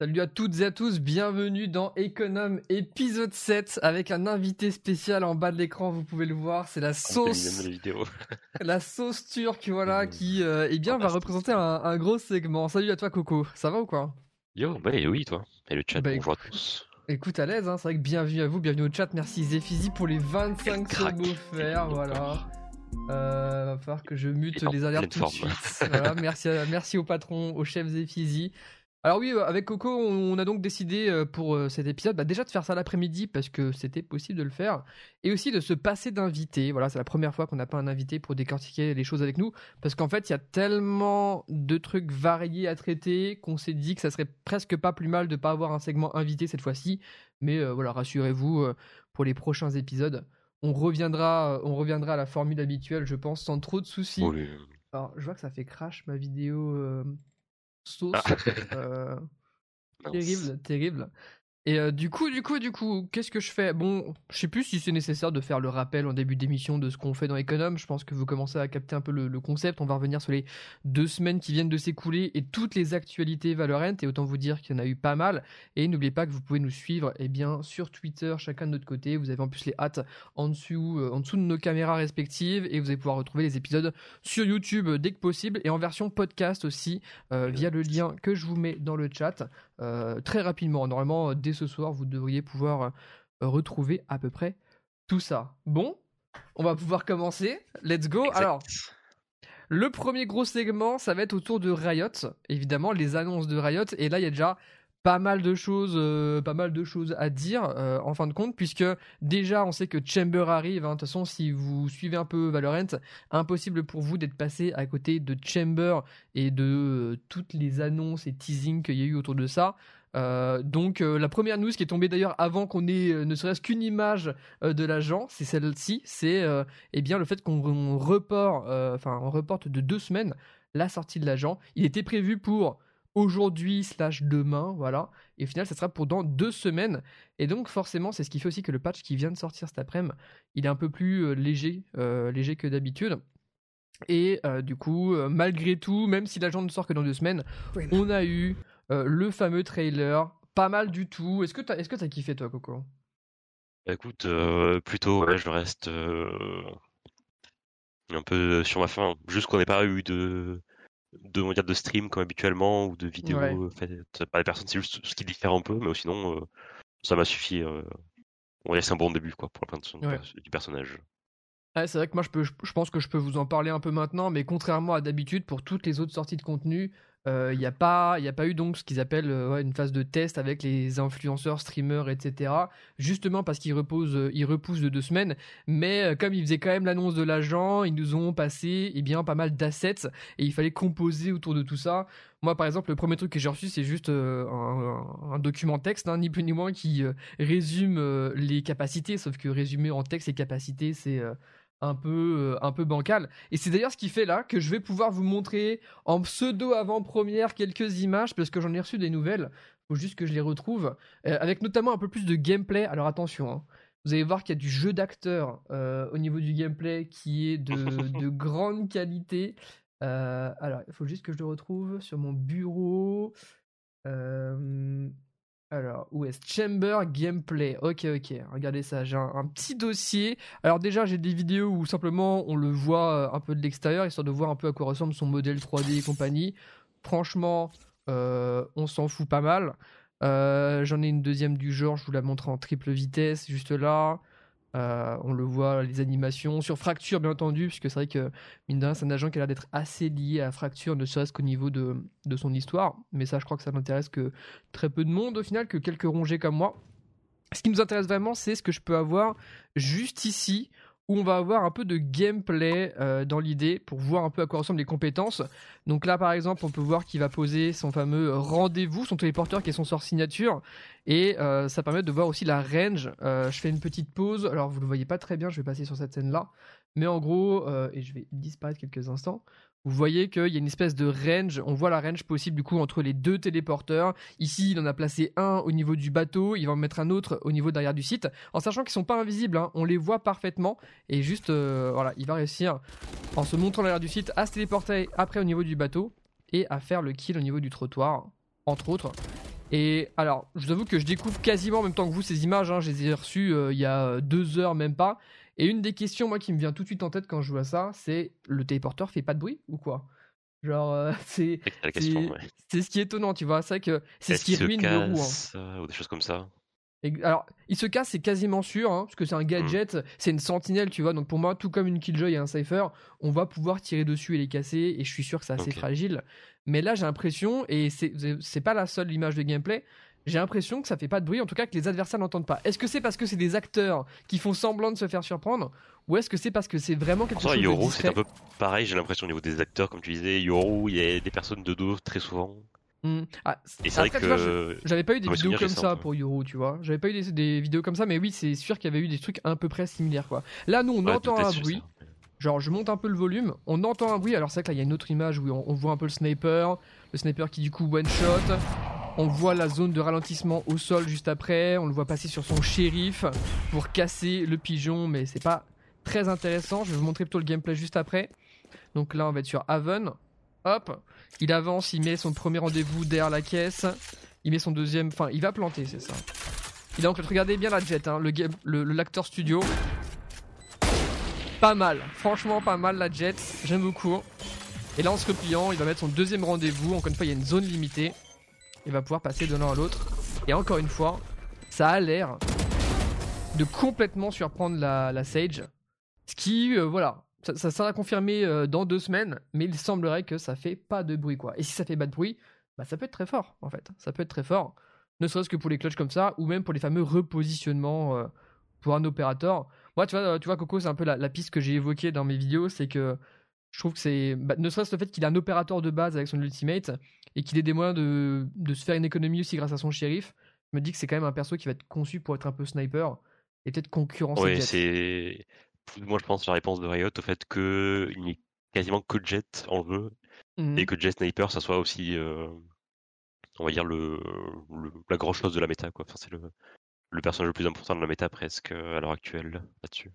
Salut à toutes et à tous, bienvenue dans Econom épisode 7 avec un invité spécial en bas de l'écran, vous pouvez le voir, c'est la sauce la sauce turque voilà mmh. qui euh, eh bien va représenter un, gros segment. Salut à toi Coco, ça va ou quoi? Yo, bah oui toi, et le chat, bah, bonjour à tous. Écoute à l'aise, hein, c'est vrai que bienvenue à vous, bienvenue au chat, merci Zephyzi pour les 25 subs offerts, voilà. Euh, va falloir que je mute les alertes tout de suite. voilà, merci, merci au patron, au chef Zephyzi. Alors oui, euh, avec Coco, on a donc décidé euh, pour euh, cet épisode bah, déjà de faire ça l'après-midi parce que c'était possible de le faire, et aussi de se passer d'invité. Voilà, c'est la première fois qu'on n'a pas un invité pour décortiquer les choses avec nous, parce qu'en fait, il y a tellement de trucs variés à traiter qu'on s'est dit que ça serait presque pas plus mal de pas avoir un segment invité cette fois-ci. Mais voilà, rassurez-vous, pour les prochains épisodes, on reviendra, on reviendra à la formule habituelle, je pense, sans trop de soucis. Alors, je vois que ça fait crash ma vidéo sauce. Ah. Euh, terrible, terrible. Et euh, du coup, du coup, du coup, qu'est-ce que je fais? Bon, je sais plus si c'est nécessaire de faire le rappel en début d'émission de ce qu'on fait dans Econom. Je pense que vous commencez à capter un peu le, concept. On va revenir sur les deux semaines qui viennent de s'écouler et toutes les actualités Valorant. Et autant vous dire qu'il y en a eu pas mal. Et n'oubliez pas que vous pouvez nous suivre eh bien, sur Twitter, chacun de notre côté. Vous avez en plus les hâtes en dessous, euh, en dessous de nos caméras respectives. Et vous allez pouvoir retrouver les épisodes sur YouTube dès que possible et en version podcast aussi euh, via le lien que je vous mets dans le chat. Euh, très rapidement. Normalement, dès ce soir, vous devriez pouvoir euh, retrouver à peu près tout ça. Bon, on va pouvoir commencer. Let's go. Alors, le premier gros segment, ça va être autour de Riot. Évidemment, les annonces de Riot. Et là, il y a déjà pas mal de choses, euh, pas mal de choses à dire euh, en fin de compte, puisque déjà on sait que Chamber arrive. Hein. De toute façon, si vous suivez un peu Valorant, impossible pour vous d'être passé à côté de Chamber et de euh, toutes les annonces et teasings qu'il y a eu autour de ça. donc la première news qui est tombée d'ailleurs avant qu'on ait ne serait-ce qu'une image de l'agent, c'est celle-ci, c'est eh bien le fait qu'on reporte, enfin on reporte de deux semaines la sortie de l'agent. Il était prévu pour aujourd'hui slash demain, voilà. Et au final, ça sera pour dans deux semaines. Et donc, forcément, c'est ce qui fait aussi que le patch qui vient de sortir cet après-midi, il est un peu plus euh, léger, euh, léger que d'habitude. Et euh, du coup, malgré tout, même si l'agent ne sort que dans deux semaines, on a eu le fameux trailer, pas mal du tout. Est-ce que t'as, est-ce que t'as kiffé toi, Coco? Bah, Écoute, plutôt, ouais, je reste un peu sur ma fin. Juste qu'on n'ait pas eu de de, dire, de stream comme habituellement ou de vidéos faites par les personnes. C'est juste ce qui diffère un peu, mais sinon, euh, ça m'a suffi. Euh, on c'est un bon début quoi, pour la présentation du personnage. c'est vrai que moi je, peux, je pense que je peux vous en parler un peu maintenant, mais contrairement à d'habitude, pour toutes les autres sorties de contenu, il euh, n'y a, pas, a pas eu donc ce qu'ils appellent euh, une phase de test avec les influenceurs, streamers, etc. Justement parce qu'ils reposent, euh, ils repoussent de deux semaines. Mais comme ils faisaient quand même l'annonce de l'agent, ils nous ont passé eh bien pas mal d'assets et il fallait composer autour de tout ça. Moi, par exemple, le premier truc que j'ai reçu, c'est juste un, document texte, hein, ni plus ni moins, qui résume les capacités. Sauf que résumer en texte les capacités, c'est un peu, euh, un peu bancal. Et c'est d'ailleurs ce qui fait là que je vais pouvoir vous montrer en pseudo avant-première quelques images parce que j'en ai reçu des nouvelles. Faut juste que je les retrouve. Euh, avec notamment un peu plus de gameplay. Alors attention, hein. vous allez voir qu'il y a du jeu d'acteur euh, au niveau du gameplay qui est de, de grande qualité. alors, il faut juste que je le retrouve sur mon bureau. Alors, où est-ce? Chamber Gameplay. Ok, ok. Regardez ça. J'ai un, petit dossier. Alors déjà, j'ai des vidéos où simplement on le voit euh, un peu de l'extérieur, histoire de voir un peu à quoi ressemble son modèle 3D et compagnie. Franchement, euh, on s'en fout pas mal. Euh, j'en ai une deuxième du genre. Je vous la montre en triple vitesse, juste là. Euh, on le voit, les animations. Sur Fracture, bien entendu, puisque c'est vrai que, mine de c'est un agent qui a l'air d'être assez lié à Fracture, ne serait-ce qu'au niveau de, de son histoire. Mais ça, je crois que ça n'intéresse que très peu de monde, au final, que quelques rongés comme moi. Ce qui nous intéresse vraiment, c'est ce que je peux avoir juste ici, où on va avoir un peu de gameplay euh, dans l'idée pour voir un peu à quoi ressemblent les compétences. Donc là, par exemple, on peut voir qu'il va poser son fameux rendez-vous, son téléporteur qui est son sort signature, et euh, ça permet de voir aussi la range. Euh, je fais une petite pause. Alors vous le voyez pas très bien, je vais passer sur cette scène là, mais en gros, et je vais disparaître quelques instants vous voyez qu'il y a une espèce de range, on voit la range possible du coup entre les deux téléporteurs. Ici, il en a placé un au niveau du bateau, il va en mettre un autre au niveau derrière du site, en sachant qu'ils sont pas invisibles, hein. on les voit parfaitement, et juste, euh, voilà, il va réussir, en se montrant derrière du site, à se téléporter après au niveau du bateau, et à faire le kill au niveau du trottoir, entre autres. Et alors, je vous avoue que je découvre quasiment en même temps que vous ces images. Hein. je les ai reçues euh, il y a deux heures, même pas. Et une des questions, moi, qui me vient tout de suite en tête quand je vois ça, c'est le téléporteur fait pas de bruit ou quoi? Genre, euh, c'est c'est ce qui est étonnant, tu vois. C'est que c'est ce qui ruine le roue. Hein. Ou des choses comme ça? alors, il se casse, c'est quasiment sûr, hein, parce que c'est un gadget, mmh. c'est une sentinelle, tu vois. Donc pour moi, tout comme une Killjoy et un Cypher, on va pouvoir tirer dessus et les casser, et je suis sûr que c'est assez fragile. Mais là, j'ai l'impression, et c'est pas la seule image de gameplay, j'ai l'impression que ça fait pas de bruit, en tout cas que les adversaires n'entendent pas. Est-ce que c'est parce que c'est des acteurs qui font semblant de se faire surprendre ou est-ce que c'est parce que c'est vraiment quelque chose Yoru, de c'est un peu pareil, j'ai l'impression au niveau des acteurs, comme tu disais. Yoru, il y a des personnes de dos très souvent. Ah, et c'est vrai que j'avais pas eu des vidéos comme ça pour Yoru, tu vois. J'avais pas eu des, vidéos comme ça, mais oui, c'est sûr qu'il y avait eu des trucs à peu près similaires, quoi. Là, nous, on entend un bruit. Genre, je monte un peu le volume, on entend un bruit. Alors, c'est vrai que là, il y a une autre image où on, voit un peu le sniper, le sniper qui, du coup, one shot. On voit la zone de ralentissement au sol juste après. On le voit passer sur son shérif pour casser le pigeon, mais c'est pas très intéressant. Je vais vous montrer plutôt le gameplay juste après. Donc là, on va être sur Haven. Hop, il avance, il met son premier rendez-vous derrière la caisse. Il met son deuxième, enfin, il va planter, c'est ça. Il donc, regardez bien la jet, hein, le, le, l'acteur studio. Pas mal, franchement pas mal la jet, j'aime beaucoup. Et là en se repliant, il va mettre son deuxième rendez-vous. Encore une fois, il y a une zone limitée. Il va pouvoir passer de l'un à l'autre. Et encore une fois, ça a l'air de complètement surprendre la, la Sage. Ce qui, euh, voilà, ça, sera confirmé euh, dans deux semaines, mais il semblerait que ça fait pas de bruit, quoi. Et si ça fait pas de bruit, bah ça peut être très fort, en fait. Ça peut être très fort. Ne serait-ce que pour les clutches comme ça, ou même pour les fameux repositionnements euh, pour un opérateur. Moi, tu vois, tu vois Coco, c'est un peu la, piste que j'ai évoquée dans mes vidéos, c'est que je trouve que c'est. Bah, ne serait-ce le fait qu'il a un opérateur de base avec son ultimate, et qu'il ait des moyens de, de se faire une économie aussi grâce à son shérif, je me dis que c'est quand même un perso qui va être conçu pour être un peu sniper, et peut-être concurrencer Oui, c'est moi je pense la réponse de Riot au fait qu'il n'y ait quasiment que Jet en jeu mmh et que Jet Sniper ça soit aussi euh, on va dire le, la grosse chose de la méta quoi. Enfin, c'est le, le personnage le plus important de la méta presque à l'heure actuelle là-dessus.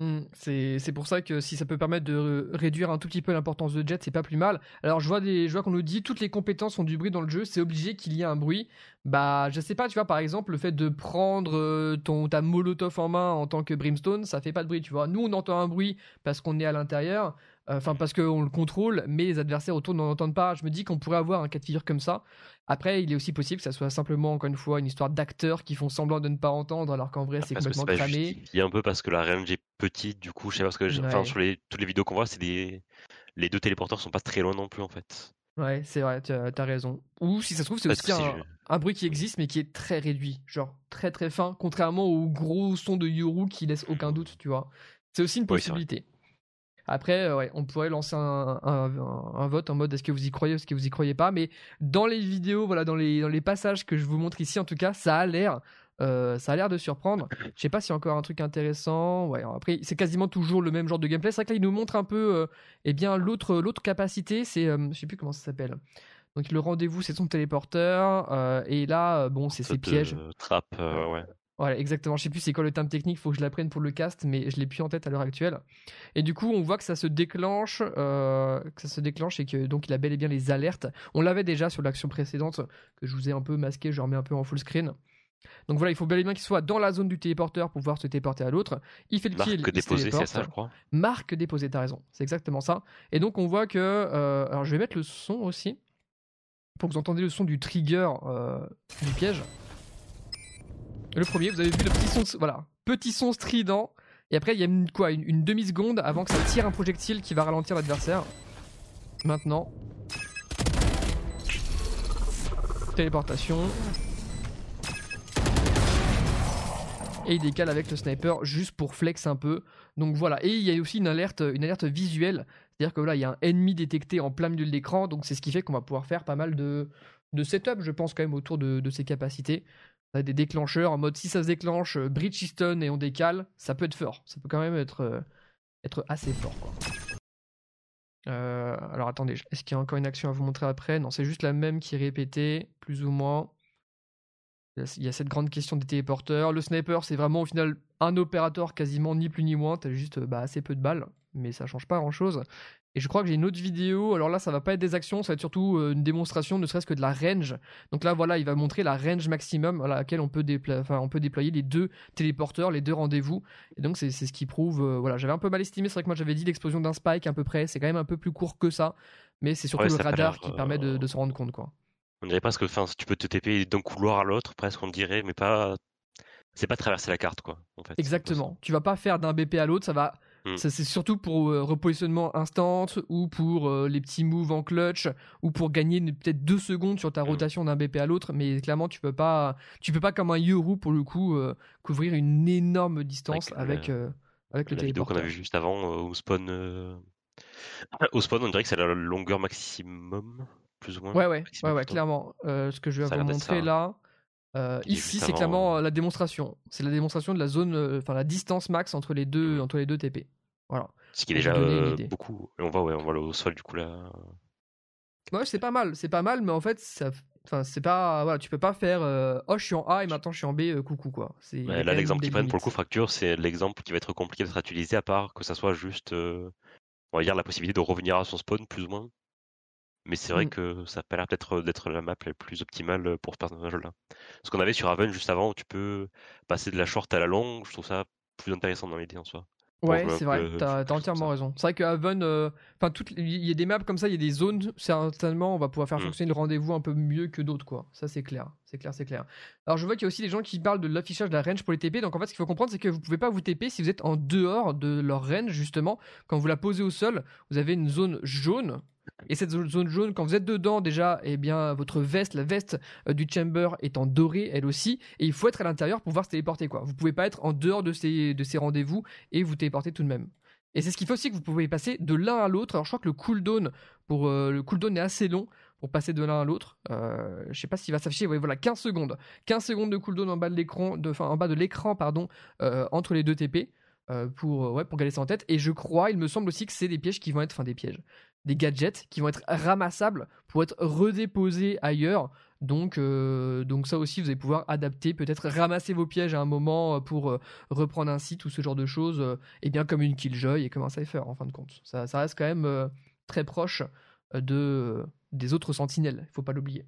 Mmh, c'est pour ça que si ça peut permettre de réduire un tout petit peu l'importance de Jet, c'est pas plus mal. Alors je vois des, qu'on nous dit toutes les compétences ont du bruit dans le jeu, c'est obligé qu'il y ait un bruit. Bah je sais pas, tu vois par exemple le fait de prendre euh, ton ta molotov en main en tant que Brimstone, ça fait pas de bruit, tu vois. Nous on entend un bruit parce qu'on est à l'intérieur, enfin parce qu'on le contrôle, mais les adversaires autour n'en entendent pas. Je me dis qu'on pourrait avoir un cas de figure comme ça. Après, il est aussi possible que ça soit simplement, encore une fois, une histoire d'acteurs qui font semblant de ne pas entendre alors qu'en vrai c'est complètement cramé. Il y a un peu parce que la range est petite, du coup, je sais pas parce que, enfin, sur les, toutes les vidéos qu'on voit, c'est des, les deux téléporteurs sont pas très loin non plus en fait. Ouais, c'est vrai, tu as, raison. Ou si ça se trouve, c'est aussi un, bruit qui existe mais qui est très réduit, genre très très fin, contrairement au gros son de Yoru qui laisse aucun doute, tu vois. C'est aussi une possibilité. Après, euh, ouais, on pourrait lancer un, vote en mode est-ce que vous y croyez, est-ce que vous y croyez pas? Mais dans les vidéos, voilà, dans les, dans les passages que je vous montre ici, en tout cas, ça a l'air. Euh, ça a l'air de surprendre. Je sais pas s'il y a encore un truc intéressant. Ouais, après, c'est quasiment toujours le même genre de gameplay. C'est vrai que là, il nous montre un peu, euh, eh bien, l'autre, l'autre capacité. C'est, je sais plus comment ça s'appelle. Donc le rendez-vous, c'est son téléporteur. et là, bon, c'est ses pièges. Trappe, ouais. Voilà, exactement. Je sais plus c'est quoi le terme technique, faut que je l'apprenne pour le cast, mais je l'ai plus en tête à l'heure actuelle. Et du coup, on voit que ça se déclenche, euh, que ça se déclenche et que donc il a bel et bien les alertes. On l'avait déjà sur l'action précédente que je vous ai un peu masqué, je remets un peu en full screen. Donc voilà, il faut bel et bien qu'il soit dans la zone du téléporteur pour pouvoir se téléporter à l'autre. Il fait le kill. Marque déposée, c'est ça, je crois. Marque déposée, t'as raison. C'est exactement ça. Et donc on voit que, euh, alors je vais mettre le son aussi pour que vous entendiez le son du trigger euh, du piège. Le premier, vous avez vu le petit son, voilà, petit son strident. Et après, il y a une, quoi, une, demi-seconde avant que ça tire un projectile qui va ralentir l'adversaire. Maintenant. Téléportation. Et il décale avec le sniper juste pour flex un peu. Donc voilà. Et il y a aussi une alerte, une alerte visuelle. C'est-à-dire que y a un ennemi détecté en plein milieu de l'écran. Donc c'est ce qui fait qu'on va pouvoir faire pas mal de, de setup, je pense, quand même, autour de ses capacités des déclencheurs en mode si ça se déclenche, euh, Bridgestone et on décale, ça peut être fort. Ça peut quand même être, euh, être assez fort. Euh, alors attendez, est-ce qu'il y a encore une action à vous montrer après? Non, c'est juste la même qui est répétée, plus ou moins. Il y a cette grande question des téléporteurs. Le sniper, c'est vraiment au final un opérateur quasiment ni plus ni moins. T'as juste bah, assez peu de balles. mais ça change pas grand chose. Et je crois que j'ai une autre vidéo. Alors là, ça va pas être des actions, ça va être surtout euh, une démonstration, ne serait-ce que de la range. Donc là, voilà, il va montrer la range maximum à laquelle on peut, on peut déployer les deux téléporteurs, les deux rendez-vous. Et donc c'est ce qui prouve. Euh, voilà, j'avais un peu mal estimé. C'est vrai que moi j'avais dit l'explosion d'un spike à peu près. C'est quand même un peu plus court que ça, mais c'est surtout le radar qui permet de, de, se rendre compte, quoi. On dirait presque, enfin, tu peux te TP d'un couloir à l'autre, presque on dirait, mais pas. C'est pas traverser la carte, quoi. En fait, Exactement. Tu vas pas faire d'un BP à l'autre, ça va. Hmm. Ça, c'est surtout pour euh, repositionnement instant ou pour euh, les petits moves en clutch ou pour gagner peut-être deux secondes sur ta hmm. rotation d'un BP à l'autre. Mais clairement, tu peux pas, tu peux pas comme un Yoru pour le coup euh, couvrir une énorme distance avec, avec, le la vidéo qu'on a vu juste avant au spawn. Au spawn, on dirait que c'est la longueur maximum plus ou moins. Ouais, ouais, ouais, ouais clairement. Ce que je vais vous montrer là. Euh, ici, c'est clairement la démonstration. C'est la démonstration de la zone, euh, enfin la distance max entre les deux, mmh. entre les deux TP. Voilà. Ce qui est déjà beaucoup. on voit, ouais, on voit au sol du coup là. Ouais, c'est pas mal, c'est pas mal, mais en fait, ça, enfin, c'est pas, voilà, tu peux pas faire, oh, je suis en A et maintenant je suis en B, coucou quoi. là, l'exemple qu'ils prennent pour le coup fracture, c'est l'exemple qui va être compliqué d'être utilisé à part que ça soit juste, on va dire la possibilité de revenir à son spawn plus ou moins. Mais c'est vrai mmh. que ça a l'air peut-être d'être la map la plus optimale pour ce personnage-là. Ce qu'on avait sur Haven juste avant, où tu peux passer de la short à la longue, je trouve ça plus intéressant dans l'idée en soi. Ouais, c'est vrai, t'as as entièrement raison. C'est vrai que Haven, euh, enfin, il y a des maps comme ça, il y a des zones, certainement, on va pouvoir faire mmh. fonctionner le rendez-vous un peu mieux que d'autres, quoi. Ça, c'est clair, c'est clair, c'est clair. Alors, je vois qu'il y a aussi des gens qui parlent de l'affichage de la range pour les TP, donc en fait, ce qu'il faut comprendre, c'est que vous pouvez pas vous TP si vous êtes en dehors de leur range, justement. Quand vous la posez au sol, vous avez une zone jaune et cette zone jaune, quand vous êtes dedans, déjà, eh bien, votre veste, la veste euh, du chamber est en doré, elle aussi. Et il faut être à l'intérieur pour pouvoir se téléporter, quoi. Vous pouvez pas être en dehors de ces, de ces rendez-vous et vous téléporter tout de même. Et c'est ce qui fait aussi que vous pouvez passer de l'un à l'autre. Alors, je crois que le cooldown, pour, euh, le cooldown est assez long pour passer de l'un à l'autre. Euh, je sais pas s'il va s'afficher. Voilà, 15 secondes. 15 secondes de cooldown en bas de l'écran, enfin, en bas de l'écran, pardon, euh, entre les deux TP. pour, ouais, pour garder ça en tête. Et je crois, il me semble aussi que c'est des pièges qui vont être, enfin des pièges, des gadgets qui vont être ramassables pour être redéposés ailleurs. Donc, euh, donc ça aussi, vous allez pouvoir adapter, peut-être ramasser vos pièges à un moment euh, pour euh, reprendre un site ou ce genre de choses, et bien comme une Killjoy et comme un Cypher en fin de compte. Ça, reste quand même très proche de, des autres sentinelles, il faut pas l'oublier.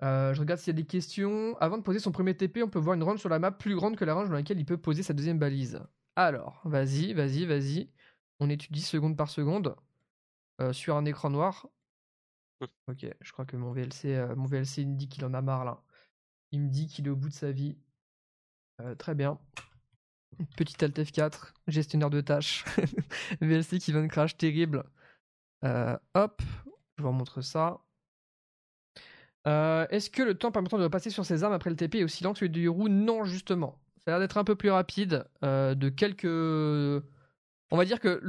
je regarde s'il y a des questions. Avant de poser son premier TP, on peut voir une range sur la map plus grande que la range dans laquelle il peut poser sa deuxième balise. Alors, vas-y, vas-y, vas-y. On étudie seconde par seconde. Euh, sur un écran noir. Mmh. Ok, je crois que mon VLC, euh, mon VLC me dit qu'il en a marre là. Il me dit qu'il est au bout de sa vie. Euh, très bien. Petit Alt F4, gestionnaire de tâches. VLC qui vient de crash, terrible. hop, je vous montre ça. Est-ce que le temps permettant de repasser sur ses armes après le TP est aussi lent que celui du Hero Non, justement. Ça a l'air d'être un peu plus rapide. de quelques on va dire que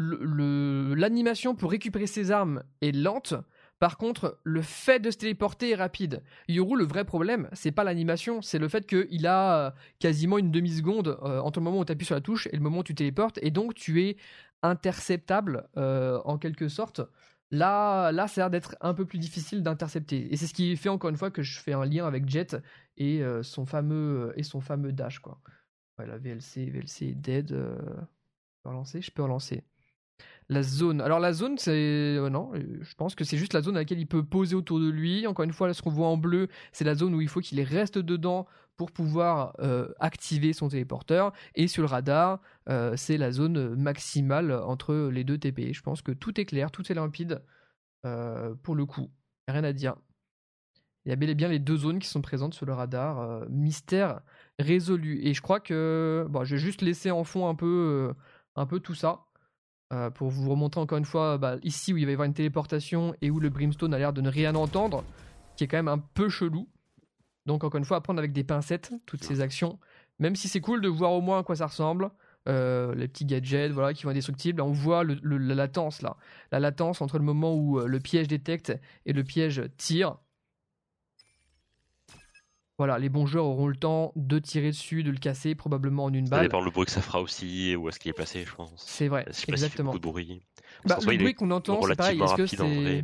l'animation pour récupérer ses armes est lente. Par contre, le fait de se téléporter est rapide. Yoru, le vrai problème, c'est pas l'animation, c'est le fait qu'il a euh, quasiment une demi-seconde euh, entre le moment où tu appuies sur la touche et le moment où tu téléportes, et donc tu es interceptable euh, en quelque sorte. Là, là, ça a l'air d'être un peu plus difficile d'intercepter. Et c'est ce qui fait encore une fois que je fais un lien avec Jet et son fameux dash quoi. Voilà, VLC, VLC est dead peux relancer Je peux relancer. La zone. Alors la zone, c'est euh, non, euh, je pense que c'est juste la zone à laquelle il peut poser autour de lui. Encore une fois, ce qu'on voit en bleu, c'est la zone où il faut qu'il reste dedans pour pouvoir euh, activer son téléporteur. Et sur le radar, c'est la zone maximale entre les deux TP. Je pense que tout est clair, tout est limpide pour le coup. Rien à dire. Il y a bel et bien les deux zones qui sont présentes sur le radar. mystère résolu. Et je crois que bon, je vais juste laisser en fond un peu un peu tout ça. Euh, pour vous remontrer encore une fois, bah, ici où il va y avoir une téléportation et où le Brimstone a l'air de ne rien entendre, qui est quand même un peu chelou. Donc encore une fois, à prendre avec des pincettes toutes ces actions. Même si c'est cool de voir au moins à quoi ça ressemble. Euh, les petits gadgets voilà, qui vont être destructibles. On voit la latence là. La latence entre le moment où euh, le piège détecte et le piège tire. Voilà, les bons joueurs auront le temps de tirer dessus, de le casser, probablement en une balle. Ça dépend le bruit que ça fera aussi, où est-ce qu'il est placé, je pense. C'est vrai, exactement. beaucoup de bruit. Bah, le bruit qu'on entend, c'est pareil. Est-ce que c'est pour euh,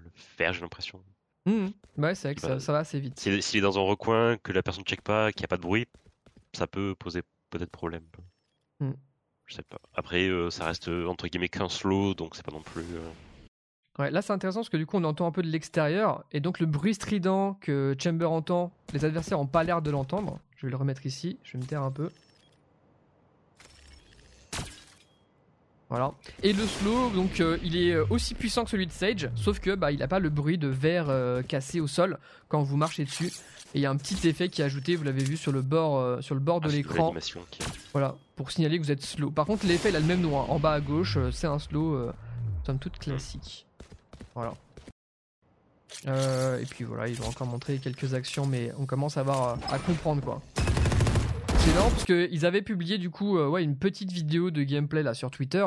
le faire, j'ai l'impression. Mmh. Ouais, c'est vrai que ça, ça, va assez vite. S'il est dans un recoin, que la personne ne check pas, qu'il n'y a pas de bruit, ça peut poser peut-être problème. Mmh. je sais pas. Après, ça reste entre guillemets qu'un slow, donc c'est pas non plus. Ouais, là c'est intéressant parce que du coup on entend un peu de l'extérieur et donc le bruit strident que Chamber entend, les adversaires ont pas l'air de l'entendre. Je vais le remettre ici, je vais me taire un peu. Voilà. Et le slow, donc euh, il est euh, aussi puissant que celui de Sage, sauf que bah, il n'a pas le bruit de verre euh, cassé au sol quand vous marchez dessus. Et il y a un petit effet qui est ajouté, vous l'avez vu sur le bord, sur le bord de ah, l'écran. Voilà, pour signaler que vous êtes slow. Par contre, l'effet il a le même nom, hein. en bas à gauche, c'est un slow, somme toute classique. Voilà. et puis voilà, ils vont encore montrer quelques actions, mais on commence à, avoir, à comprendre quoi. C'est marrant parce qu'ils avaient publié du coup euh, ouais, une petite vidéo de gameplay là sur Twitter,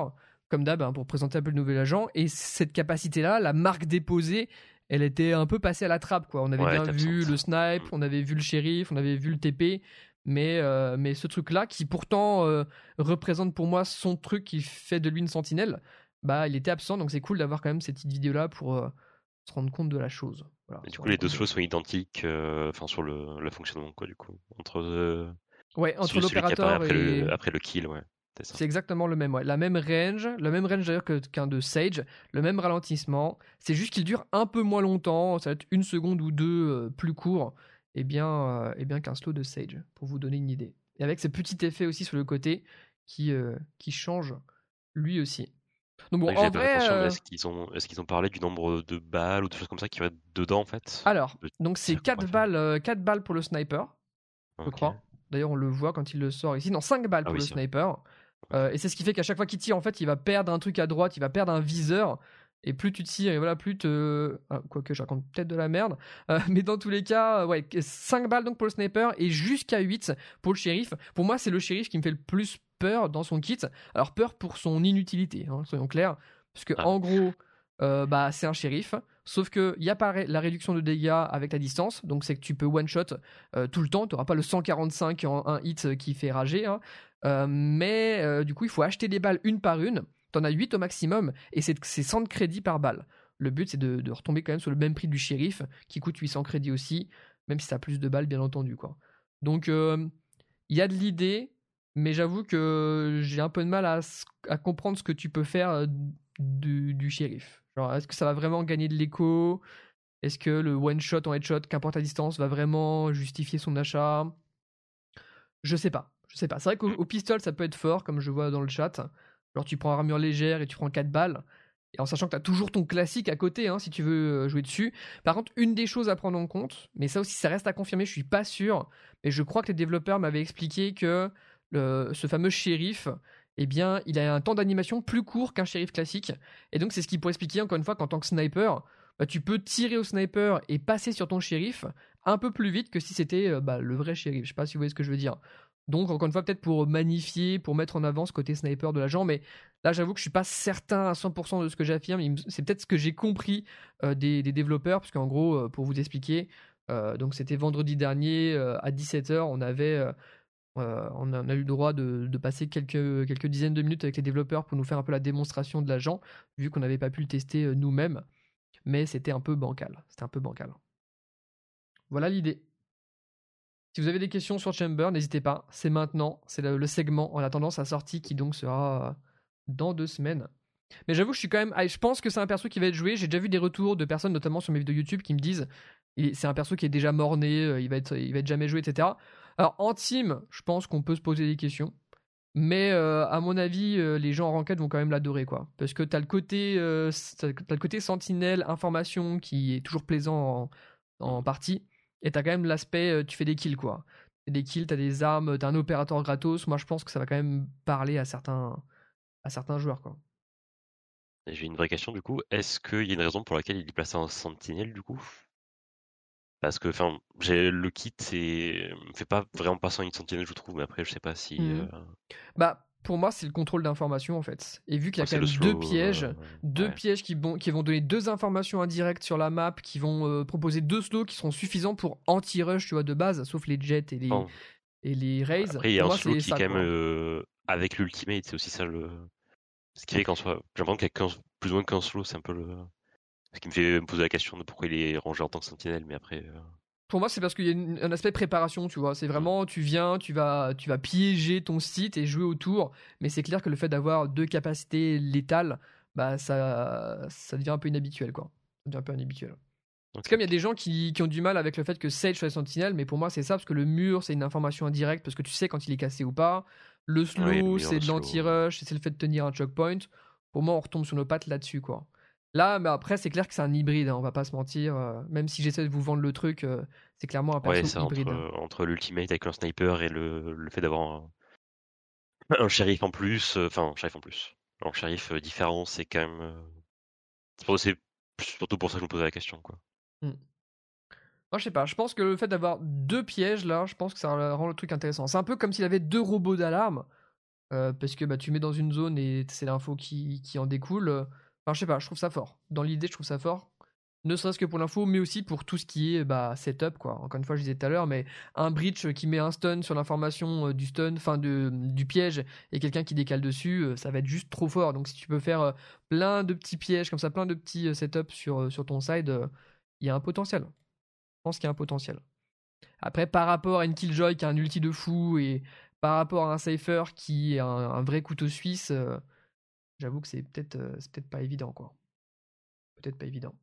comme d'hab, hein, pour présenter un peu le nouvel agent. Et cette capacité-là, la marque déposée, elle était un peu passée à la trappe. Quoi. On avait bien vu le snipe, on avait vu le shérif, on avait vu le TP. Mais, euh, mais ce truc-là, qui pourtant euh, représente pour moi son truc qui fait de lui une sentinelle, bah il était absent. Donc c'est cool d'avoir quand même cette petite vidéo-là pour se rendre compte de la chose. du coup, les deux slows sont identiques enfin sur le, le, fonctionnement, quoi, du coup. Entre Ouais, entre l'opérateur et. après le kill, ouais. C'est exactement le même, ouais. La même range, le même range d'ailleurs qu'un de Sage, le même ralentissement. C'est juste qu'il dure un peu moins longtemps, ça va être une seconde ou deux euh, plus court, et eh bien, euh, eh bien qu'un slow de Sage, pour vous donner une idée. Et avec ce petit effet aussi sur le côté qui, euh, qui change lui aussi. Donc bon, en vrai, est-ce qu'ils ont, est qu'ils ont parlé du nombre de balles ou de choses comme ça qui va être dedans en fait? Alors, donc c'est 4 balles, 4 balles pour le sniper, je crois. D'ailleurs, on le voit quand il le sort ici. Non, 5 balles ah pour le sniper. Euh, et c'est ce qui fait qu'à chaque fois qu'il tire, en fait, il va perdre un truc à droite, il va perdre un viseur. Et plus tu tires, et voilà, plus te. Ah, quoique, je raconte peut-être de la merde. Euh, mais dans tous les cas, ouais, 5 balles donc pour le sniper et jusqu'à 8 pour le shérif. Pour moi, c'est le shérif qui me fait le plus peur dans son kit. Alors, peur pour son inutilité, hein, soyons clairs. Parce que, ah. en gros, euh, bah, c'est un shérif. Sauf qu'il y a pas la réduction de dégâts avec la distance, donc c'est que tu peux one-shot euh, tout le temps, tu n'auras pas le 145 en un hit qui fait rager. Hein. Euh, mais du coup, il faut acheter des balles une par une, tu en as 8 au maximum, et c'est 100 de crédit par balle. Le but, c'est de, retomber quand même sur le même prix du shérif, qui coûte 800 crédits aussi, même si ça a plus de balles, bien entendu. Quoi. Donc, il y a de l'idée, mais j'avoue que j'ai un peu de mal à, comprendre ce que tu peux faire du shérif est-ce que ça va vraiment gagner de l'écho? Est-ce que le one shot en headshot, qu'importe la distance, va vraiment justifier son achat? Je sais pas. Je sais pas. C'est vrai qu'au pistol, ça peut être fort, comme je vois dans le chat. Alors, tu prends armure légère et tu prends 4 balles. Et en sachant que tu as toujours ton classique à côté, hein, si tu veux jouer dessus. Par contre, une des choses à prendre en compte, mais ça aussi, ça reste à confirmer, je suis pas sûr. Mais je crois que les développeurs m'avaient expliqué que ce fameux shérif, eh bien, il a un temps d'animation plus court qu'un shérif classique. Et donc, c'est ce qui pourrait expliquer, encore une fois, qu'en tant que sniper, bah, tu peux tirer au sniper et passer sur ton shérif un peu plus vite que si c'était euh, bah, le vrai shérif. Je sais pas si vous voyez ce que je veux dire. Donc, encore une fois, peut-être pour magnifier, pour mettre en avant ce côté sniper de l'agent, mais là, j'avoue que je suis pas certain à 100% de ce que j'affirme. C'est peut-être ce que j'ai compris euh, des, développeurs, parce qu'en gros, euh, pour vous expliquer, donc c'était vendredi dernier à 17h, on avait euh, on, a, eu le droit de, passer quelques, dizaines de minutes avec les développeurs pour nous faire un peu la démonstration de l'agent, vu qu'on n'avait pas pu le tester euh, nous-mêmes. Mais c'était un peu bancal. C'était un peu bancal. Voilà l'idée. Si vous avez des questions sur Chamber, n'hésitez pas. C'est maintenant. C'est le, segment en attendant sa sortie qui donc sera euh, dans deux semaines. Mais j'avoue, je suis quand même. Ah, je pense que c'est un perso qui va être joué. J'ai déjà vu des retours de personnes, notamment sur mes vidéos YouTube, qui me disent c'est un perso qui est déjà morné, il va il va être jamais joué, etc. Alors en team, je pense qu'on peut se poser des questions. Mais euh, à mon avis, euh, les gens en ranked vont quand même l'adorer, quoi. Parce que t'as le côté, euh, le côté sentinelle, information qui est toujours plaisant en, partie, et t'as quand même l'aspect, tu fais des kills, quoi. Des kills, t'as des armes, t'as un opérateur gratos. Moi, je pense que ça va quand même parler à certains, à certains joueurs, quoi. J'ai une vraie question du coup. Est-ce qu'il y a une raison pour laquelle il est placé en sentinelle du coup? Parce que enfin, j'ai le kit me fait pas vraiment passer en une sentinelle, je trouve. Mais après, je sais pas si. Mmh. Euh, bah, pour moi, c'est le contrôle d'information en fait. Et vu qu'il y a quand même deux pièges, deux pièges qui, vont, qui vont donner deux informations indirectes sur la map, qui vont euh, proposer deux slows qui seront suffisants pour anti-rush, tu vois, de base, sauf les jets et les, et les raids. Après, il y a un slow qui est quand même euh, avec l'ultimate, c'est aussi ça le. Ce qui fait qu'en soit, j'ai l'impression qu'il y a plus ou moins qu'un slow, c'est un peu le. Ce qui me fait me poser la question de pourquoi il est rangé en tant que sentinelle, mais après. Euh, pour moi, c'est parce qu'il y a un aspect préparation, tu vois. C'est vraiment, tu viens, tu vas, tu vas piéger ton site et jouer autour. Mais c'est clair que le fait d'avoir deux capacités létales, bah, ça, ça devient un peu inhabituel, quoi. Ça devient un peu inhabituel. C'est comme il y a des gens qui, qui, ont du mal avec le fait que Sage soit sentinelle, mais pour moi, c'est ça, parce que le mur, c'est une information indirecte, parce que tu sais quand il est cassé ou pas. Le slow, c'est de l'anti-rush, c'est le fait de tenir un choke point. Pour moi, on retombe sur nos pattes là-dessus, quoi. Là, mais après, c'est clair que c'est un hybride, hein, on va pas se mentir. Euh, même si j'essaie de vous vendre le truc, euh, c'est clairement un perso hybride. Entre, hein. entre l'ultimate avec un sniper et le, le fait d'avoir un, un, shérif en plus, euh, enfin, un shérif en plus. Un shérif différent, c'est quand même. C'est surtout pour ça que je me posais la question, quoi. Mmh. Moi, je sais pas, je pense que le fait d'avoir deux pièges là, je pense que ça rend le truc intéressant. C'est un peu comme s'il avait deux robots d'alarme, parce que bah, tu mets dans une zone et c'est l'info qui, qui en découle. Enfin, je sais pas, je trouve ça fort. Dans l'idée, je trouve ça fort. Ne serait-ce que pour l'info, mais aussi pour tout ce qui est bah, setup, quoi. Encore une fois, je disais tout à l'heure, mais un bridge qui met un stun sur l'information euh, du stun, enfin du piège, et quelqu'un qui décale dessus, euh, ça va être juste trop fort. Donc si tu peux faire euh, plein de petits pièges comme ça, plein de petits setups sur, sur ton side, il y a un potentiel. Je pense qu'il y a un potentiel. Après, par rapport à une Killjoy qui a un ulti de fou, et par rapport à un Cypher qui est un vrai couteau suisse J'avoue que c'est peut-être euh, peut-être pas évident, quoi. Peut-être pas évident.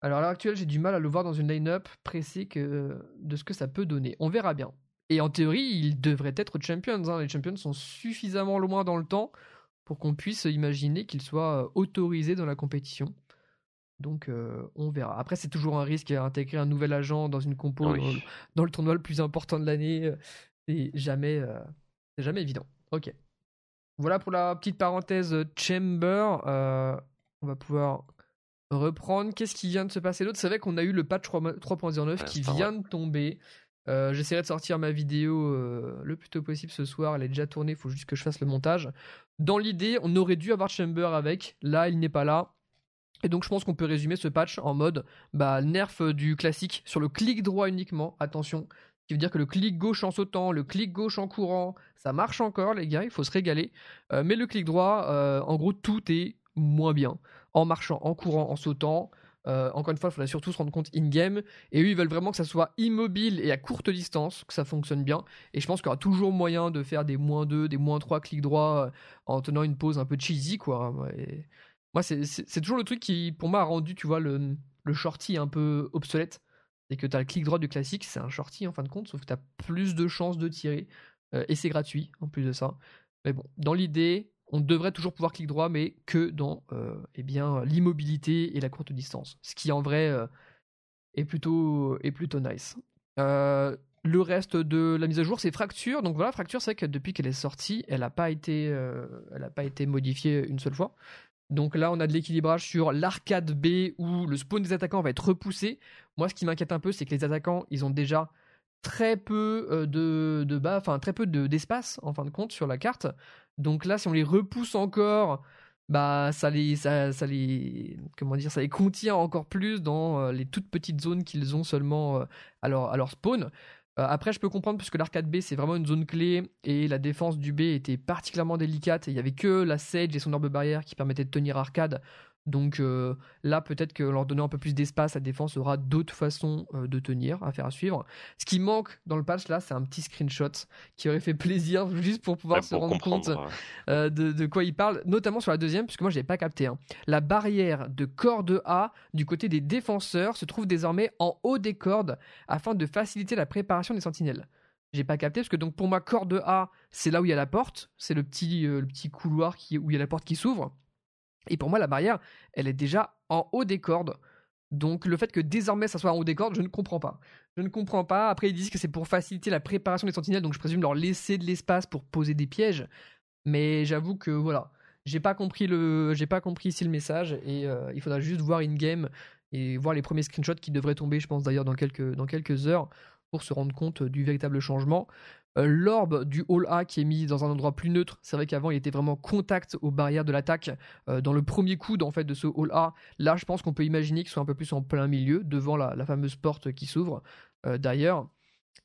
Alors à l'heure actuelle, j'ai du mal à le voir dans une line-up pressée que, de ce que ça peut donner. On verra bien. Et en théorie, il devrait être champions. Hein. Les champions sont suffisamment loin dans le temps pour qu'on puisse imaginer qu'ils soient euh, autorisés dans la compétition. Donc euh, on verra. Après, c'est toujours un risque à intégrer un nouvel agent dans une compo dans, le tournoi le plus important de l'année. C'est jamais, c'est jamais évident. Ok. Voilà pour la petite parenthèse euh, Chamber. Euh, on va pouvoir reprendre. Qu'est-ce qui vient de se passer d'autre? C'est vrai qu'on a eu le patch 3.09 qui vient de tomber. Euh, j'essaierai de sortir ma vidéo le plus tôt possible ce soir. Elle est déjà tournée, il faut juste que je fasse le montage. Dans l'idée, on aurait dû avoir Chamber avec. Là, il n'est pas là. Et donc je pense qu'on peut résumer ce patch en mode bah, nerf du classique sur le clic droit uniquement. Attention, qui veut dire que le clic gauche en sautant, le clic gauche en courant, ça marche encore les gars, il faut se régaler. Euh, mais le clic droit, euh, en gros, tout est moins bien. En marchant, en courant, en sautant. Euh, encore une fois, il faudrait surtout se rendre compte in-game. Et eux, ils veulent vraiment que ça soit immobile et à courte distance, que ça fonctionne bien. Et je pense qu'il y aura toujours moyen de faire des moins 2, des moins 3 clics droits en tenant une pause un peu cheesy, quoi. moi, c'est toujours le truc qui, pour moi, a rendu, tu vois, le, le shorty un peu obsolète c'est que tu as le clic droit du classique, c'est un shorty en fin de compte, sauf que tu as plus de chances de tirer, euh, et c'est gratuit en plus de ça. Mais bon, dans l'idée, on devrait toujours pouvoir clic droit, mais que dans euh, eh bien l'immobilité et la courte distance, ce qui en vrai euh, est plutôt est plutôt nice. le reste de la mise à jour, c'est Fracture. Donc voilà, Fracture, c'est que depuis qu'elle est sortie, elle n'a pas été, modifiée une seule fois. Donc là, on a de l'équilibrage sur l'arcade B où le spawn des attaquants va être repoussé. Moi, ce qui m'inquiète un peu, c'est que les attaquants, ils ont déjà très peu euh, de, de bas, très peu d'espace en fin de compte sur la carte. Donc là, si on les repousse encore, bah ça les, ça, les, comment dire, ça les contient encore plus dans euh, les toutes petites zones qu'ils ont seulement euh, à leur spawn. Euh, après, je peux comprendre puisque l'arcade B c'est vraiment une zone clé et la défense du B était particulièrement délicate. Il y avait que la Sage et son orbe barrière qui permettaient de tenir arcade. Donc euh, là, peut-être que leur donner un peu plus d'espace, la défense aura d'autres façons euh, de tenir, à faire à suivre. Ce qui manque dans le patch là, c'est un petit screenshot qui aurait fait plaisir juste pour pouvoir se rendre compte euh, de, quoi il parle, notamment sur la deuxième, puisque moi je n'avais pas capté. Hein. La barrière de corde A du côté des défenseurs se trouve désormais en haut des cordes afin de faciliter la préparation des sentinelles j'ai pas capté parce que donc pour moi corde A c'est là où il y a la porte c'est le petit le petit couloir qui, où il y a la porte qui s'ouvre et pour moi, la barrière, elle est déjà en haut des cordes. Donc le fait que désormais ça soit en haut des cordes, je ne comprends pas. Je ne comprends pas. Après, ils disent que c'est pour faciliter la préparation des sentinelles, donc je présume leur laisser de l'espace pour poser des pièges. Mais j'avoue que voilà, j'ai pas compris pas compris ici le message et euh, il faudra juste voir in game et voir les premiers screenshots qui devraient tomber, je pense d'ailleurs dans quelques heures pour se rendre compte du véritable changement. Euh, l'orbe du hall A qui est mis dans un endroit plus neutre, c'est vrai qu'avant il était vraiment contact aux barrières de l'attaque. Euh, dans le premier coup en fait de ce hall A, là je pense qu'on peut imaginer qu'il soit un peu plus en plein milieu, devant la, fameuse porte qui s'ouvre. Euh, d'ailleurs,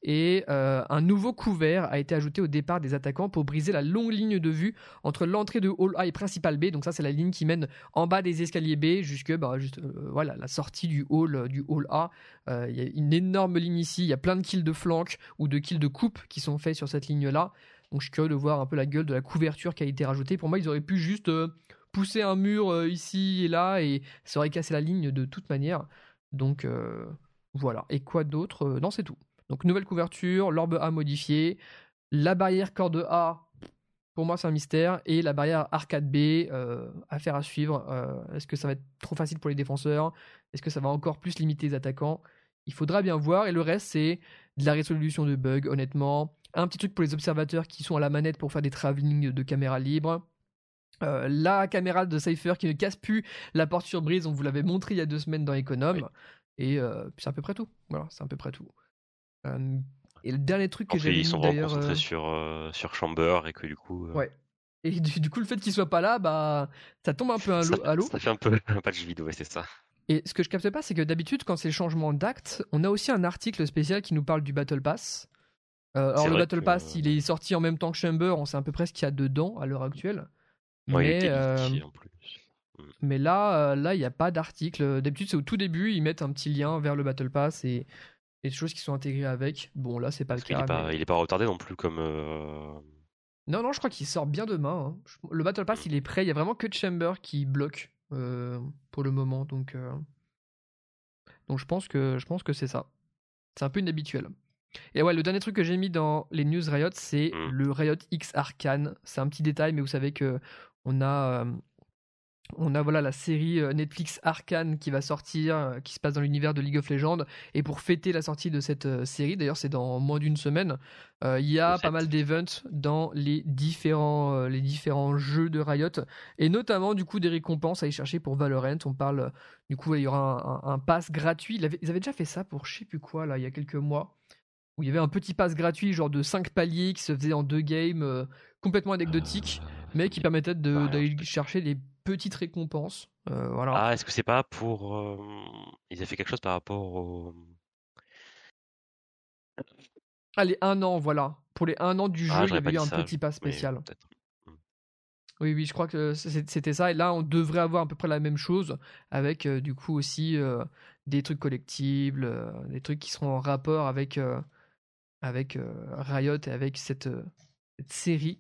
Et euh, un nouveau couvert a été ajouté au départ des attaquants pour briser la longue ligne de vue entre l'entrée de Hall A et Principal B. Donc ça, c'est la ligne qui mène en bas des escaliers B jusque bah, juste, euh, voilà, la sortie du hall, euh, du hall A. Il y a une énorme ligne ici. Il y a plein de kills de flanc ou de kills de coupe qui sont faits sur cette ligne-là. Donc je suis curieux de voir un peu la gueule de la couverture qui a été rajoutée. Pour moi, ils auraient pu juste pousser un mur ici et là et ça aurait cassé la ligne de toute manière. Donc voilà. Et quoi d'autre? Non, c'est tout. Donc nouvelle couverture, l'orbe A modifié, la barrière corde A, pour moi c'est un mystère, et la barrière arcade B, euh, affaire à suivre. Euh, est-ce que ça va être trop facile pour les défenseurs? Est-ce que ça va encore plus limiter les attaquants? Il faudra bien voir, et le reste c'est de la résolution de bugs, honnêtement. Un petit truc pour les observateurs qui sont à la manette pour faire des travelling de caméra libre. Euh, la caméra de Cypher qui ne casse plus la porte sur brise, on vous l'avait montré il y a deux semaines dans Econome. Et c'est à peu près tout. Voilà, c'est à peu près tout et le dernier truc que j'ai Ils sont vraiment concentrés sur, sur Chamber et que du coup. Ouais. Et du, coup, le fait qu'il soit pas là, bah, ça tombe un peu à l'eau. Ça, fait un peu un patch vidéo, ouais, c'est ça. Et ce que je capte pas, c'est que d'habitude, quand c'est le changement d'acte, on a aussi un article spécial qui nous parle du Battle Pass. alors le Battle Pass, il est sorti en même temps que Chamber, on sait à peu près ce qu'il y a dedans à l'heure actuelle. mais, en plus. Mm. mais là, là, il n'y a pas d'article. D'habitude, c'est au tout début, ils mettent un petit lien vers le Battle Pass et et des choses qui sont intégrées avec. Bon, là, c'est pas le cas. Il est, pas, il est pas retardé non plus comme. Euh, non, non, je crois qu'il sort bien demain. Hein. Le Battle Pass, il est prêt. Il y a vraiment que Chamber qui bloque euh, pour le moment. Donc, euh, donc je pense que, je pense que c'est ça. C'est un peu inhabituel. Et ouais, le dernier truc que j'ai mis dans les news Riot, c'est mmh. le Riot X Arcane. C'est un petit détail, mais vous savez que on a on a voilà la série euh, Netflix Arcane qui va sortir, euh, qui se passe dans l'univers de League of Legends. Et pour fêter la sortie de cette euh, série, d'ailleurs c'est dans moins d'une semaine, il y a pas mal d'events dans les différents, les différents jeux de Riot. Et notamment du coup des récompenses à y chercher pour Valorant. On parle du coup il y aura un, pass gratuit. Ils avaient, déjà fait ça pour je sais plus quoi là, il y a quelques mois. Où il y avait un petit pass gratuit genre de 5 paliers qui se faisait en deux games, complètement anecdotique, mais qui permettait d'aller chercher les petite récompense. Euh, voilà. Ah, est-ce que c'est pas pour. Euh, ils ont fait quelque chose par rapport au. Allez, un an, voilà. Pour les un an du ah, jeu, il y avait eu un petit pas spécial. Hmm. Oui, oui, je crois que c'était ça. Et là, on devrait avoir à peu près la même chose avec euh, du coup aussi des trucs collectibles, des trucs qui seront en rapport avec, avec Riot et avec cette, cette série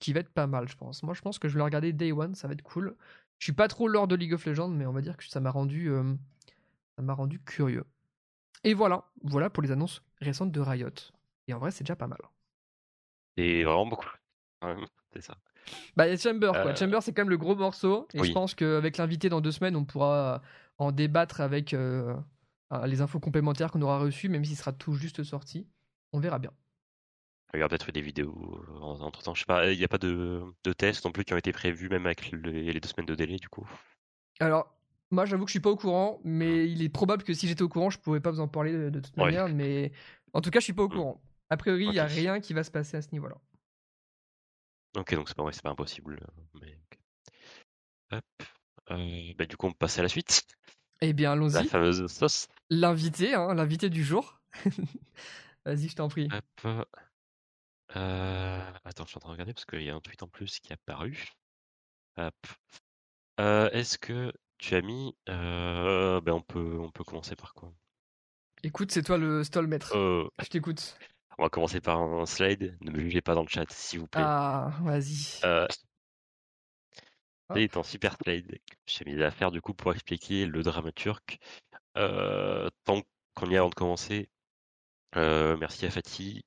qui va être pas mal, je pense. Moi, je pense que je vais le regarder Day One, ça va être cool. Je suis pas trop lord de League of Legends, mais on va dire que ça m'a rendu, euh, ça m'a rendu curieux. Et voilà, voilà pour les annonces récentes de Riot. Et en vrai, c'est déjà pas mal. Et vraiment beaucoup. c'est ça. Bah, il y a Chamber, quoi. Euh, Chamber, c'est quand même le gros morceau. Et je pense qu'avec l'invité dans deux semaines, on pourra en débattre avec euh, les infos complémentaires qu'on aura reçues, même s'il sera tout juste sorti. On verra bien. Y peut-être des vidéos euh, entre temps. Je sais pas, il n'y a pas de, de, tests non plus qui ont été prévus, même avec les, deux semaines de délai, du coup. Alors, moi, j'avoue que je suis pas au courant, mais mmh. il est probable que si j'étais au courant, je pourrais pas vous en parler de, toute manière. Mais en tout cas, je suis pas au mmh. courant. A priori, il n'y a rien qui va se passer à ce niveau-là. Ok, donc c'est pas, pas impossible. Mais... Hop. Euh, bah, du coup, on passe à la suite. Eh bien, allons-y. La fameuse sauce. L'invité, hein, l'invité du jour. Vas-y, je t'en prie. Hop. Euh, attends, je suis en train de regarder parce qu'il y a un tweet en plus qui est apparu. Euh, est-ce que tu as mis. Euh, ben on, peut, on peut commencer par quoi? Écoute, c'est toi le stall maître. Je t'écoute. On va commencer par un slide. Ne me jugez pas dans le chat, s'il vous plaît. Ah, vas-y. C'est un super slide j'ai mis à faire du coup pour expliquer le drame turc. tant qu'on y est avant de commencer, merci à Fatih.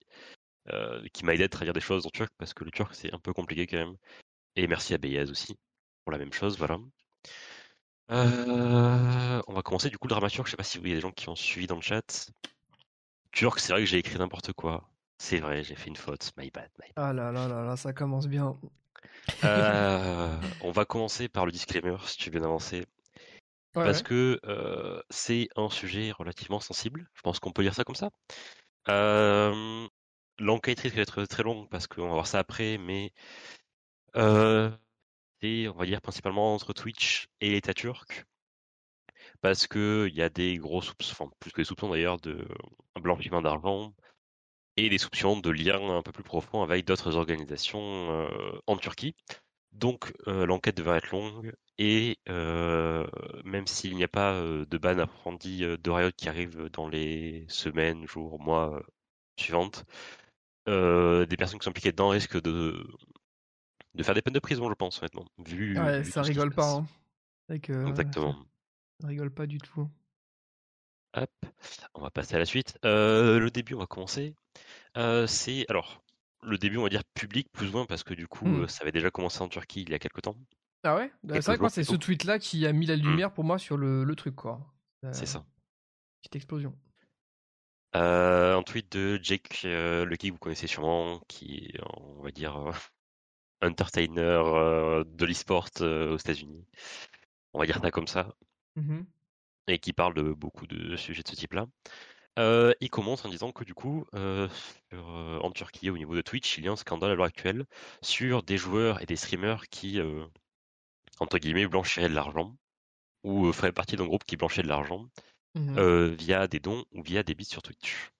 Euh, qui m'a aidé à traduire des choses en turc parce que le turc c'est un peu compliqué quand même. Et merci à Beyaz aussi pour la même chose, voilà. Euh, on va commencer du coup le dramaturge. Je sais pas si vous y a des gens qui ont suivi dans le chat. Turc, c'est vrai que j'ai écrit n'importe quoi. C'est vrai, j'ai fait une faute. My bad, my bad. Ah là là là là, ça commence bien. Euh, on va commencer par le disclaimer si tu veux avancer. parce que c'est un sujet relativement sensible. Je pense qu'on peut dire ça comme ça. Euh, L'enquête risque d'être très longue parce qu'on va voir ça après, mais euh, c'est, on va dire, principalement entre Twitch et l'État turc. Parce qu'il y a des gros soupçons, enfin plus que des soupçons d'ailleurs, de blanchiment d'argent et des soupçons de liens un peu plus profonds avec d'autres organisations en Turquie. Donc l'enquête devrait être longue et même s'il n'y a pas de ban approfondi de Riot qui arrive dans les semaines, jours, mois suivantes, des personnes qui sont impliquées dedans risquent de, de faire des peines de prison, je pense, honnêtement. Vu, ouais, ça rigole pas. Hein. Exactement. Ça rigole pas du tout. Hop, on va passer à la suite. le début, on va commencer. c'est alors le début, on va dire public plus ou moins parce que du coup, mmh. ça avait déjà commencé en Turquie il y a quelques temps. Ah ouais? Bah, C'est vrai que moi, c'est ce tweet-là qui a mis la mmh. lumière pour moi sur le, le truc, quoi. c'est ça. Petite explosion. Un tweet de Jake le Lucky, vous connaissez sûrement, qui est, on va dire, entertainer de l'e-sport aux États-Unis. On va dire ça comme ça. Mmh et qui parle de beaucoup de sujets de ce type-là. Euh, il commence en disant que du coup, euh, euh, en Turquie, au niveau de Twitch, il y a un scandale à l'heure actuelle sur des joueurs et des streamers qui, entre guillemets, blanchiraient de l'argent ou feraient partie d'un groupe qui blanchit de l'argent mmh via des dons ou via des bits sur Twitch.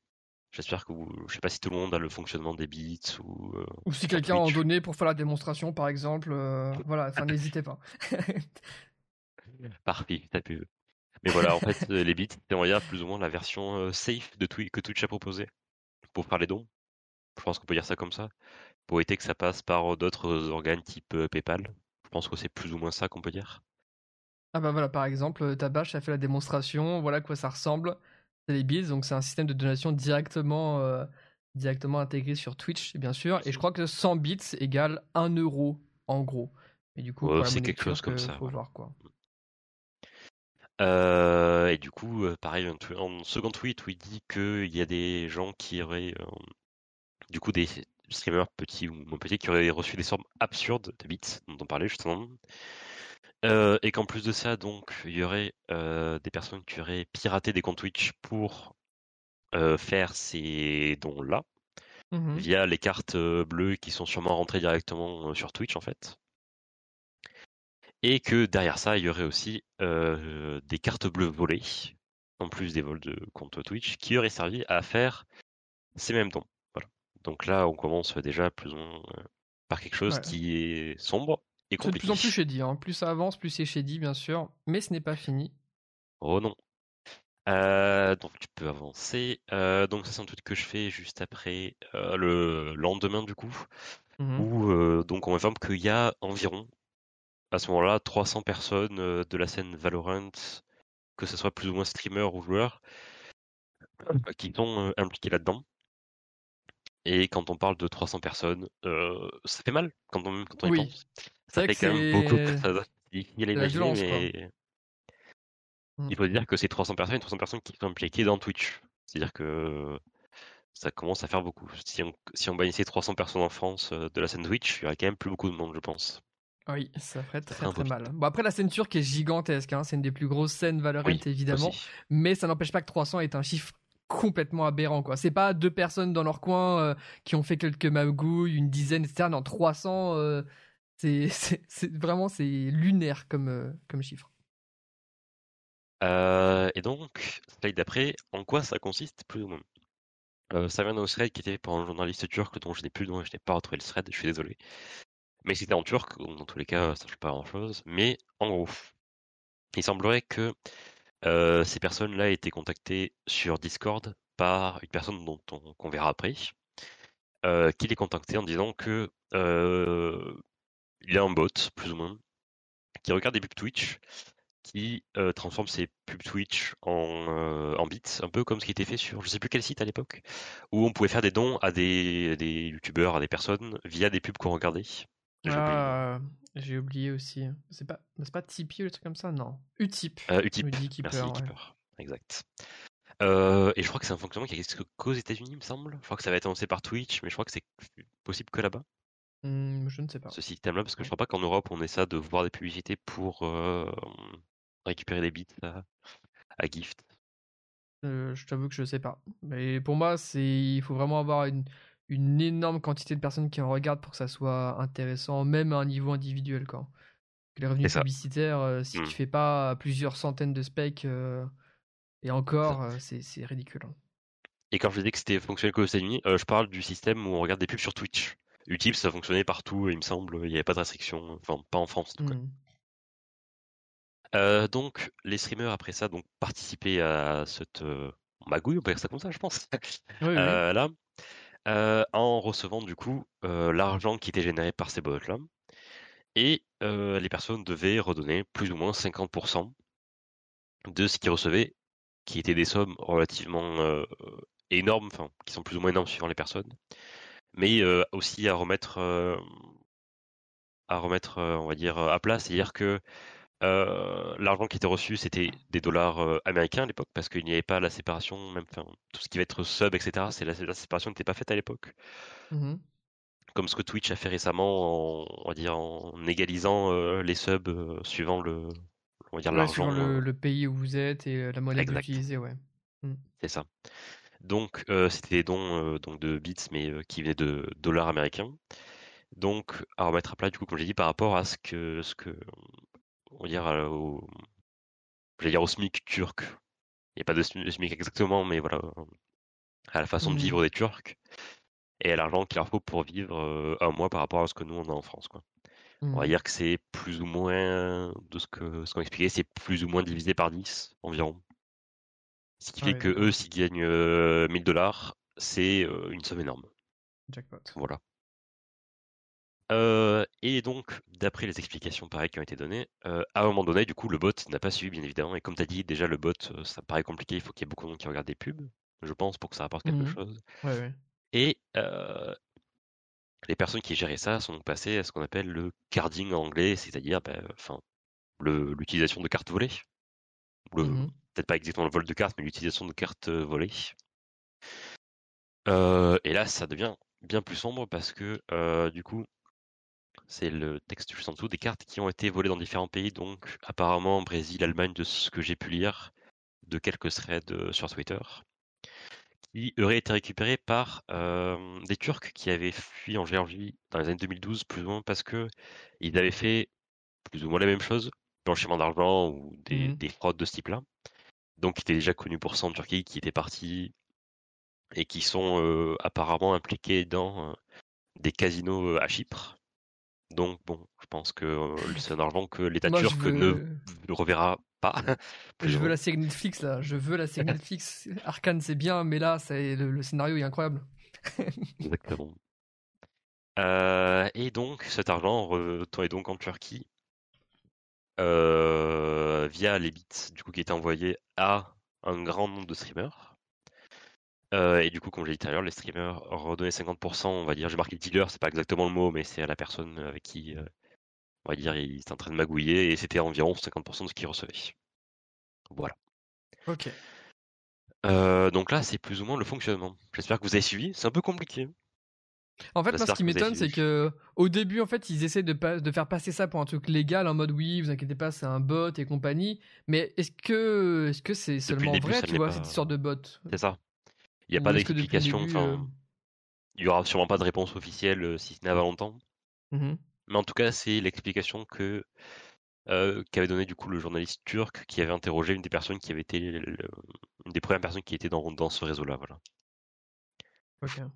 J'espère que vous, je sais pas si tout le monde a le fonctionnement des bits ou. ou si quelqu'un en donné pour faire la démonstration, par exemple. voilà, enfin, n'hésitez pas. Parfait, t'as pu. Mais voilà, en fait, euh, les bits, c'est on plus ou moins la version euh, safe de Twitch que Twitch a proposé pour faire les dons. Je pense qu'on peut dire ça comme ça. Pour éviter que ça passe par euh, d'autres organes type PayPal. Je pense que c'est plus ou moins ça qu'on peut dire. Ah bah voilà, par exemple, Tabash a fait la démonstration, voilà quoi ça ressemble. C'est les bits, donc c'est un système de donation directement, directement intégré sur Twitch, bien sûr. Et je crois que 100 bits égale 1 euro, en gros. Et du coup, c'est quelque chose comme ça. Faut voir, quoi. Euh, et du coup, euh, pareil, en, second tweet où il dit qu'il y a des gens qui auraient, euh, du coup, des streamers petits ou moins petits qui auraient reçu des sommes absurdes de bits, dont on parlait justement. Et qu'en plus de ça, donc, il y aurait des personnes qui auraient piraté des comptes Twitch pour faire ces dons-là, mmh via les cartes bleues qui sont sûrement rentrées directement sur Twitch en fait et que derrière ça, il y aurait aussi euh, des cartes bleues volées, en plus des vols de compte Twitch, qui auraient servi à faire ces mêmes dons. Voilà. Donc là, on commence déjà plus ou moins euh, par quelque chose qui est sombre et compliqué. C'est de plus en plus shady. Hein. Plus ça avance, plus c'est shady, bien sûr. Mais ce n'est pas fini. Oh non. Euh, donc tu peux avancer. donc ça c'est un tweet que je fais juste après le lendemain du coup, mmh où donc on informe qu'il y a environ à ce moment-là 300 personnes euh, de la scène Valorant, que ce soit plus ou moins streamers ou joueurs, euh, qui sont euh, impliqués là-dedans. Et quand on parle de 300 personnes, ça fait mal quand on, quand on y pense. Ça fait quand même beaucoup. Ça, il, a mais... Mm. il faut dire que c'est 300 personnes, 300 personnes qui sont impliquées dans Twitch. C'est-à-dire que ça commence à faire beaucoup. Si on, si on bannissait 300 personnes en France de la scène Twitch, il y aurait quand même plus beaucoup de monde, je pense. Oui, ça ferait très très mal. Bon après la scène turque est gigantesque, hein. c'est une des plus grosses scènes Valorant évidemment, mais ça n'empêche pas que 300 est un chiffre complètement aberrant quoi. C'est pas deux personnes dans leur coin euh, qui ont fait quelques magouilles, une dizaine etc. Non 300, euh, c'est vraiment c'est lunaire comme euh, comme chiffre. et donc slide d'après, en quoi ça consiste plus ou moins? Ça vient d'un thread qui était par un journaliste turc dont je n'ai plus nom, je n'ai pas retrouvé le thread, je suis désolé. Mais c'était en turc, dans tous les cas, ça ne change pas grand-chose. Mais en gros, il semblerait que euh, ces personnes-là aient été contactées sur Discord par une personne dont on, qu'on verra après, euh, qui les contactait en disant que euh, il y a un bot, plus ou moins, qui regarde des pubs Twitch, qui transforme ses pubs Twitch en, en bits, un peu comme ce qui était fait sur je sais plus quel site à l'époque, où on pouvait faire des dons à des, des youtubeurs, à des personnes via des pubs qu'on regardait. Ah, j'ai oublié aussi. C'est pas, c'est pas Tipeee ou des trucs comme ça Non. Utip. Euh, Utip. Merci, Exact. Euh, et je crois que c'est un fonctionnement qui existe qu'aux États-Unis, il me semble. Je crois que ça va être annoncé par Twitch, mais je crois que c'est possible que là-bas. Mmh, je ne sais pas. Ce système-là, parce que je crois pas qu'en Europe on ait ça de voir des publicités pour euh, récupérer des bits à, à gift. Euh, je t'avoue que je sais pas. Mais pour moi, c'est il faut vraiment avoir une, une énorme quantité de personnes qui en regardent pour que ça soit intéressant, même à un niveau individuel. Quoi. Les revenus publicitaires, euh, si mmh. tu fais pas plusieurs centaines de specs, euh, et encore, euh, c'est ridicule. Hein. Et quand je disais que c'était fonctionnel que aux États-Unis, je parle du système où on regarde des pubs sur Twitch. Utip, ça fonctionnait partout, il me semble, il n'y avait pas de restriction, enfin pas en France en tout cas. Mmh. Euh, donc, les streamers après ça, donc participaient à cette euh, magouille, on peut dire ça comme ça, je pense. Euh, là, en recevant du coup l'argent qui était généré par ces bots-là, et les personnes devaient redonner plus ou moins 50% de ce qu'ils recevaient, qui étaient des sommes relativement énormes, enfin qui sont plus ou moins énormes suivant les personnes, mais aussi à remettre, à remettre, on va dire, à plat, c'est-à-dire que euh, l'argent qui était reçu, c'était des dollars euh, américains à l'époque, parce qu'il n'y avait pas la séparation, même tout ce qui va être sub, etc. C'est la, séparation n'était pas faite à l'époque. Mmh Comme ce que Twitch a fait récemment, en, on va dire en égalisant euh, les subs suivant le, on va dire l'argent. le, pays où vous êtes et la monnaie utilisée, ouais. Mmh. C'est ça. Donc c'était des dons donc de bits, mais qui venaient de dollars américains. Donc à remettre à plat, du coup, comme j'ai dit, par rapport à ce que ce que on va dire, euh, au, dire au SMIC turc. Il n'y a pas de SMIC exactement, mais voilà, à la façon de mmh. vivre des Turcs et à l'argent qu'il leur faut pour vivre euh, un mois par rapport à ce que nous on a en France. Quoi. On va mmh. dire que c'est plus ou moins, de ce qu'on expliquait, c'est plus ou moins divisé par 10 environ. Ce qui fait que eux, s'ils gagnent 1000 euh, dollars, c'est une somme énorme. Jackpot. Voilà. Euh, et donc, d'après les explications pareilles qui ont été données, euh, à un moment donné, du coup, le bot n'a pas suivi, bien évidemment. Et comme tu as dit, déjà, le bot, euh, ça paraît compliqué. Il faut qu'il y ait beaucoup de monde qui regarde des pubs, je pense, pour que ça rapporte quelque mmh chose. Et les personnes qui géraient ça sont passées à ce qu'on appelle le carding en anglais, c'est-à-dire bah, l'utilisation de cartes volées. Mmh peut-être pas exactement le vol de cartes, mais l'utilisation de cartes volées. et là, ça devient bien plus sombre parce que, du coup, c'est le texte juste en dessous, des cartes qui ont été volées dans différents pays, donc apparemment Brésil, Allemagne, de ce que j'ai pu lire, de quelques threads euh, sur Twitter, qui auraient été récupérés par euh, des Turcs qui avaient fui en Géorgie dans les années 2012, plus ou moins parce que ils avaient fait plus ou moins la même chose, blanchiment d'argent ou des, mmh fraudes de ce type-là. Donc, qui étaient déjà connus pour ça en Turquie, qui étaient partis et qui sont euh, apparemment impliqués dans des casinos à Chypre. Donc bon, je pense que euh, c'est un argent que l'État turc ne, reverra pas. je veux la série Netflix là, je veux la série Netflix. Arkane c'est bien, mais là c'est le, scénario est incroyable. Exactement. Euh, et donc cet argent retournait donc en Turquie euh, via les bits du coup qui étaient envoyés à un grand nombre de streamers. Euh, et du coup, comme j'ai dit tout à l'heure, les streamers redonnaient 50%, on va dire, j'ai marqué dealer, c'est pas exactement le mot, mais c'est à la personne avec qui, euh, on va dire, il était en train de magouiller, et c'était environ 50% de ce qu'il recevait. Voilà. Ok. Euh, donc là, c'est plus ou moins le fonctionnement. J'espère que vous avez suivi, c'est un peu compliqué. En fait, moi, ce qui m'étonne, c'est que au début, en fait, ils essaient de, de, faire passer ça pour un truc légal, en mode oui, vous inquiétez pas, c'est un bot et compagnie. Mais est-ce que est-ce que c'est seulement vrai, tu vois, cette histoire de bot? C'est ça. Il n'y a pas d'explication. Enfin, euh il y aura sûrement pas de réponse officielle euh, si ce n'est avant longtemps. Mmh Mais en tout cas, c'est l'explication que euh, qu'avait donné du coup le journaliste turc qui avait interrogé une des personnes qui avait été une des premières personnes qui étaient dans, dans ce réseau-là. Voilà.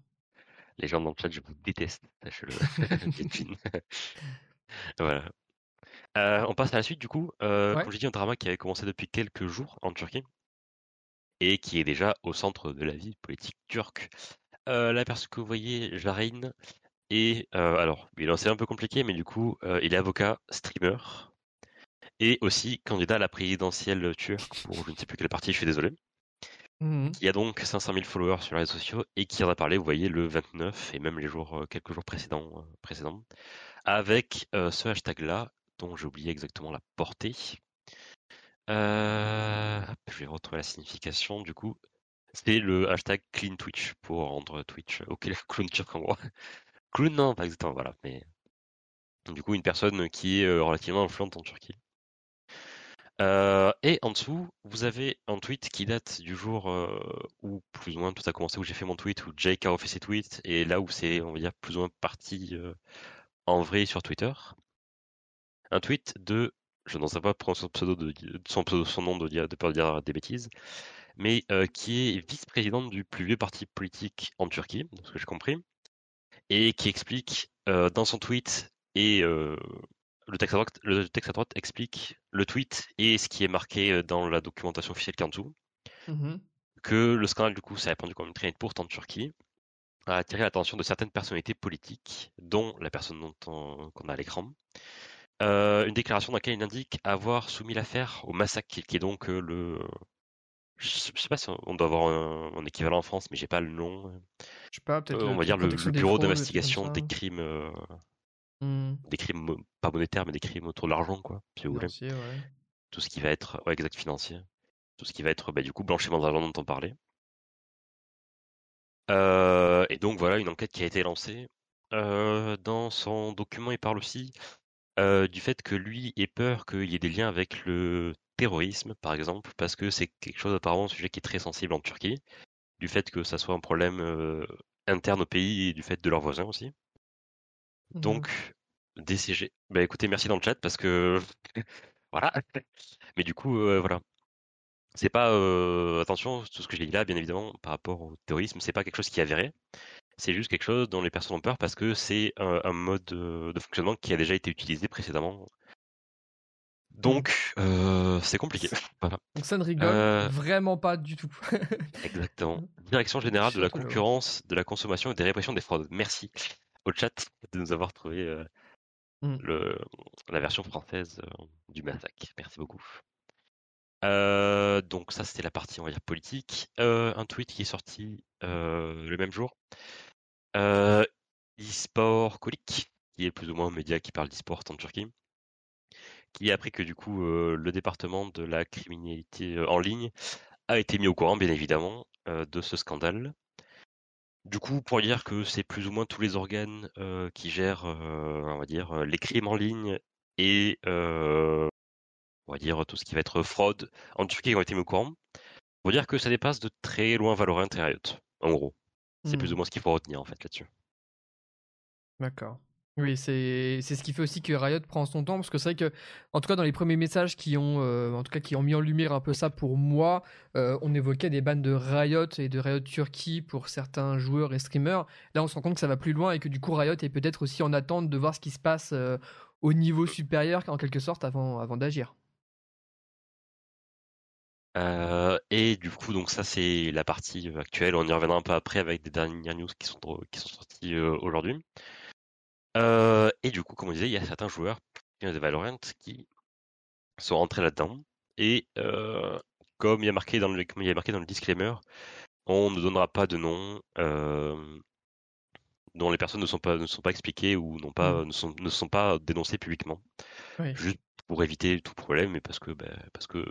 Les gens dans le chat, je vous déteste, sachez-le. voilà. on passe à la suite du coup. Comme j'ai dit, un drama qui avait commencé depuis quelques jours en Turquie et qui est déjà au centre de la vie politique turque. Euh, la personne que vous voyez, Jarine, et euh, alors, il c'est un peu compliqué, mais du coup, euh, il est avocat, streamer, et aussi candidat à la présidentielle turque pour je ne sais plus quelle partie, je suis désolé. Mmh il y a donc 500 000 followers sur les réseaux sociaux et qui en a parlé, vous voyez, le 29 et même les jours, quelques jours précédents, précédents avec ce hashtag-là, dont j'ai oublié exactement la portée. Euh, je vais retrouver la signification du coup. C'est le hashtag clean Twitch pour rendre Twitch ok clown turc en gros. clown non, pas exactement, voilà. Mais du coup, une personne qui est euh, relativement influente en Turquie. Euh, et en dessous, vous avez un tweet qui date du jour où plus ou moins tout a commencé, où j'ai fait mon tweet, où Jake a refait ses tweets, et là où c'est, on va dire, plus ou moins parti en vrai sur Twitter. Un tweet de je n'en sais pas prendre son pseudo de son, son nom de, de peur de dire des bêtises, mais qui est vice-présidente du plus vieux parti politique en Turquie, de ce que j'ai compris, et qui explique dans son tweet et le texte, à droite, le texte à droite explique le tweet et ce qui est marqué dans la documentation officielle qui est en dessous. Mmh que le scandale, du coup, ça a répandu comme une traînée de en Turquie, a attiré l'attention de certaines personnalités politiques, dont la personne qu'on a à l'écran. Une déclaration dans laquelle il indique avoir soumis l'affaire au massacre, qui est donc le. Je sais pas si on doit avoir un, équivalent en France, mais j'ai pas le nom. Je sais pas, peut-être. on va dire le, bureau d'investigation des crimes. Mmh. Des crimes pas monétaires, mais des crimes autour de l'argent, quoi, si vous voulez. Tout ce qui va être. Ouais, exact, financier. Tout ce qui va être, bah, du coup, blanchiment d'argent dont on parlait. Euh, et donc voilà, une enquête qui a été lancée. Euh, dans son document, il parle aussi euh, du fait que lui ait peur qu'il y ait des liens avec le terrorisme, par exemple, parce que c'est quelque chose apparemment un sujet qui est très sensible en Turquie, du fait que ça soit un problème interne au pays et du fait de leurs voisins aussi. Mmh donc, DCG. Bah écoutez, merci dans le chat parce que voilà. Mais du coup, voilà. C'est pas attention, tout ce que j'ai dit là, bien évidemment, par rapport au terrorisme, c'est pas quelque chose qui est avéré. C'est juste quelque chose dont les personnes ont peur parce que c'est un, mode de, fonctionnement qui a déjà été utilisé précédemment. Donc, c'est compliqué. Donc ça ne rigole vraiment pas du tout. exactement. Direction générale de la concurrence, de la consommation et des répressions des fraudes. Merci au chat de nous avoir trouvé le, la version française du massacre. Merci beaucoup. Euh, donc ça, c'était la partie, on va dire, politique. Euh, un tweet qui est sorti euh, le même jour. e-sport Kolik, qui est plus ou moins un média qui parle d'e-sport en Turquie, qui a appris que du coup, le département de la criminalité en ligne a été mis au courant, bien évidemment, de ce scandale. Du coup, pour dire que c'est plus ou moins tous les organes qui gèrent, on va dire, les crimes en ligne et on va dire tout ce qui va être fraude en Turquie qui ont été mis au courant, pour dire que ça dépasse de très loin Valorant et Riot, en gros. C'est plus ou mmh. moins ce qu'il faut retenir en fait là-dessus. D'accord. Oui, c'est ce qui fait aussi que Riot prend son temps, parce que c'est vrai que, en tout cas, dans les premiers messages qui ont, euh, en tout cas, qui ont mis en lumière un peu ça pour moi, euh, on évoquait des bannes de Riot et de Riot Turquie pour certains joueurs et streamers. Là, on se rend compte que ça va plus loin et que du coup, Riot est peut-être aussi en attente de voir ce qui se passe euh, au niveau supérieur, en quelque sorte, avant, avant d'agir. Euh, et du coup, donc ça c'est la partie euh, actuelle. On y reviendra un peu après avec des dernières news qui sont qui sont sorties euh, aujourd'hui. et du coup, comme on disait, il y a certains joueurs de Valorant qui sont rentrés là-dedans. Et comme il y a marqué dans le il y a marqué dans le disclaimer, on ne donnera pas de nom dont les personnes ne sont pas ne sont pas expliquées ou n'ont pas mmh. ne sont ne sont pas dénoncées publiquement. Juste pour éviter tout problème, et parce que ben, parce que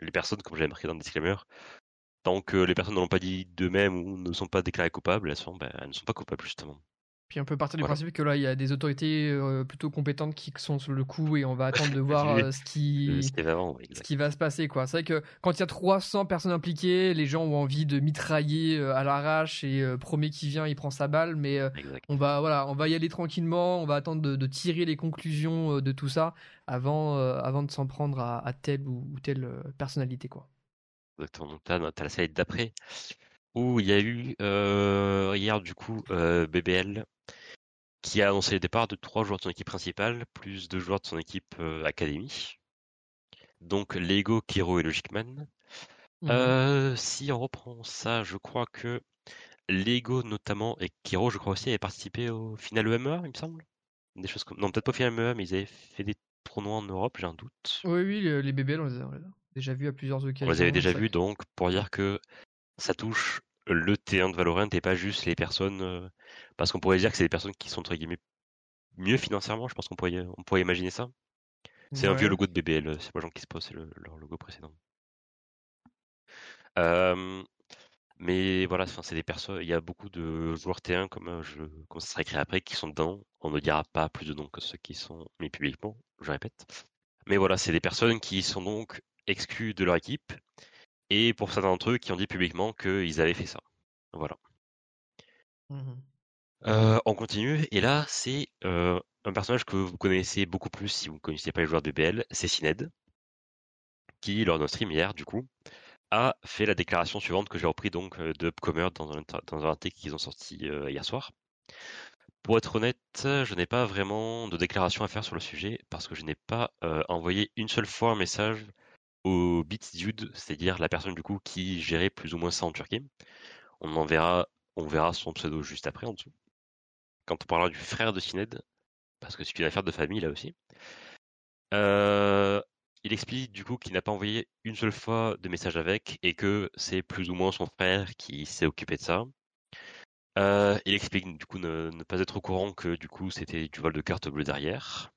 les personnes, comme j'avais marqué dans le disclaimer, tant que les personnes ne l'ont pas dit d'eux-mêmes ou ne sont pas déclarées coupables, elles, sont, ben, elles ne sont pas coupables justement. Puis on peut partir du principe que là, il y a des autorités euh, plutôt compétentes qui sont sur le coup et on va attendre de voir euh, ce, qui... ce qui va se passer. quoi. C'est vrai que quand il y a 300 personnes impliquées, les gens ont envie de mitrailler euh, à l'arrache et premier qui vient, il prend sa balle. Mais on, va, voilà, on va y aller tranquillement, on va attendre de, tirer les conclusions de tout ça avant, avant de s'en prendre à, telle ou, telle personnalité. quoi. Exactement. Tu as, la slide d'après où il y a eu hier du coup BBL qui a annoncé le départ de trois joueurs de son équipe principale, plus deux joueurs de son équipe euh, académie. Donc Lego, Kiro et Logicman. Mhm. Euh, si on reprend ça, je crois que Lego notamment et Kiro, je crois aussi, avaient participé au final EMEA, il me semble. Des choses comme... Non, peut-être pas au final EMEA, mais ils avaient fait des tournois en Europe, j'ai un doute. Oui, oui, les BBL, on les a déjà vus à plusieurs occasions. On les avait déjà vus, donc pour dire que ça touche le T1 de Valorant et pas juste les personnes. Euh, parce qu'on pourrait dire que c'est des personnes qui sont entre guillemets mieux financièrement, je pense qu'on pourrait, on pourrait imaginer ça. C'est un vieux logo de BBL, c'est pas gens qui se posent, c'est leur logo précédent. mais voilà, c'est des personnes. Il y a beaucoup de joueurs T1 comme, euh, je, comme ça sera écrit après qui sont dedans. On ne dira pas plus de noms que ceux qui sont mis publiquement, je répète. Mais voilà, c'est des personnes qui sont donc exclues de leur équipe et pour certains d'entre eux qui ont dit publiquement qu'ils avaient fait ça. Voilà. Mmh euh, on continue, et là, c'est euh, un personnage que vous connaissez beaucoup plus si vous ne connaissiez pas les joueurs de BL, c'est Sined, qui, lors d'un stream hier, du coup, a fait la déclaration suivante que j'ai repris donc de Upcomer dans un, dans un article qu'ils ont sorti hier soir. Pour être honnête, je n'ai pas vraiment de déclaration à faire sur le sujet parce que je n'ai pas envoyé une seule fois un message au Dude, c'est-à-dire la personne du coup qui gérait plus ou moins ça en Turquie. On en verra, on verra son pseudo juste après en dessous. Quand on parlera du frère de Sined, parce que c'est une affaire de famille là aussi. Euh, il explique du coup qu'il n'a pas envoyé une seule fois de message avec et que c'est plus ou moins son frère qui s'est occupé de ça. Euh, il explique du coup ne, pas être au courant que du coup c'était du vol de carte bleue derrière.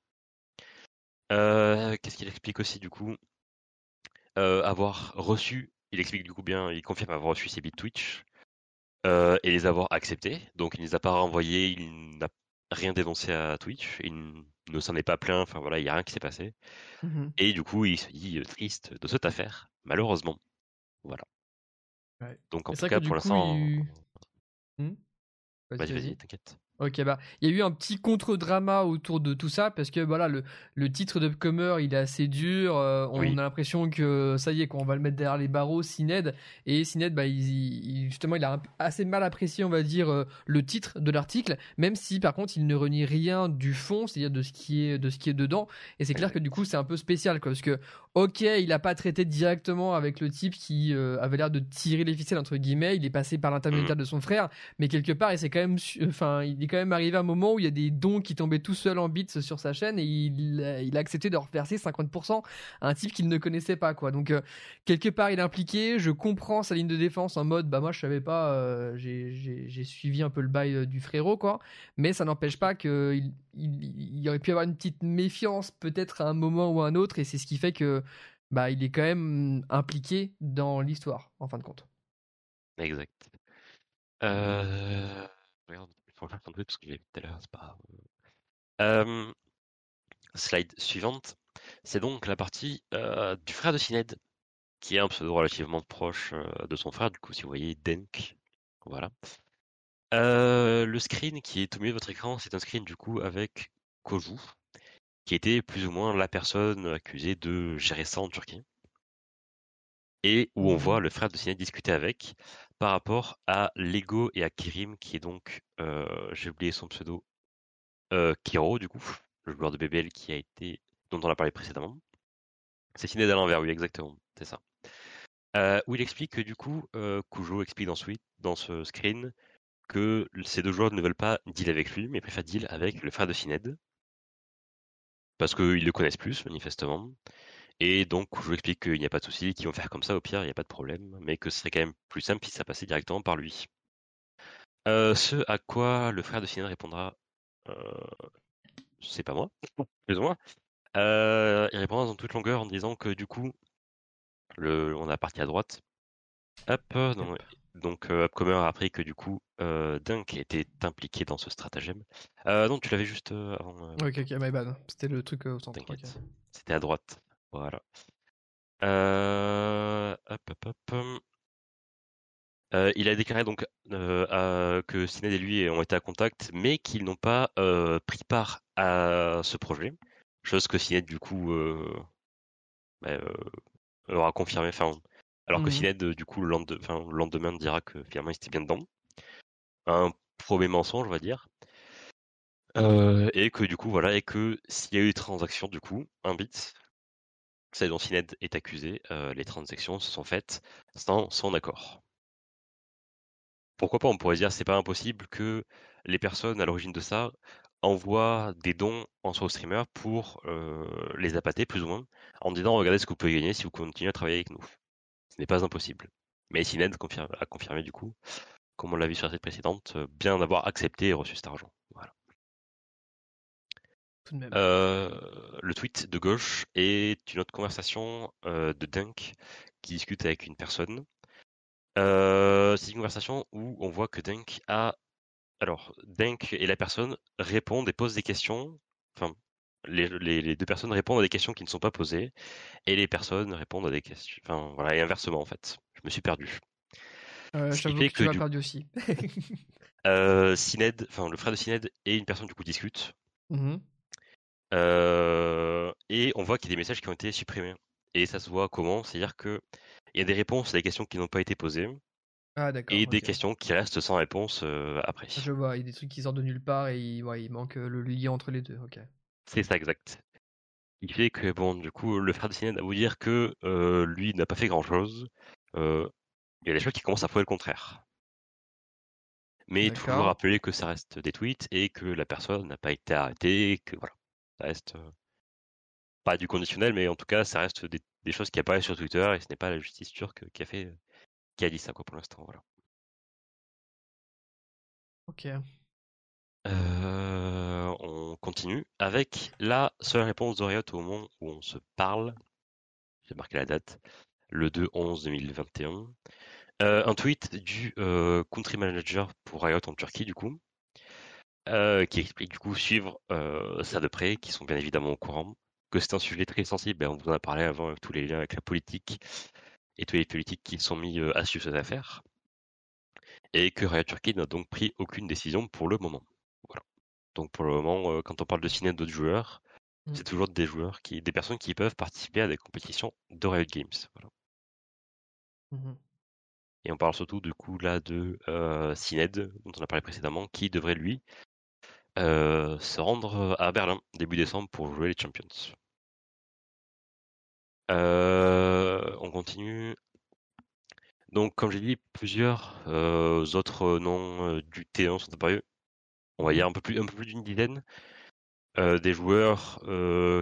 Euh, qu'est-ce qu'il explique aussi du coup? Avoir reçu, il explique du coup bien, il confirme avoir reçu ses bits Twitch et les avoir acceptés. Donc il ne les a pas renvoyés, il n'a rien dénoncé à Twitch, il ne s'en est pas plaint, enfin voilà, il n'y a rien qui s'est passé. Mmh et du coup, il se dit triste de cette affaire, malheureusement. Voilà. Donc en tout cas, pour l'instant. Mmh vas-y, vas-y, t'inquiète. Ok, bah, il y a eu un petit contre-drama autour de tout ça parce que voilà, le, le titre d'Upcomer il est assez dur. Euh, on a l'impression que ça y est, qu'on va le mettre derrière les barreaux, Sined. Et Sined, bah, il, justement, il a assez mal apprécié, on va dire, euh, le titre de l'article, même si par contre, il ne renie rien du fond, c'est-à-dire de ce qui est de ce qui est dedans. Et c'est clair que du coup, c'est un peu spécial, quoi, parce que ok, il a pas traité directement avec le type qui euh, avait l'air de tirer les ficelles entre guillemets. Il est passé par l'intermédiaire mmh. de son frère, mais quelque part, il s'est quand même, enfin, il quand même arrivé un moment où il y a des dons qui tombaient tout seuls en bits sur sa chaîne et il, a accepté de reverser 50% à un type qu'il ne connaissait pas quoi. Donc euh, quelque part il est impliqué, je comprends sa ligne de défense en mode bah moi je savais pas, euh, j'ai suivi un peu le bail euh, du frérot quoi, mais ça n'empêche pas que il, y aurait pu avoir une petite méfiance peut-être à un moment ou à un autre et c'est ce qui fait que bah il est quand même impliqué dans l'histoire en fin de compte. Exact. Euh... slide suivante. C'est donc la partie du frère de Sined, qui est un pseudo relativement proche de son frère. Du coup, si vous voyez Denk, voilà. le screen qui est au milieu de votre écran, c'est un screen du coup avec Koju, qui était plus ou moins la personne accusée de gérer ça en Turquie. Et où on voit le frère de Sined discuter avec par rapport à Lego et à Kirim, qui est donc, euh, j'ai oublié son pseudo, euh, Kiro, du coup, le joueur de BBL qui a été, dont on a parlé précédemment. C'est Ciné à l'envers, oui, exactement, c'est ça. Euh, où il explique que du coup, Kujo explique dans ce screen que ces deux joueurs ne veulent pas deal avec lui, mais préfèrent deal avec le frère de Sined. Parce qu'ils le connaissent plus, manifestement. Et donc, je vous explique qu'il n'y a pas de souci, qu'ils vont faire comme ça, au pire, il n'y a pas de problème, mais que ce serait quand même plus simple si ça passait directement par lui. Euh, ce à quoi le frère de Sinan répondra, euh, c'est pas moi, plus ou moins. Euh, il répondra dans toute longueur en disant que du coup, le, on a parti à droite. Hop, donc, donc Upcomer a appris que du coup, Dunk était impliqué dans ce stratagème. non, tu l'avais juste avant. Ok, ok, my bad. C'était le truc au centre. C'était à droite. Voilà. Euh, euh, il a déclaré donc euh, que Sined et lui ont été à contact, mais qu'ils n'ont pas pris part à ce projet. Chose que Sined du coup bah, leur a confirmé. Enfin, alors que mmh du coup le lendemain, le lendemain dira que finalement il était bien dedans. Un premier mensonge, on va dire. et que du coup voilà et que s'il y a eu des transactions du coup un bit celle dont Sined est accusé, euh, les transactions se sont faites sans son accord. Pourquoi pas, on pourrait dire c'est pas impossible que les personnes à l'origine de ça envoient des dons en soi streamer pour euh, les appâter plus ou moins, en disant regardez ce que vous pouvez gagner si vous continuez à travailler avec nous. Ce n'est pas impossible. Mais Sined a confirmé du coup, comme on l'a vu sur cette précédente, euh, bien d'avoir accepté et reçu cet argent. Euh, le tweet de gauche est une autre conversation euh, de Dunk qui discute avec une personne. Euh, c'est une conversation où on voit que Dunk a. Alors, Dunk et la personne répondent et posent des questions. Enfin, les, deux personnes répondent à des questions qui ne sont pas posées et les personnes répondent à des questions. Enfin, voilà, et inversement en fait. Je me suis perdu. Euh, que, tu m'as perdu aussi. Sined, enfin, le frère de Sined et une personne du coup discutent. Mmh et on voit qu'il y a des messages qui ont été supprimés. Et ça se voit comment C'est-à-dire que il y a des réponses à des questions qui n'ont pas été posées. Ah. Et des questions qui restent sans réponse après. Je vois, il y a des trucs qui sortent de nulle part et il, il manque le lien entre les deux. Ok. C'est ça, exact. Il fait que, bon, du coup, le frère de Sined va vous dire que lui n'a pas fait grand-chose. il y a des choses qui commencent à prouver le contraire. Mais toujours rappeler que ça reste des tweets et que la personne n'a pas été arrêtée, que voilà, ça reste pas du conditionnel, mais en tout cas, ça reste des, choses qui apparaissent sur Twitter et ce n'est pas la justice turque qui a fait, qui a dit ça quoi pour l'instant, voilà. Ok. on continue avec la seule réponse de Riot au moment où on se parle. J'ai marqué la date, le 2-11-2021. Euh, un tweet du euh, country manager pour Riot en Turquie, du coup, euh, qui explique du coup suivre ça de près, qui sont bien évidemment au courant, que c'est un sujet très sensible, ben, on vous en a parlé avant avec tous les liens avec la politique et tous les politiques qui sont mis à suivre cette affaire, et que Riot Turquie n'a donc pris aucune décision pour le moment. Voilà. Donc pour le moment, quand on parle de signer d'autres joueurs, mmh. c'est toujours des joueurs qui, des personnes qui peuvent participer à des compétitions de Riot Games. Voilà. Mmh et on parle surtout du coup là de euh, dont on a parlé précédemment, qui devrait lui euh, se rendre à Berlin début décembre pour jouer les Champions. Euh, on continue. Donc, comme j'ai dit, plusieurs euh, autres noms du T1 sont apparus. On va dire un peu plus, un peu plus d'une dizaine. des joueurs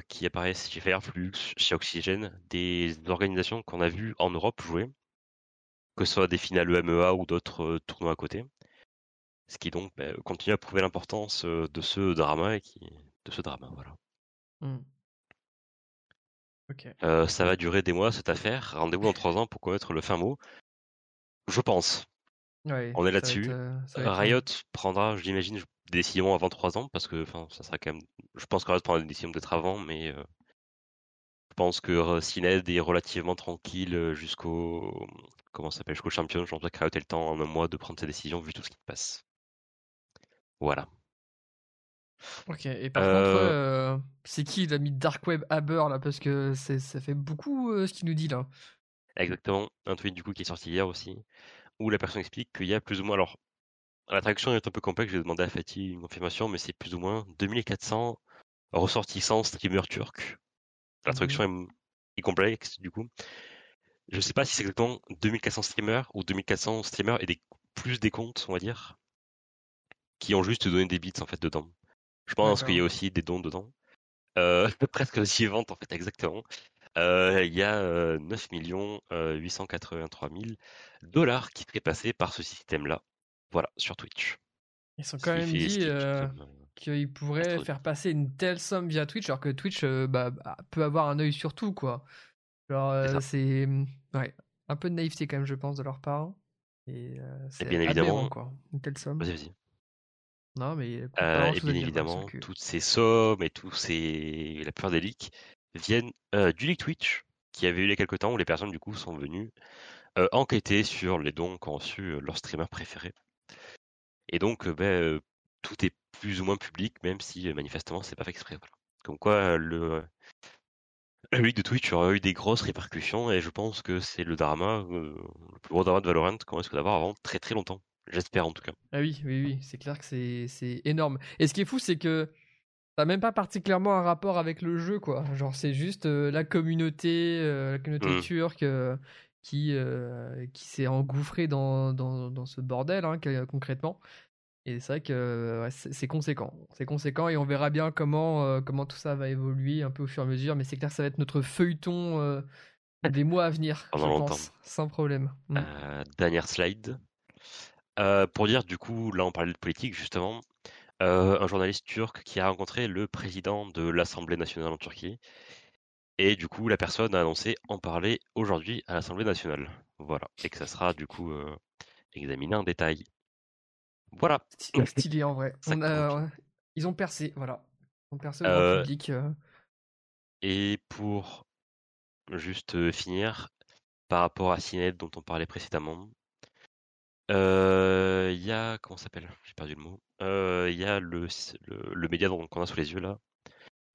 qui apparaissent chez Fireflux, chez Oxygen, des organisations qu'on a vues en Europe jouer que ce soit des finales EMEA ou d'autres euh, tournois à côté. Ce qui donc bah, continue à prouver l'importance euh, de ce drama et qui, de ce drama, voilà. Mmh. Euh, ça va durer des mois cette affaire. Rendez-vous en trois ans pour connaître le fin mot? Je pense. On est là-dessus. Riot prendra, j'imagine, des décisions avant trois ans parce que, enfin, ça sera quand même. Je pense que Riot prendra des décisions peut-être avant, mais je pense que Sined est relativement tranquille jusqu'au comment s'appelle jusqu'au champion. Je pense que Riot ait le temps en un mois de prendre ses décisions vu tout ce qui se passe. Voilà. Ok, et par contre, c'est qui il a mis Dark Web Aber là? Parce que ça fait beaucoup ce qu'il nous dit là. Exactement, un tweet du coup qui est sorti hier aussi, où la personne explique qu'il y a plus ou moins. Alors, la traduction est un peu complexe, je vais demander à Fatih une confirmation, mais c'est plus ou moins 2400 ressortissants streamers turcs la mmh traduction est, complexe du coup. Je sais pas si c'est exactement 2400 streamers ou 2400 streamers et des, plus des comptes, on va dire, qui ont juste donné des bits en fait dedans. Je pense qu'il y a aussi des dons dedans. Euh, presque aussi ventes en fait exactement. Euh, il y a 9 883 000 dollars qui seraient passés par ce système-là. Voilà, sur Twitch. Ils sont quand même dit euh, qu'ils pourraient faire passer une telle somme via Twitch, alors que Twitch euh, bah, bah, peut avoir un œil sur tout, quoi. Genre, euh, c'est ouais, un peu de naïveté quand même, je pense, de leur part. Et, c'est bien évidemment, quoi. Une telle somme. Vas-y, vas-y. Non, mais et bien évidemment, toutes ces sommes et tous ces la plupart des leaks viennent du leak Twitch qui avait eu il y a quelques temps où les personnes du coup sont venues enquêter sur les dons qu'ont reçus leurs streamers préférés. Et donc, ben, tout est plus ou moins public, même si manifestement c'est pas fait exprès. Comme quoi, le, le leak de Twitch aura eu des grosses répercussions et je pense que c'est le drama, le plus gros drama de Valorant qu'on risque d'avoir avant très très longtemps. J'espère en tout cas. Ah oui, oui, oui, c'est clair que c'est énorme. Et ce qui est fou, c'est que ça n'a même pas particulièrement un rapport avec le jeu, quoi. Genre, c'est juste la communauté, la communauté mmh. turque qui, euh, qui s'est engouffré dans, dans, dans, ce bordel, hein, concrètement. Et c'est vrai que c'est conséquent. C'est conséquent et on verra bien comment, euh, comment tout ça va évoluer un peu au fur et à mesure. Mais c'est clair que ça va être notre feuilleton euh, des mois à venir, je pense, sans problème. Mmh. dernière slide. Pour dire, du coup, là on parlait de politique justement. un journaliste turc qui a rencontré le président de l'Assemblée nationale en Turquie et du coup, la personne a annoncé en parler aujourd'hui à l'Assemblée nationale. Voilà. Et que ça sera du coup euh, examiné en détail. Voilà. Stylé en vrai. ils ont percé, voilà. Ils ont percé euh, public. Euh. Et pour juste finir, par rapport à Cinet dont on parlait précédemment, il y a. Comment s'appelle? J'ai perdu le mot. Il y a le, le, média qu'on a sous les yeux là,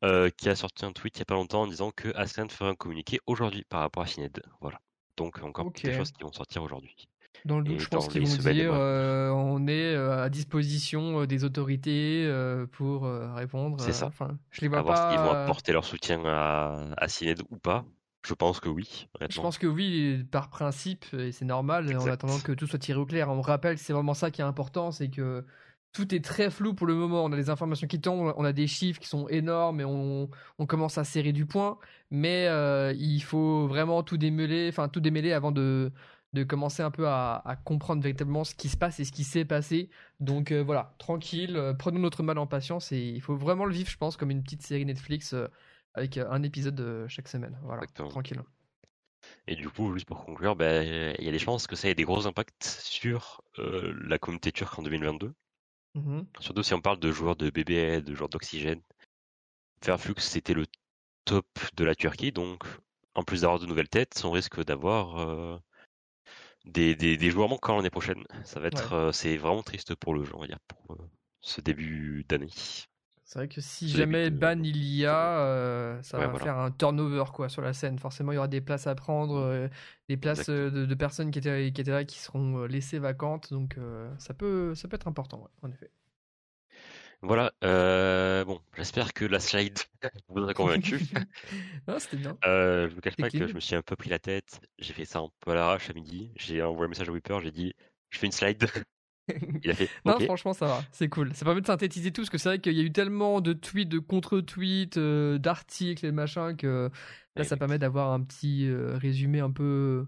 euh, qui a sorti un tweet il y a pas longtemps en disant que Ascent ferait un communiqué aujourd'hui par rapport à Cined. Voilà. Donc encore des choses qui vont sortir aujourd'hui. Dans le doute, je pense qu'ils vont dire euh, on est euh, à disposition euh, des autorités pour répondre. C'est ça. Enfin, je les vois pas. Voir s'ils vont apporter leur soutien à, à ou pas. Je pense que oui. Je pense que oui, par principe, et c'est normal, en attendant que tout soit tiré au clair. On rappelle que c'est vraiment ça qui est important, c'est que tout est très flou pour le moment. On a des informations qui tombent, on a des chiffres qui sont énormes et on, on commence à serrer du point. Mais il faut vraiment tout démêler, enfin tout démêler avant de, de commencer un peu à, comprendre véritablement ce qui se passe et ce qui s'est passé. Donc euh, voilà, tranquille, euh, prenons notre mal en patience et il faut vraiment le vivre, je pense, comme une petite série Netflix euh, avec un épisode chaque semaine. Voilà, tranquille. Et du coup, juste pour conclure, ben, il y a des chances que ça ait des gros impacts sur la communauté turque en 2022. Mmh Surtout si on parle de joueurs de BBL, de joueurs d'oxygène. Fairflux, c'était le top de la Turquie, donc en plus d'avoir de nouvelles têtes, on risque d'avoir des, des, des joueurs manquants l'année prochaine. Ça va être, euh, c'est vraiment triste pour le jeu, on va dire, pour euh, ce début d'année. C'est vrai que si jamais ban il y a, euh, ça va faire un turnover quoi sur la scène. Forcément, il y aura des places à prendre, des places de, personnes qui étaient, qui étaient là qui seront laissées vacantes. Donc ça peut, ça peut être important, en effet. Voilà, euh, bon, j'espère que la slide vous a convaincu. non, c'était bien. Euh, je vous cache pas que je me suis un peu pris la tête. J'ai fait ça un peu à l'arrache à midi. J'ai envoyé un message à Whipper, j'ai dit, je fais une slide. Il a fait. non, franchement, ça va, c'est cool. Ça permet de synthétiser tout, parce que c'est vrai qu'il y a eu tellement de tweets, de contre-tweets, euh, d'articles et machin que là, ça permet d'avoir un petit euh, résumé un peu,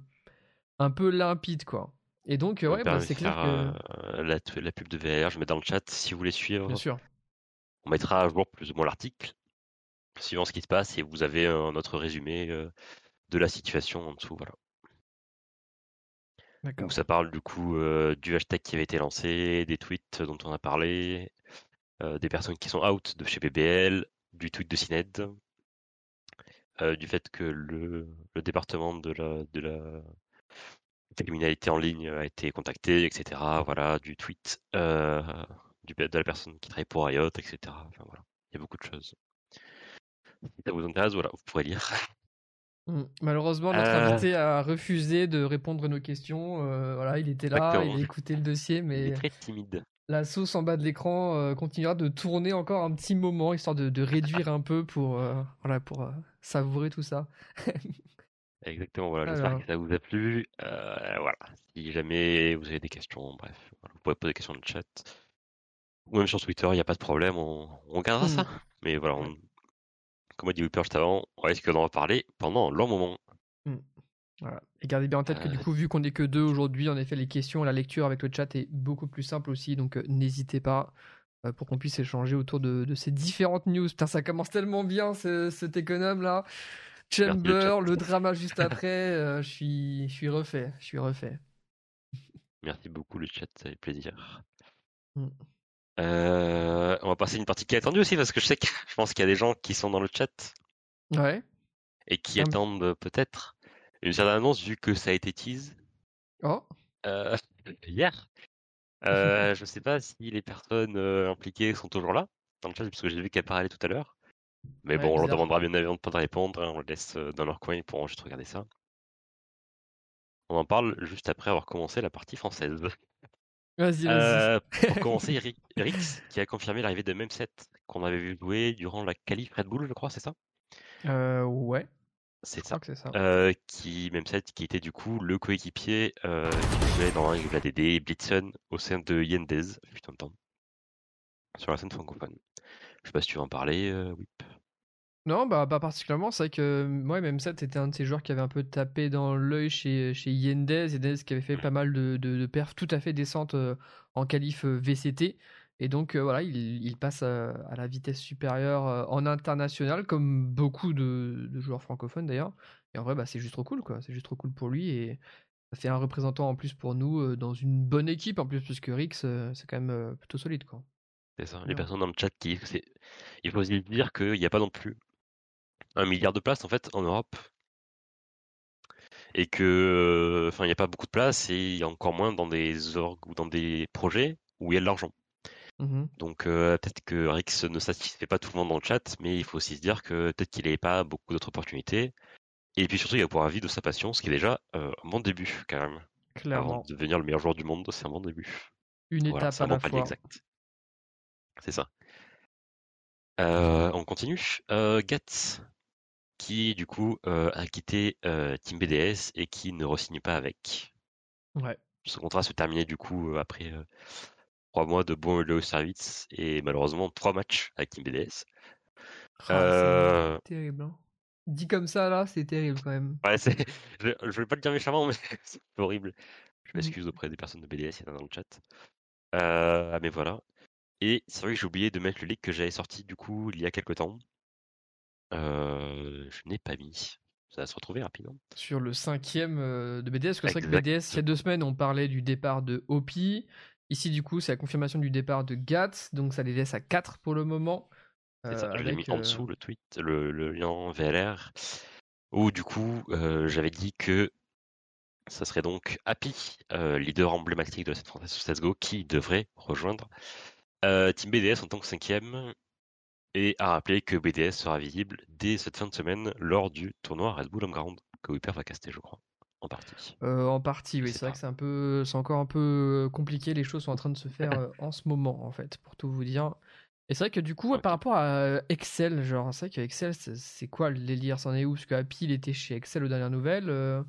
un peu limpide, quoi. Et donc, ouais, bah, c'est clair que. Euh, la, la, pub de VR, je mets dans le chat si vous voulez suivre. Bien sûr. On mettra à jour plus ou moins l'article, suivant ce qui se passe, et vous avez un autre résumé euh, de la situation en dessous. Voilà. Donc ça parle du coup du hashtag qui avait été lancé, des tweets dont on a parlé, des personnes qui sont out de chez BBL, du tweet de Cined, du fait que le, département de la, criminalité en ligne a été contactée, etc. Voilà, du tweet de la personne qui travaille pour Riot, etc. Enfin, voilà, il y a beaucoup de choses. Si ça vous intéresse, voilà, vous pourrez lire. Mmh. Malheureusement, notre euh. invité a refusé de répondre à nos questions. Euh, voilà, il était là, il a écouté le dossier, mais il est très timide. La sauce en bas de l'écran continuera de tourner encore un petit moment, histoire de, de réduire un peu pour, voilà, pour savourer tout ça. Exactement, voilà, j'espère que ça vous a plu. Euh, voilà, si jamais vous avez des questions, bref, vous pouvez poser des questions dans le chat. Ou même sur Twitter, il n'y a pas de problème, on, on gardera ça. Mmh. Mais voilà, comme a dit Whipper juste avant, on risque d'en reparler pendant un long moment. Mmh. Voilà. Et gardez bien en tête que du euh. coup, vu qu'on n'est que deux aujourd'hui, en effet, les questions, la lecture avec le chat est beaucoup plus simple aussi, donc euh, n'hésitez pas pour qu'on puisse échanger autour de, de, ces différentes news. Putain, ça commence tellement bien cet économe là. Chamber, le, drama juste après, euh, je suis, je suis refait, je suis refait. Merci beaucoup le chat, ça fait plaisir. Mm. Euh, on va passer une partie qui est attendue aussi parce que je sais que je pense qu'il y a des gens qui sont dans le chat. Ouais. Et qui attendent peut-être une certaine annonce vu que ça a été tease. Oh. Euh, hier. je ne sais pas si les personnes impliquées sont toujours là dans le chat parce que j'ai vu qu'elles parlaient tout à l'heure. Mais bon, on leur demandera bien évidemment de pas répondre, hein, on le laisse euh, dans leur coin, ils pourront juste regarder ça. On en parle juste après avoir commencé la partie française. Vas-y, vas-y. Euh, pour commencer, Eric, Rix qui a confirmé l'arrivée de Memset qu'on avait vu jouer durant la qualif Red Bull, je crois, c'est ça? Euh, Ouais. C'est ça. ça. Euh, qui Memset qui était du coup le coéquipier euh, qui jouait dans la DD Blitzen au sein de Yendez, putain de temps, sur la scène francophone. Je sais pas si tu veux en parler, euh, Whip. Non, bah pas particulièrement. C'est vrai que moi, même ça, c'était un de ces joueurs qui avait un peu tapé dans l'œil chez, chez Yendez. Yendez qui avait fait pas mal de, de, perfs tout à fait décentes euh, en qualif euh, VCT. Et donc voilà, il, il passe à, la vitesse supérieure en international, comme beaucoup de, de joueurs francophones d'ailleurs. Et en vrai, bah, c'est juste trop cool, quoi. C'est juste trop cool pour lui. Et ça fait un représentant en plus pour nous dans une bonne équipe en plus, puisque Rix, c'est quand même plutôt solide, quoi. C'est ça. Les personnes dans le chat qui. Il faut aussi dire qu'il n'y a pas non plus un milliard de places en fait en Europe. Et que. Enfin, il n'y a pas beaucoup de places et il y a encore moins dans des orgues ou dans des projets où il y a de l'argent. Mmh Donc euh, peut-être que Rix ne satisfait pas tout le monde dans le chat, mais il faut aussi se dire que peut-être qu'il n'avait pas beaucoup d'autres opportunités Et puis surtout, il va pouvoir vivre de sa passion, ce qui est déjà un bon début quand même. Clairement. Avant de devenir le meilleur joueur du monde, c'est un bon début. Une étape à la fois. Exact. C'est ça. on continue. Gats, qui du coup a quitté Team BDS et qui ne re-signe pas avec. Ouais. Ce contrat se terminait du coup après trois mois de bons et service et malheureusement trois matchs avec Team BDS. Ah, euh... Terrible. Hein. Dit comme ça là, c'est terrible quand même. Ouais, c'est... Je, ne vais pas le dire méchamment, mais c'est horrible. Je mmh. m'excuse auprès des personnes de BDS, il y en a dans le chat. Euh, mais voilà. Et c'est vrai que j'ai oublié de mettre le leak que j'avais sorti du coup il y a quelques temps. Euh, je n'ai pas mis. Ça va se retrouver rapidement. Sur le cinquième euh, de BDS, c'est vrai que BDS, il y a deux semaines, on parlait du départ de Hopi. Ici, du coup, c'est la confirmation du départ de Gats, donc ça les laisse à 4 pour le moment. Ça, je l'ai mis en dessous le tweet, le, lien VLR, où du coup, j'avais dit que ça serait donc Happy, leader emblématique de cette franchise Let's Go, qui devrait rejoindre Team BDS en tant que cinquième, et à rappeler que BDS sera visible dès cette fin de semaine lors du tournoi Red Bull Ground que Whipper va caster, je crois. En partie. en partie, oui. C'est vrai que c'est un peu, c'est encore un peu compliqué. Les choses sont en train de se faire en ce moment, en fait, pour tout vous dire. Et c'est vrai que du coup, par rapport à Excel, genre, c'est vrai que Excel, c'est quoi le délire? C'en est où? Parce que Happy, il était chez Excel aux dernières nouvelles. Euh,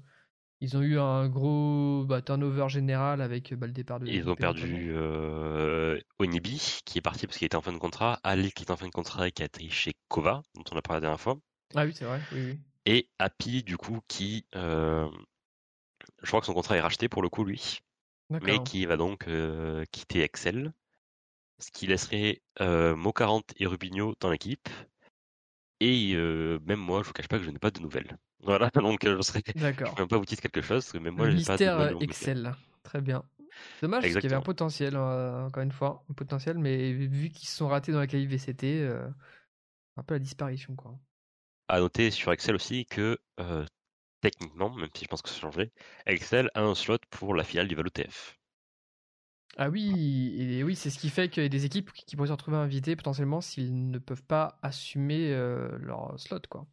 ils ont eu un gros bah, turnover général avec bah, le départ de. Ils ont perdu euh, Onibi, qui est parti parce qu'il était en fin de contrat. Ali, qui est en fin de contrat et qui a été chez Kova, dont on a parlé la dernière fois. Ah oui, c'est vrai, oui, oui. Et Happy, du coup, qui. Euh, je crois que son contrat est racheté pour le coup, lui. Mais qui va donc euh, quitter Excel ce qui laisserait euh, Mo40 et Rubinho dans l'équipe. Et euh, même moi, je vous cache pas que je n'ai pas de nouvelles. Voilà, donc euh, je serais. D'accord. Je peux même pas vous dire quelque chose, mais moi, je n'ai pas de nouvelles. Excel, très bien. Dommage, parce qu'il y avait un potentiel, encore une fois, un potentiel, mais vu qu'ils se sont ratés dans la qualif VCT, un peu la disparition, quoi. À noter sur Excel aussi que techniquement, même si je pense que ça changerait, Excel a un slot pour la finale du Valo TF. Ah oui, et oui, c'est ce qui fait qu'il y a des équipes qui pourraient se retrouver invitées potentiellement s'ils ne peuvent pas assumer euh, leur slot, quoi.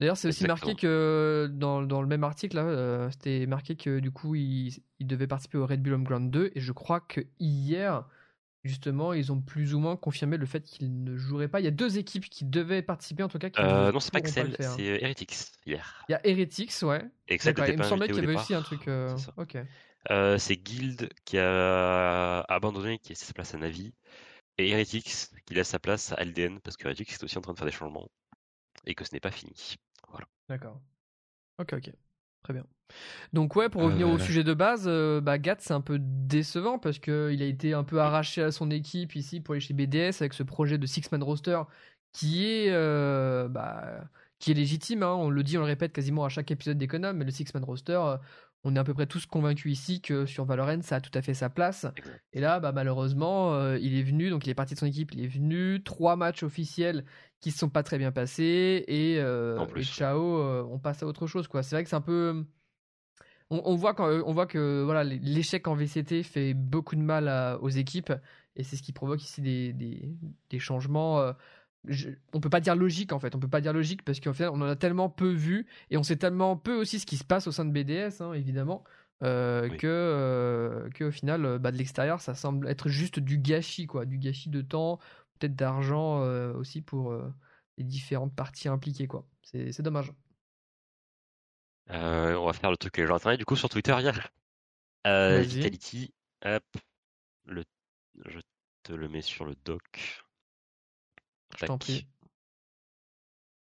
D'ailleurs, c'est aussi marqué que dans, le même article, euh, c'était marqué que du coup, ils, devaient participer au Red Bull Home Ground 2, et je crois que hier, justement, ils ont plus ou moins confirmé le fait qu'ils ne joueraient pas. Il y a deux équipes qui devaient participer, en tout cas. Qui euh, non, c'est pas Excel, c'est Heretics hier. Il y a Heretics, ouais. Excel il me semblait qu'il y avait aussi un truc. Ok. Euh, c'est Guild qui a abandonné, qui laissé sa place à Navi, et Heretics qui laisse sa place à LDN parce que Heretics est aussi en train de faire des changements et que ce n'est pas fini. Voilà. D'accord. Ok, ok. Très bien. Donc ouais, pour revenir au euh, sujet de base, euh, bah, Gat c'est un peu décevant parce qu'il a été un peu arraché à son équipe ici pour aller chez BDS avec ce projet de six-man roster qui est bah, qui est légitime. Hein. On le dit, on le répète quasiment à chaque épisode d'Econom, mais le six-man roster, on est à peu près tous convaincus ici que sur Valorant, ça a tout à fait sa place. Et là, bah, malheureusement, euh, il est venu, donc il est parti de son équipe, il est venu. Trois matchs officiels qui ne sont pas très bien passés. Et, euh, ciao, euh, on passe à autre chose. quoi. C'est vrai que c'est un peu. On, voit, quand, on voit que voilà, l'échec en VCT fait beaucoup de mal aux équipes. Et c'est ce qui provoque ici des, des changements on peut pas dire logique en fait, on peut pas dire logique parce qu'en fait on en a tellement peu vu et on sait tellement peu aussi ce qui se passe au sein de BDS hein, évidemment euh, que, euh, que au final euh, bah, de l'extérieur ça semble être juste du gâchis quoi, du gâchis de temps, peut-être d'argent aussi pour les différentes parties impliquées quoi. C'est dommage. on va faire le truc que les gens attendaient du coup sur Twitter hier. Vitality, hop, le, je te le mets sur le doc.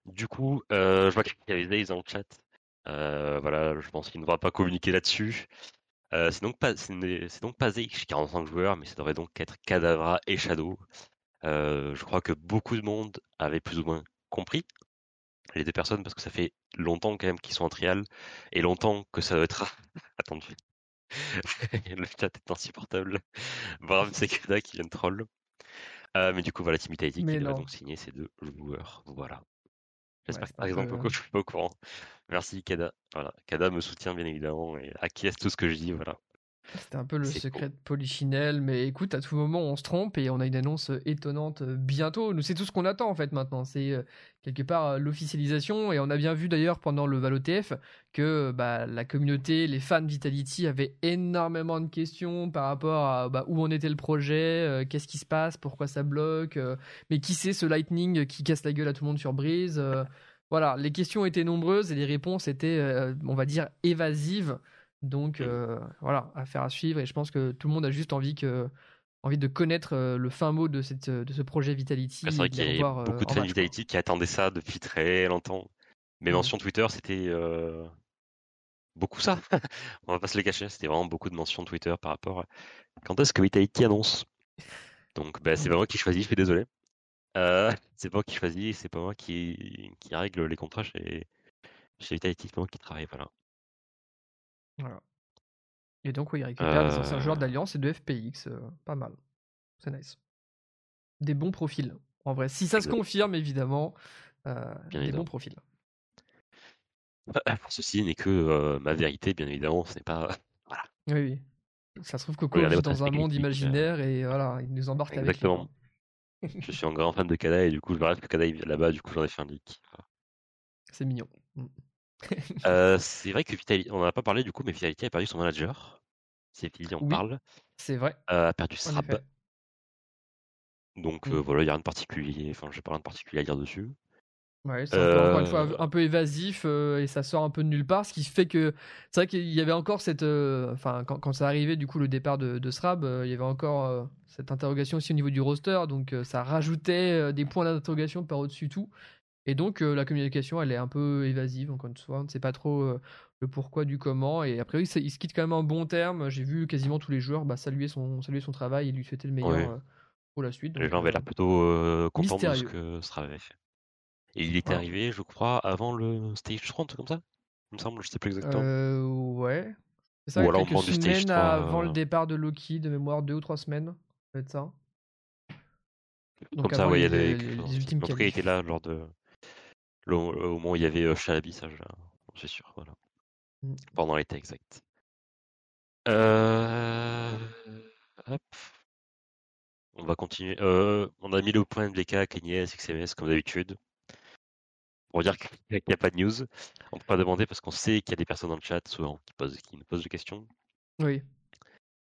Du coup, euh, je vois qu'il y avait Days le chat. Euh, voilà, je pense qu'il ne devra pas communiquer là-dessus. Euh, c'est donc pas c'est donc pas ZX 45 joueurs, mais ça devrait donc être Cadavra et Shadow. je crois que beaucoup de monde avait plus ou moins compris les deux personnes parce que ça fait longtemps quand même qu'ils sont en trial et longtemps que ça doit être attendu. le chat est insupportable. Bravo, c'est Kada qui vient de troll. Euh, mais du coup, voilà, Team Vitality qui devrait donc signer ces deux joueurs. Voilà. J'espère que par exemple, je suis pas au courant. Merci Kada. Voilà. Kada me soutient bien évidemment et acquiesce tout ce que je dis. Voilà. C'était un peu le secret de Polichinelle, mais écoute, à tout moment, on se trompe et on a une annonce euh, étonnante euh, bientôt. Nous, c'est tout ce qu'on attend en fait maintenant. C'est euh, quelque part l'officialisation et on a bien vu d'ailleurs pendant le ValoTF que bah, la communauté, les fans Vitality avaient énormément de questions par rapport à bah, où en était le projet, qu'est-ce qui se passe, pourquoi ça bloque, mais qui c'est ce Lightning qui casse la gueule à tout le monde sur Breeze. voilà, les questions étaient nombreuses et les réponses étaient, on va dire, évasives. Donc euh, voilà, affaire à suivre. Et je pense que tout le monde a juste envie que envie de connaître euh, le fin mot de, cette, de ce projet Vitality. C'est vrai qu'il y a euh, beaucoup de fans Vitality qui attendaient ça depuis très longtemps. Mes mmh. mentions Twitter, c'était beaucoup ça. On va pas se les cacher. C'était vraiment beaucoup de mentions Twitter par rapport à quand est-ce que Vitality annonce. Donc bah, c'est pas moi qui choisis, je suis désolé. c'est pas moi qui choisis, c'est pas moi qui, qui règle les contrats chez, chez Vitality, c'est pas moi qui travaille. Voilà. Voilà. Et donc, oui, il récupère des anciens joueurs euh. d'Alliance et de FPX. Euh, pas mal. C'est nice. Des bons profils, en vrai. Si ça se confirme, évidemment, euh, des bons profils. Pour ceci n'est que ma vérité, bien évidemment. Ce n'est pas. Voilà. Oui, oui. Ça se trouve que Coco vit dans un monde imaginaire et voilà, il nous embarque Exactement. avec lui. je suis un grand fan de Kada et du coup, je me rêve que Kada là-bas, du coup, j'en ai fait un leak. C'est mignon. Euh, c'est vrai que Vitality, on n'en a pas parlé du coup, mais Vitality a perdu son manager. C'est Vitality, on parle. C'est vrai. Euh, a perdu Srab. Donc euh, voilà, il n'y a rien de particulier. Enfin, j'ai pas rien de particulier à dire dessus. Ouais, c'est encore une fois un peu évasif et ça sort un peu de nulle part, ce qui fait que c'est vrai qu'il y avait encore cette, enfin quand, quand, ça arrivait du coup le départ de, de Srab, il y avait encore cette interrogation aussi au niveau du roster, donc ça rajoutait des points d'interrogation par au-dessus tout. Et donc la communication, elle est un peu évasive, encore une fois. On ne sait pas trop le pourquoi du comment. Et après, oui, il se quitte quand même en bon terme. J'ai vu quasiment tous les joueurs bah, saluer, son, saluer son travail et lui souhaiter le meilleur pour la suite. les gens avaient l'air plutôt contents de ce que ce travail fait. Et il était arrivé, je crois, avant le stage 30, comme ça Il me semble, je sais plus exactement. Euh, ouais. C'est ça, Ou alors quelques semaines avant le départ de Loki, de mémoire, deux ou trois semaines. Ça va être ça. Donc comme ça, ouais, a des. ultimes il était là lors de au moment où il y avait Chalabi, ça, c'est sûr. Voilà. Mmh. Pendant l'été exact. Euh... Hop. On va continuer. Euh, on a mis le point de BK, Kenyes, XMS comme d'habitude. Pour dire qu'il n'y a pas de news. On peut pas demander parce qu'on sait qu'il y a des personnes dans le chat souvent qui, posent, qui nous posent des questions. Oui.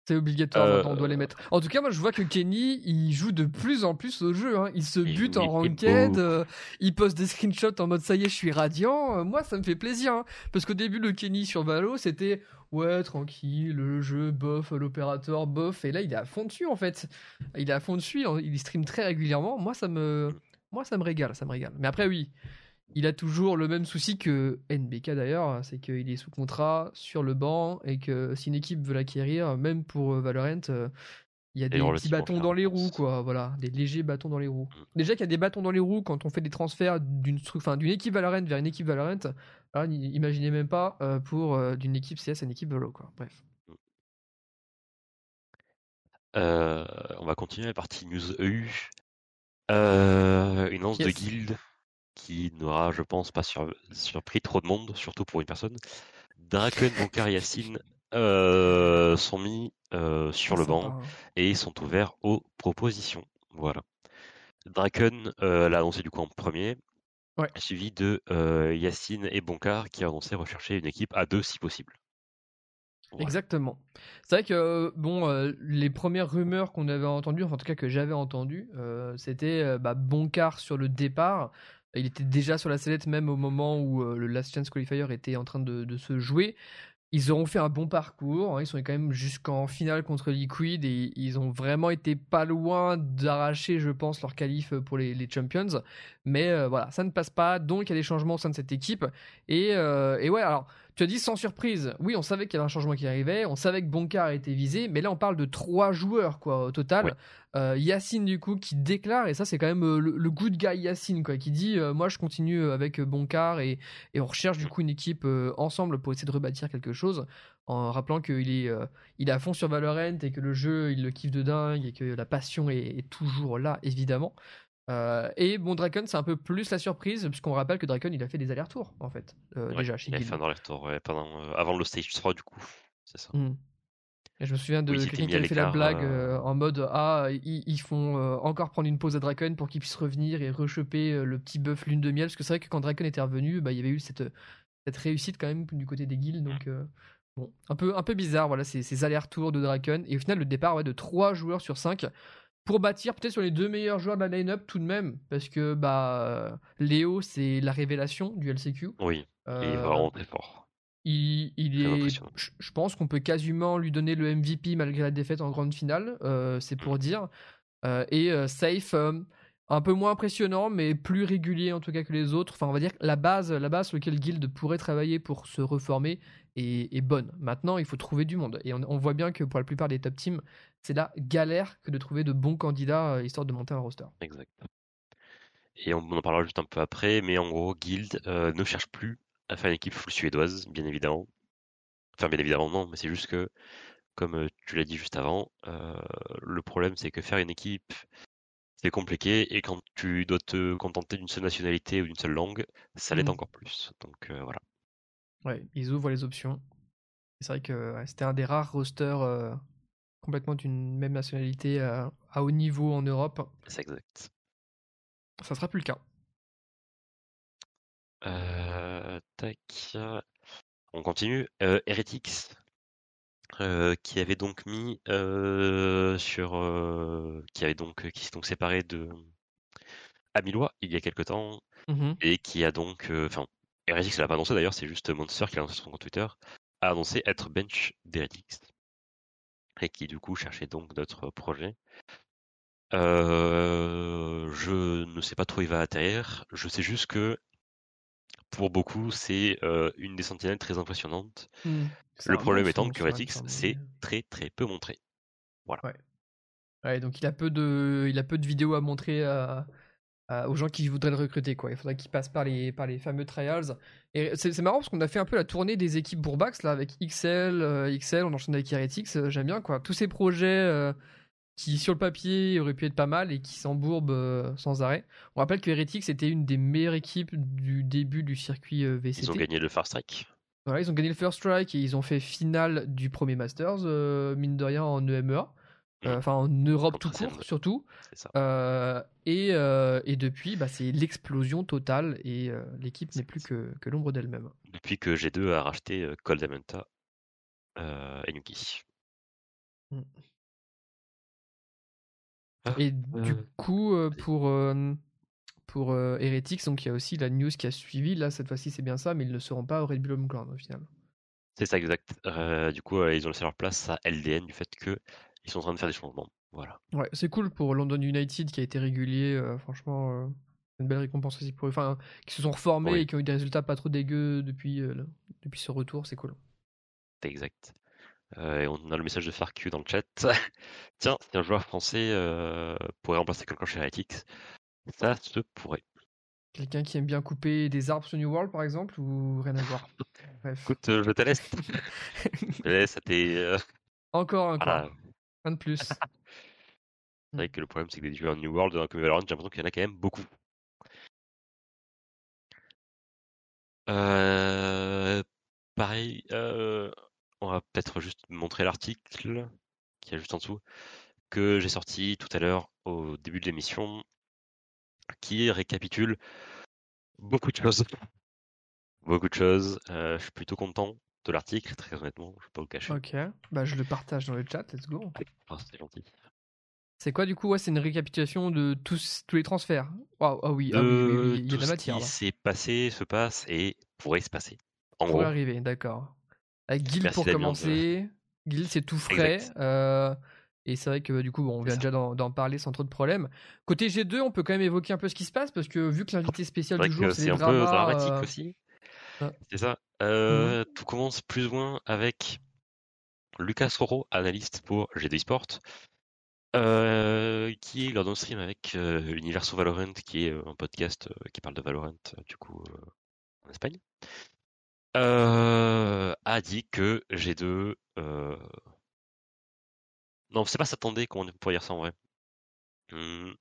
C'est obligatoire, on doit les mettre. En tout cas, moi, je vois que Kenny, il joue de plus en plus au jeu. Hein. Il se bute en ranked, euh, il poste des screenshots en mode ça y est, je suis radiant. Euh, moi, ça me fait plaisir. Hein. Parce qu'au début, le Kenny sur Valo, c'était ouais, tranquille, le jeu, bof, l'opérateur, bof. Et là, il est à fond dessus, en fait. Il est à fond dessus, il stream très régulièrement. Moi, ça me, moi, ça me régale, ça me régale. Mais après, oui, il a toujours le même souci que NBK d'ailleurs, c'est qu'il est sous contrat sur le banc et que si une équipe veut l'acquérir, même pour euh, Valorant, euh, il y a des petits bâtons dans les roues, quoi. Voilà, des légers bâtons dans les roues. Mm. Déjà qu'il y a des bâtons dans les roues quand on fait des transferts d'une enfin, d'une équipe Valorant vers une équipe Valorant. Alors, imaginez même pas euh, pour d'une équipe CS à une équipe Valo, quoi. Bref. on va continuer la partie news EU. une lance de guild qui n'aura, je pense, pas surpris trop de monde, surtout pour une personne. Draken, Bonkar et Yacine euh, sont mis euh, sur le banc et sont ouverts aux propositions. Voilà. Draken euh, l'a annoncé du coup en premier, suivi de Yacine et Bonkar qui a annoncé rechercher une équipe à deux si possible. Exactement. C'est vrai que bon, les premières rumeurs qu'on avait entendues, enfin en tout cas que j'avais entendues, c'était bah, Bonkar sur le départ, il était déjà sur la sellette même au moment où euh, le Last Chance Qualifier était en train de, se jouer. Ils auront fait un bon parcours. Hein. Ils sont quand même jusqu'en finale contre Liquid et ils ont vraiment été pas loin d'arracher, je pense, leur qualif pour les, Champions. Mais euh, voilà, ça ne passe pas. Donc il y a des changements au sein de cette équipe. Et, euh, et ouais, alors tu as dit sans surprise. Oui, on savait qu'il y avait un changement qui arrivait. On savait que Bonkar était visé. Mais là, on parle de trois joueurs, quoi, au total. Euh, Yacine, du coup, qui déclare, et ça, c'est quand même euh, le, good guy Yacine, quoi, qui dit euh, Moi, je continue avec Bonkar et, et, on recherche, du coup, une équipe ensemble pour essayer de rebâtir quelque chose. En rappelant qu'il est, il est à fond sur Valorant et que le jeu, il le kiffe de dingue et que la passion est toujours là, évidemment. Euh, et bon, Draken, c'est un peu plus la surprise, puisqu'on rappelle que Draken, il a fait des allers-retours, en fait, euh, déjà chez Il a fait un aller-retour, ouais, pendant, euh, avant le stage 3, du coup. C'est ça. Mmh. Et je me souviens de quelqu'un qui avait fait la blague en mode Ah, ils, font encore prendre une pause à Draken pour qu'il puisse revenir et rechoper le petit buff lune de miel. Parce que c'est vrai que quand Draken était revenu, bah, il y avait eu cette, cette réussite quand même du côté des guilds. Donc, bon, un peu, un peu bizarre, voilà, ces, ces allers-retours de Draken. Et au final, le départ ouais, de 3 joueurs sur 5 pour bâtir peut-être sur les deux meilleurs joueurs de la line-up tout de même, parce que bah Léo c'est la révélation du LCQ. Oui, il est vraiment très fort. Il, est, je pense qu'on peut quasiment lui donner le MVP malgré la défaite en grande finale, euh, c'est pour mm. dire. Euh, et euh, Safe, un peu moins impressionnant, mais plus régulier en tout cas que les autres. Enfin, on va dire que la base, la base sur laquelle Guild pourrait travailler pour se reformer est, bonne. Maintenant, il faut trouver du monde. Et on, voit bien que pour la plupart des top teams, c'est la galère que de trouver de bons candidats histoire de monter un roster. Exact. Et on en parlera juste un peu après, mais en gros, Guild ne cherche plus à faire une équipe full suédoise, bien évidemment. Enfin, bien évidemment, non, mais c'est juste que, comme tu l'as dit juste avant, le problème c'est que faire une équipe, c'est compliqué, et quand tu dois te contenter d'une seule nationalité ou d'une seule langue, ça l'aide mmh. encore plus. Donc voilà. Ouais, ils ouvrent les options. C'est vrai que c'était un des rares rosters complètement d'une même nationalité à, haut niveau en Europe. C'est exact. Ça sera plus le cas. Euh, tac. On continue. Euh, Heretics, euh, qui avait donc mis euh, sur, qui avait donc, qui s'est donc séparé de Amilois il y a quelque temps mmh et qui a donc, enfin, Heretics l'a pas annoncé d'ailleurs, c'est juste Monster qui l'a annoncé sur son compte Twitter, a annoncé être bench d'Heretics et qui du coup cherchait donc d'autres projets. je ne sais pas trop où il va atterrir. Je sais juste que pour beaucoup, c'est une des sentinelles très impressionnante. Mmh. Le problème étant que Heretics, c'est très très peu montré. Voilà. Ouais. donc il a peu de, il a peu de vidéos à montrer aux gens qui voudraient le recruter. Quoi. Il faudrait qu'il passe par les, par les fameux trials. Et c'est marrant parce qu'on a fait un peu la tournée des équipes Bourbax là avec XL, XL, on enchaîne avec Heretics. J'aime bien quoi. Tous ces projets qui sur le papier aurait pu être pas mal et qui s'embourbe euh, sans arrêt. On rappelle que Heretics était une des meilleures équipes du début du circuit VCT. Euh, ils ont gagné le First Strike. Voilà, ils ont gagné le First Strike et ils ont fait finale du premier Masters, euh, mine de rien en EMEA. Mmh. Enfin, en Europe tout court, surtout. et, et, depuis, bah, c'est l'explosion totale et l'équipe n'est plus que, que l'ombre d'elle-même. Depuis que G2 a racheté Cold et Nuki. Mmh. Ah, et du coup, euh, pour, euh, pour euh, Heretics, donc il y a aussi la news qui a suivi. Là, cette fois-ci, c'est bien ça, mais ils ne seront pas au Red Bull Home Ground au final. C'est ça, exact. du coup, ils ont laissé leur place à LDN du fait qu'ils sont en train de faire des changements. Voilà. Ouais, c'est cool pour London United qui a été régulier. franchement, une belle récompense aussi pour eux. Enfin, qui se sont reformés et qui ont eu des résultats pas trop dégueux depuis, depuis ce retour. C'est cool. C'est exact. Euh, et on a le message de Farq dans le chat. Tiens, si un joueur français euh, pourrait remplacer quelqu'un chez Heretics, ça se pourrait. Quelqu'un qui aime bien couper des arbres sur New World, par exemple, ou rien à voir? Écoute, euh, je te laisse. je te laisse tes. Encore, encore. Un de plus. c'est vrai que le problème, c'est que des joueurs New World, dans Valorant, j'ai l'impression qu'il y en a quand même beaucoup. pareil, on va peut-être juste montrer l'article qui est juste en dessous que j'ai sorti tout à l'heure au début de l'émission qui récapitule beaucoup de choses. Beaucoup de choses. Euh, je suis plutôt content de l'article, très honnêtement, je vais pas vous cacher. Ok, bah je le partage dans le chat, let's go. Ah, c'est gentil. C'est quoi du coup ouais, C'est une récapitulation de tous, tous les transferts? ah oui, ah, oui, il y a de la matière. Ce qui s'est passé, se passe et pourrait se passer. En pourrait arriver, d'accord. Avec Guild pour commencer. Guild, c'est tout frais. Euh, et c'est vrai que du coup, on vient déjà d'en parler sans trop de problèmes. Côté G2, on peut quand même évoquer un peu ce qui se passe parce que vu que l'invité spécial du jour, c'est un peu dramatique euh, aussi. C'est ça. Euh, mmh. Tout commence plus ou moins avec Lucas Roro, analyste pour G2 Sport, qui lors d'un stream avec Universo Valorant, qui est un podcast qui parle de Valorant, du coup, en Espagne. Euh, a dit que G2. Euh... Non, c'est pas s'attendait, comment on pourrait dire ça en vrai. Mmh,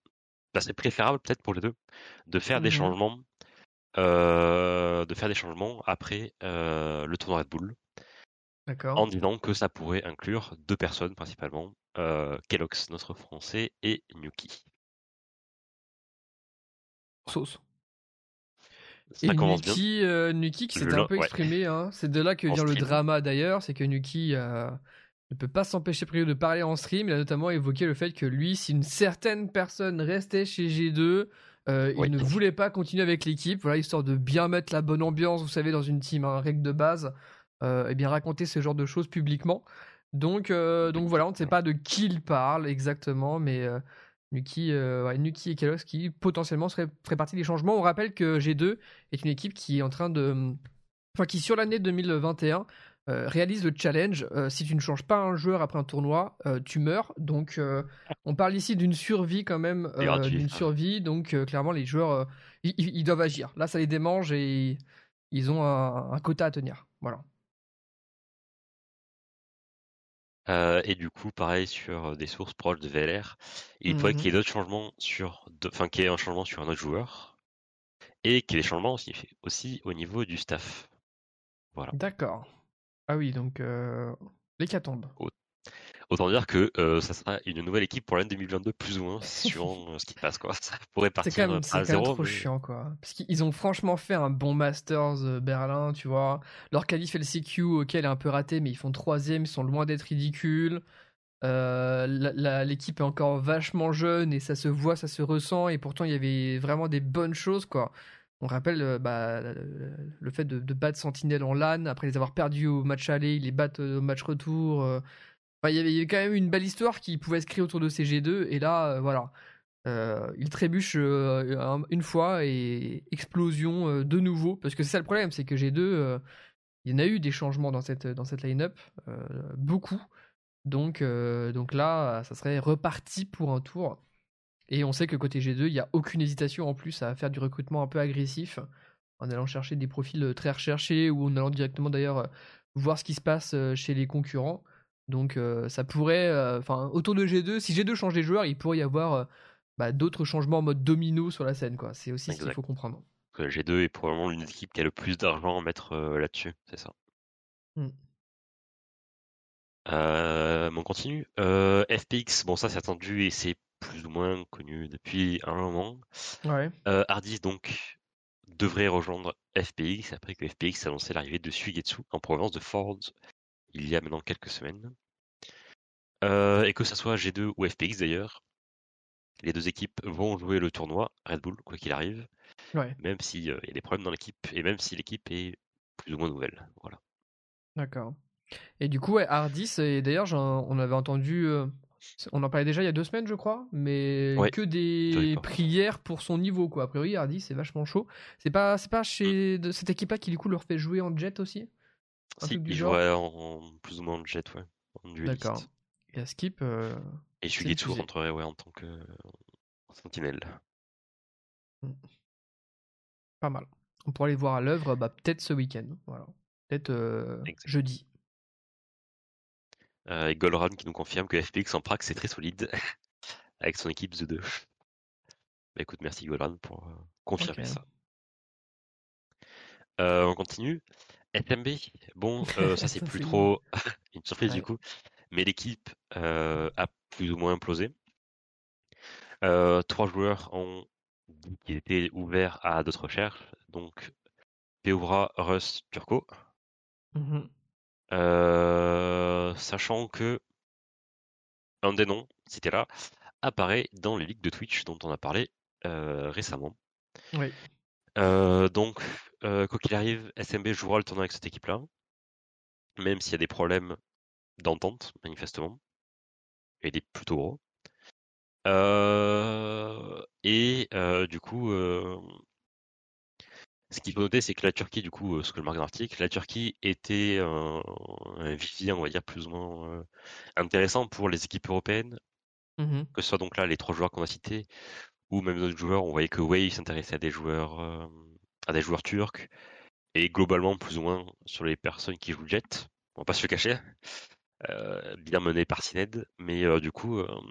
bah, c'est préférable peut-être pour les deux de faire des changements, euh, de faire des changements après euh, le tournoi Red Bull. en disant que ça pourrait inclure deux personnes principalement, euh, Kellogg's, notre français, et Nuki. Sauce. et Nuki, euh, Nuki qui s'était un peu exprimé, hein. c'est de là que vient le drama d'ailleurs, c'est que Nuki euh, ne peut pas s'empêcher de parler en stream, il a notamment évoqué le fait que lui, si une certaine personne restait chez G2, il ne voulait pas continuer avec l'équipe, voilà, histoire de bien mettre la bonne ambiance, vous savez, dans une team, un règle de base. Euh, eh bien raconter ce genre de choses publiquement. Donc, euh, donc voilà, on ne sait pas de qui il parle exactement, mais euh, Nuki, Nuki et Kellogg's qui potentiellement seraient, feraient partie des changements. On rappelle que G2 est une équipe qui est en train de. Enfin, qui sur l'année 2021 réalise le challenge. si tu ne changes pas un joueur après un tournoi, tu meurs. Donc, on parle ici d'une survie quand même, d'une survie. Donc, clairement, les joueurs, ils, doivent agir. Là, ça les démange et ils ont un, un quota à tenir. Voilà. Euh, et du coup, pareil sur euh, des sources proches de VLR, il pourrait qu'il y ait d'autres changements sur, enfin qu'il y ait un changement sur un autre joueur, et qu'il y ait des changements aussi, aussi au niveau du staff. Voilà. D'accord. Ah oui, donc euh, l'hécatombe. Autant dire que euh, ça sera une nouvelle équipe pour l'année 2022 plus ou moins, suivant euh, ce qui passe quoi. Ça pourrait partir c'est quand même, à zéro. trop chiant quoi. Parce qu'ils ont franchement fait un bon Masters euh, Berlin, tu vois. Leur qualif LCQ, ok, elle est un peu ratée, mais ils font troisième, ils sont loin d'être ridicules. l'équipe est encore vachement jeune et ça se voit, ça se ressent et pourtant il y avait vraiment des bonnes choses quoi. On rappelle bah, le fait de, de, battre Sentinel en LAN après les avoir perdus au match aller, ils les battent au match retour il, y avait, quand même une belle histoire qui pouvait se créer autour de ces G2, et là, euh, voilà. Euh, il trébuche euh, une fois et explosion de nouveau, parce que c'est ça le problème, c'est que G2, il y en a eu des changements dans cette, dans cette line-up, beaucoup. Donc, donc là, ça serait reparti pour un tour. Et on sait que côté G2, il n'y a aucune hésitation en plus à faire du recrutement un peu agressif, en allant chercher des profils très recherchés ou en allant directement d'ailleurs voir ce qui se passe chez les concurrents. Donc euh, ça pourrait, euh, enfin autour de G2, si G2 change les joueurs, il pourrait y avoir euh, bah, d'autres changements en mode domino sur la scène. quoi. C'est aussi ce qu'il faut comprendre. G2 est probablement l'une des équipes qui a le plus d'argent à mettre là-dessus, c'est ça. Hmm. on continue. FPX, bon ça c'est attendu et c'est plus ou moins connu depuis un moment. Ouais. Hardis donc devrait rejoindre FPX après que FPX a annoncé l'arrivée de Suigetsu en provenance de Ford il y a maintenant quelques semaines. Euh, et que ce soit G2 ou FPX d'ailleurs, les deux équipes vont jouer le tournoi Red Bull, quoi qu'il arrive. Même s'il euh, y a des problèmes dans l'équipe et même si l'équipe est plus ou moins nouvelle. Voilà. D'accord. Et du coup, ouais, Hardis, et d'ailleurs, on avait entendu, euh, on en parlait déjà il y a deux semaines, je crois, mais que des prières pour son niveau, quoi. A priori, Hardis, c'est vachement chaud. C'est pas, c'est pas chez de cette équipe-là qui, du coup, leur fait jouer en jet aussi? Si, il jouerait en, plus ou moins en jet, ouais. D'accord. Et à Skip. Euh, et Shugetsu rentrerait ouais, en tant que sentinelle. Hmm. Pas mal. On pourrait aller voir à l'œuvre bah, peut-être ce week-end. Voilà. Peut-être euh, jeudi. Euh, et Golran qui nous confirme que FPX en prac c'est très solide avec son équipe The 2. Bah, écoute, merci Golran pour confirmer ça. on continue. FMB, bon, euh, ça c'est plus trop une surprise du coup, mais l'équipe euh, a plus ou moins implosé. Euh, trois joueurs ont dit qu'ils étaient ouverts à d'autres recherches, donc Peouvra, Rust, Turco. Mmh sachant que un des noms, c'était là, apparaît dans les ligues de Twitch dont on a parlé récemment. Oui. donc euh, quoi qu'il arrive, SMB jouera le tournoi avec cette équipe-là, même s'il y a des problèmes d'entente, manifestement. Et est plutôt gros. Euh, et euh, du coup, ce qu'il faut noter, c'est que la Turquie, du coup, ce que le marque l'article, la Turquie était un, un vivier, on va dire, plus ou moins intéressant pour les équipes européennes, mmh que ce soit donc là les trois joueurs qu'on a cités, ou même d'autres joueurs. On voyait que Wave s'intéressait à des joueurs à des joueurs turcs et globalement plus ou moins sur les personnes qui jouent Jet. On va pas se le cacher. Euh, bien mené par Sined, mais euh, du coup, euh,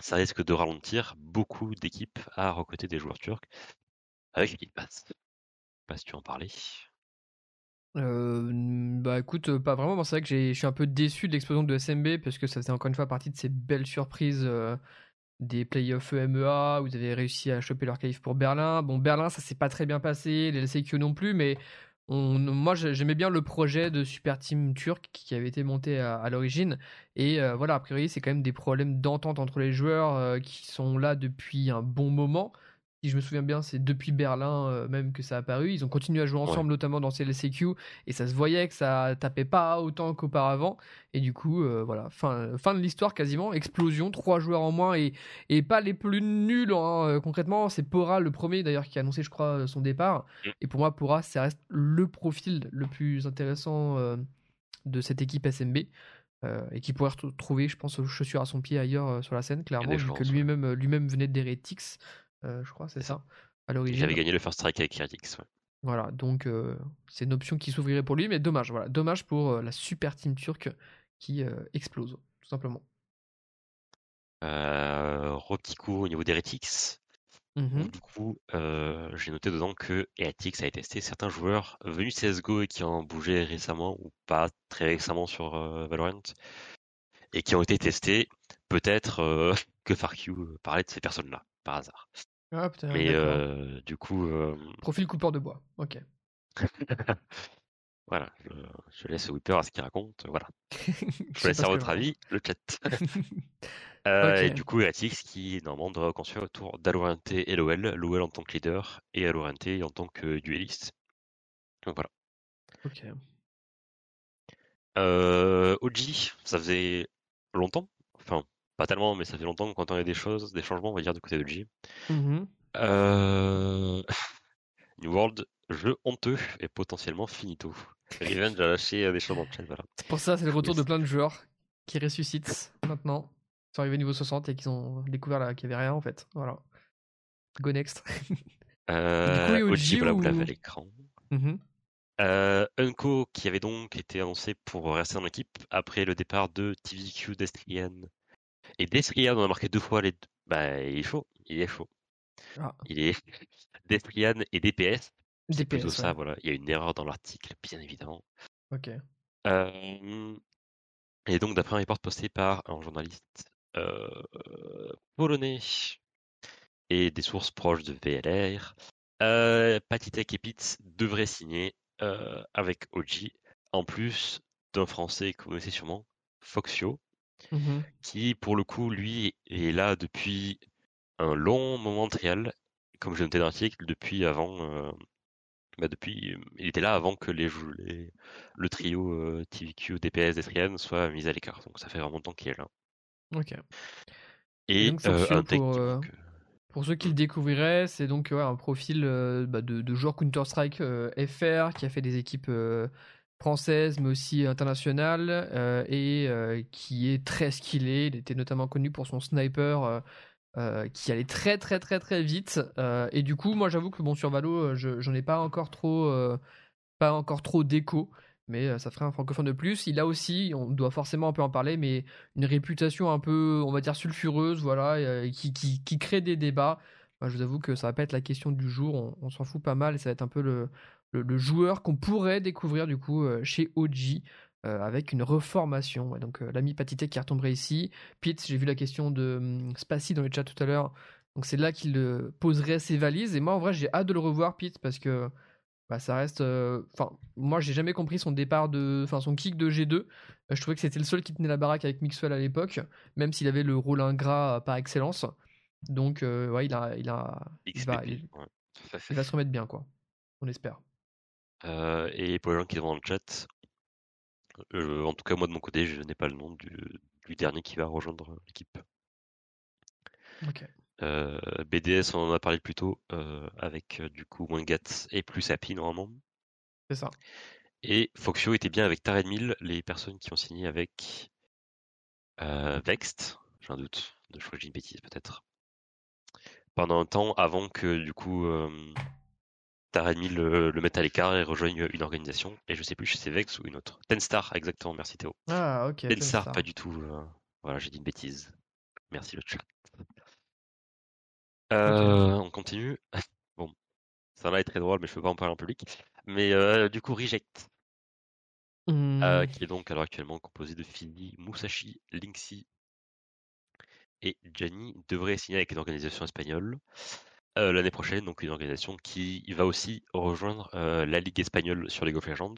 ça risque de ralentir beaucoup d'équipes à recruter des joueurs turcs avec l'équipe passe. Je sais pas si tu en parlais. bah écoute, pas vraiment. c'est vrai que je suis un peu déçu de l'explosion de SMB parce que ça faisait encore une fois partie de ces belles surprises des playoffs EMEA. Vous avez réussi à choper leur qualif pour Berlin. Bon, Berlin, ça s'est pas très bien passé, les LCQ non plus, mais moi, j'aimais bien le projet de Super Team turc qui avait été monté à, l'origine. Et voilà, a priori, c'est quand même des problèmes d'entente entre les joueurs qui sont là depuis un bon moment si je me souviens bien, c'est depuis Berlin euh, même que ça a apparu. Ils ont continué à jouer ensemble, notamment dans CLCQ, et ça se voyait que ça tapait pas autant qu'auparavant. Et du coup, euh, voilà, fin, fin de l'histoire quasiment, explosion, trois joueurs en moins et, et pas les plus nuls hein, euh, concrètement. C'est Pora le premier d'ailleurs qui a annoncé, je crois, son départ. Mm. Et pour moi, Pora, ça reste le profil le plus intéressant de cette équipe SMB. et qui pourrait retrouver, je pense, chaussures à son pied ailleurs sur la scène, clairement, vu que lui-même lui-même venait d'Heretics. Euh, je crois, c'est ça, à l'origine. J'avais gagné le first strike avec Heretics, ouais. Voilà, donc euh, c'est une option qui s'ouvrirait pour lui, mais dommage, voilà, dommage pour euh, la super team turque qui explose, tout simplement. Euh, coup au niveau d'Heretics. Mmh du coup, j'ai noté dedans que Heretics avait testé certains joueurs venus CSGO et qui ont bougé récemment ou pas très récemment sur Valorant et qui ont été testés. Peut-être que FarQ parlait de ces personnes-là par hasard. Ah, Mais euh, du coup. Euh... Profil coupeur de bois, ok. voilà, je, laisse Whipper à ce qu'il raconte. Voilà. je laisse à votre avis le chat. euh, Et du coup, Atix qui normalement doit construire autour d'Alorente et LOL. LOL en tant que leader et Alorente en tant que dueliste. Donc voilà. Ok. Euh, OG, ça faisait longtemps, enfin pas tellement, mais ça fait longtemps qu'on entendait des choses, des changements, on va dire, du côté de G. Mmh euh, New World, jeu honteux et potentiellement finito. Revenge a lâché euh, des choses dans le chat, voilà. C'est pour ça, c'est le retour de plein de joueurs qui ressuscitent maintenant. Ils sont arrivés niveau 60 et qu'ils ont découvert qu'il n'y avait rien en fait. Voilà. Go next. euh, du coup, voilà, vous l'avez à l'écran. Mmh euh, Unco qui avait donc été annoncé pour rester dans l'équipe après le départ de TVQ Destrian et Destrian, on a marqué deux fois les deux. Bah, il est chaud. Il est chaud. Ah. Il est Destrian et DPS. C'est plutôt ça, voilà. Il y a une erreur dans l'article, bien évidemment. Ok. Euh... Et donc, d'après un report posté par un journaliste euh... polonais et des sources proches de VLR, euh, Patitek et Pitts devraient signer euh, avec OG, en plus d'un français que vous connaissez sûrement, Foxio, Mmh qui pour le coup, lui, est là depuis un long moment de trial, comme j'ai noté dans l'article, depuis avant. Euh, bah depuis, il était là avant que les, les le trio euh, TVQ, DPS, Destrian soit mis à l'écart. Donc ça fait vraiment longtemps qu'il est là. Ok. Et, euh, un pour, pour, ceux qui le découvriraient, c'est donc un profil bah, de, de, joueur Counter-Strike FR qui a fait des équipes française mais aussi internationale euh, et euh, qui est très skillé. Il était notamment connu pour son sniper euh, qui allait très très très très vite. et du coup, moi j'avoue que bon sur Valo, j'en ai pas encore trop pas encore trop d'écho. Mais ça ferait un francophone de plus. Il a aussi, on doit forcément un peu en parler, mais une réputation un peu, on va dire, sulfureuse, voilà, qui, crée des débats. Moi, je vous avoue que ça va pas être la question du jour. On, on s'en fout pas mal et ça va être un peu le, le, joueur qu'on pourrait découvrir du coup euh, chez OG. Euh, avec une reformation. donc euh, l'ami Patité qui retomberait ici. Pete, j'ai vu la question de hum, Spacy dans le chat tout à l'heure. Donc c'est là qu'il poserait ses valises. Et moi en vrai j'ai hâte de le revoir Pete parce que bah, ça reste. Enfin moi j'ai jamais compris son départ de, enfin son kick de G2. je trouvais que c'était le seul qui tenait la baraque avec Mixwell à l'époque, même s'il avait le rôle ingrat par excellence. Donc ouais il a, il a, il va, il va se remettre bien quoi. On espère. Euh, et pour les gens qui sont dans le chat, euh, en tout cas moi de mon côté, je n'ai pas le nom du, dernier qui va rejoindre l'équipe. Euh, BDS, on en a parlé plus tôt, avec du coup Wingat et plus Happy normalement. C'est ça. Et Foxio était bien avec Tared les personnes qui ont signé avec Vext, j'ai un doute, je crois que j'ai une bêtise peut-être. Pendant un temps avant que du coup Taremi le, le mette à l'écart et rejoigne une organisation. Et je sais plus si c'est Vex ou une autre. Tenstar, exactement, merci Théo. Ah, ok. Tenstar, pas du tout. Euh, voilà, j'ai dit une bêtise. Merci le chat. Euh, on continue. bon, ça va être très drôle, mais je peux pas en parler en public. Mais euh, du coup, Reject. mmh. qui est donc alors actuellement composé de Fini, Musashi, Linksy et Gianni, devrait signer avec une organisation espagnole l'année prochaine, donc une organisation qui va aussi rejoindre la Ligue espagnole sur League of Legends.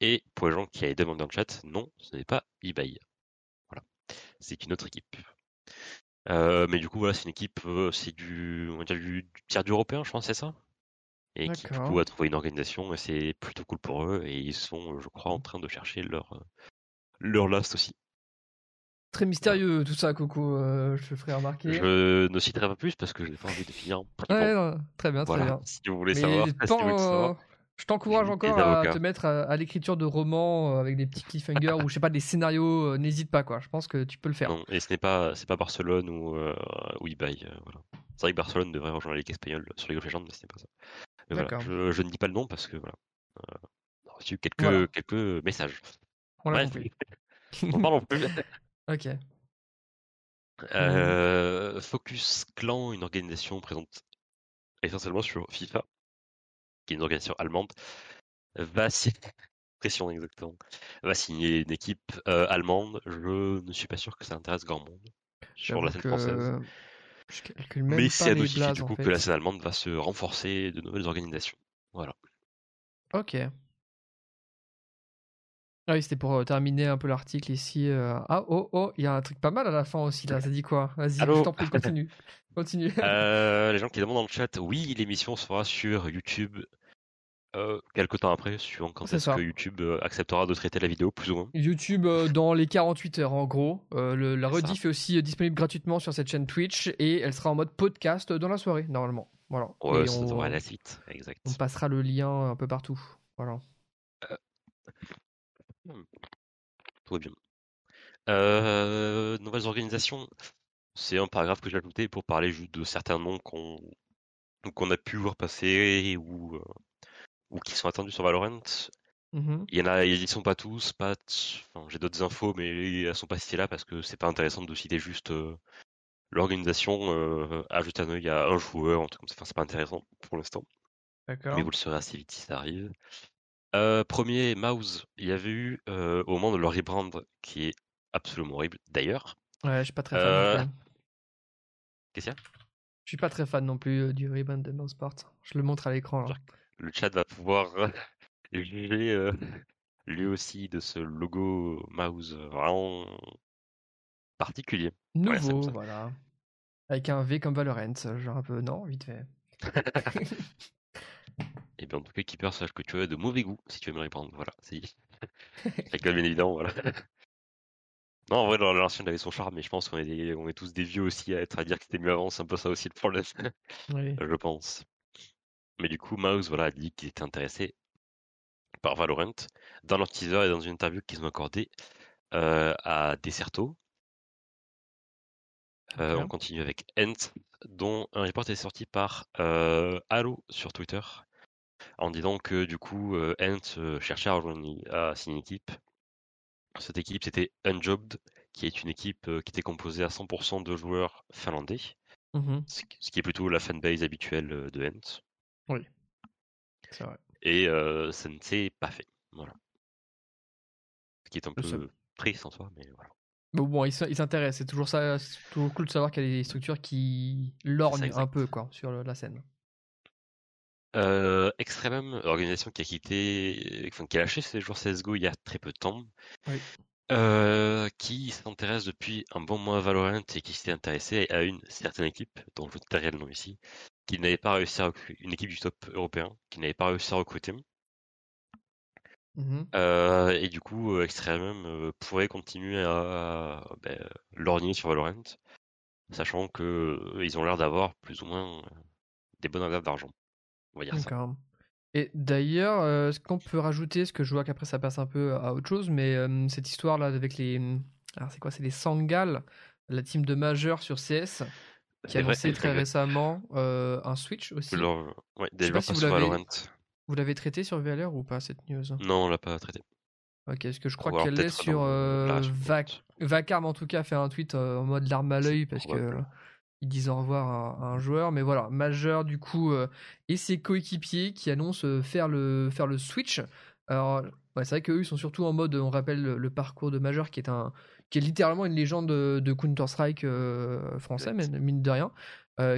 Et pour les gens qui avaient demandé dans le chat, non, ce n'est pas eBay. Voilà, c'est une autre équipe. mais du coup, voilà, c'est une équipe, c'est du, on va dire du, tiers européen, je pense, c'est ça? Et qui, du coup, a trouvé une organisation et c'est plutôt cool pour eux. Et ils sont, je crois, en train de chercher leur, leur last aussi. Très mystérieux tout ça, Coco, euh, je te ferai remarquer. Je ne citerai pas plus parce que je n'ai pas envie de finir. Ouais, très bien, très bien. Si vous voulez savoir, savoir. Je t'encourage encore à te mettre à, l'écriture de romans euh, avec des petits cliffhangers ou je sais pas des scénarios. Euh, n'hésite pas quoi. Je pense que tu peux le faire. Non, et ce n'est pas c'est pas Barcelone ou ou eBay. voilà. C'est vrai que Barcelone devrait rejoindre la Ligue espagnole sur les of Legends, mais ce n'est pas ça. voilà, je, je, ne dis pas le nom parce que voilà. j'ai reçu quelques quelques messages. On l'a compris. On parle plus. Ok. Euh, Focus Clan, une organisation présente essentiellement sur FIFA, qui est une organisation allemande, va signer, pression exactement, va signer une équipe euh, allemande. Je ne suis pas sûr que ça intéresse grand monde sur la scène française. Mais c'est à notifier du coup que la scène allemande va se renforcer de nouvelles organisations. Voilà. Ok. Ah oui, c'était pour euh, terminer un peu l'article ici. Euh. Ah, oh, oh, il y a un truc pas mal à la fin aussi, là. Ça dit quoi? Vas-y, je t'en prie, continue. continue. Euh, les gens qui demandent dans le chat, oui, l'émission sera sur YouTube quelques temps après, suivant quand est-ce que YouTube acceptera de traiter la vidéo, plus ou moins. YouTube dans les 48 heures, en gros. la rediff est aussi disponible gratuitement sur cette chaîne Twitch et elle sera en mode podcast dans la soirée, normalement. Voilà. Ouais, ça devrait aller vite, exact. On passera le lien un peu partout. Voilà. Mmh. Tout bien. Euh, nouvelles organisations, c'est un paragraphe que j'ai ajouté pour parler juste de certains noms qu'on qu'on a pu voir passer ou, euh, ou qui sont attendus sur Valorant. Mmh il y en a, ils sont pas tous, pas. Enfin, j'ai d'autres infos, mais elles sont pas citées là parce que c'est pas intéressant de citer juste euh, l'organisation. Euh, ajouter un œil à un joueur, en tout ça. Enfin, c'est pas intéressant pour l'instant. Mais vous le saurez assez vite si ça arrive. Euh, premier, Mouse, il y avait eu euh, au moment de leur rebrand qui est absolument horrible d'ailleurs. Ouais, je suis pas très fan. Euh... Qu'est-ce qu'il y a? Je suis pas très fan non plus euh, du rebrand de Mouseport. Je le montre à l'écran. Le chat va pouvoir juger lui aussi de ce logo Mouse vraiment particulier. Nouveau, voilà. Avec un V comme Valorant, genre un peu, non, vite fait. Et bien, en tout cas, Keeper, sache que tu as de mauvais goût si tu veux me répondre. Voilà, c'est dit. C'est bien évident, voilà. Non, en vrai, l'ancien avait son charme, mais je pense qu'on est, on est tous des vieux aussi à être à dire que c'était mieux avant. C'est un peu ça aussi le problème, je pense. Mais du coup, Mouse voilà, a dit qu'il était intéressé par Valorant dans leur teaser et dans une interview qu'ils ont accordée euh, à Deserto. Euh, on continue avec Ent, dont un report est sorti par euh, Halo sur Twitter, en disant que du coup, euh, Ent euh, cherchait à, rejoindre, à signer une équipe. Cette équipe, c'était Unjobbed, qui est une équipe qui était composée à 100% de joueurs finlandais, mmh ce qui est plutôt la fanbase habituelle de Ent. Oui, c'est vrai. Et ça ne s'est pas fait. Voilà. Ce qui est un peu triste en soi, mais voilà. Mais bon, ils s'intéressent. C'est toujours ça. Toujours cool de savoir qu'il y a des structures qui lorgnent un peu quoi sur la scène. Euh, Extremum, organisation qui a quitté, enfin, qui a lâché ses joueurs CSGO il y a très peu de temps, euh, qui s'intéresse depuis un bon mois à Valorant et qui s'est intéressé à une certaine équipe, dont je tairai le nom ici, qui n'avait pas réussi à recruter, une équipe du top européen, qui n'avait pas réussi à recruter. Mmh euh, et du coup, Extremum euh, pourrait continuer à, ben, lorgner sur Valorant, sachant que euh, ils ont l'air d'avoir plus ou moins des bonnes réserves d'argent. On va dire ça. Et d'ailleurs, ce qu'on peut rajouter, ce que je vois qu'après ça passe un peu à autre chose, mais cette histoire-là avec les. Alors, c'est quoi C'est les Sangal, la team de majeur sur CS, qui a annoncé très récemment un Switch aussi. ouais, des si Valorant. Vous l'avez traité sur VLR ou pas cette news? Non, on l'a pas traité. Ok, parce que je crois qu'elle est sur euh, Vacarme en tout cas fait un tweet euh, en mode larme à l'œil parce que ils disent au revoir à, un joueur, mais voilà, majeur du coup euh, et ses coéquipiers qui annoncent faire le faire le switch. Alors, c'est vrai qu'eux, ils sont surtout en mode, on rappelle le, parcours de Major, qui est, un, qui est littéralement une légende de, Counter-Strike français, mine de rien,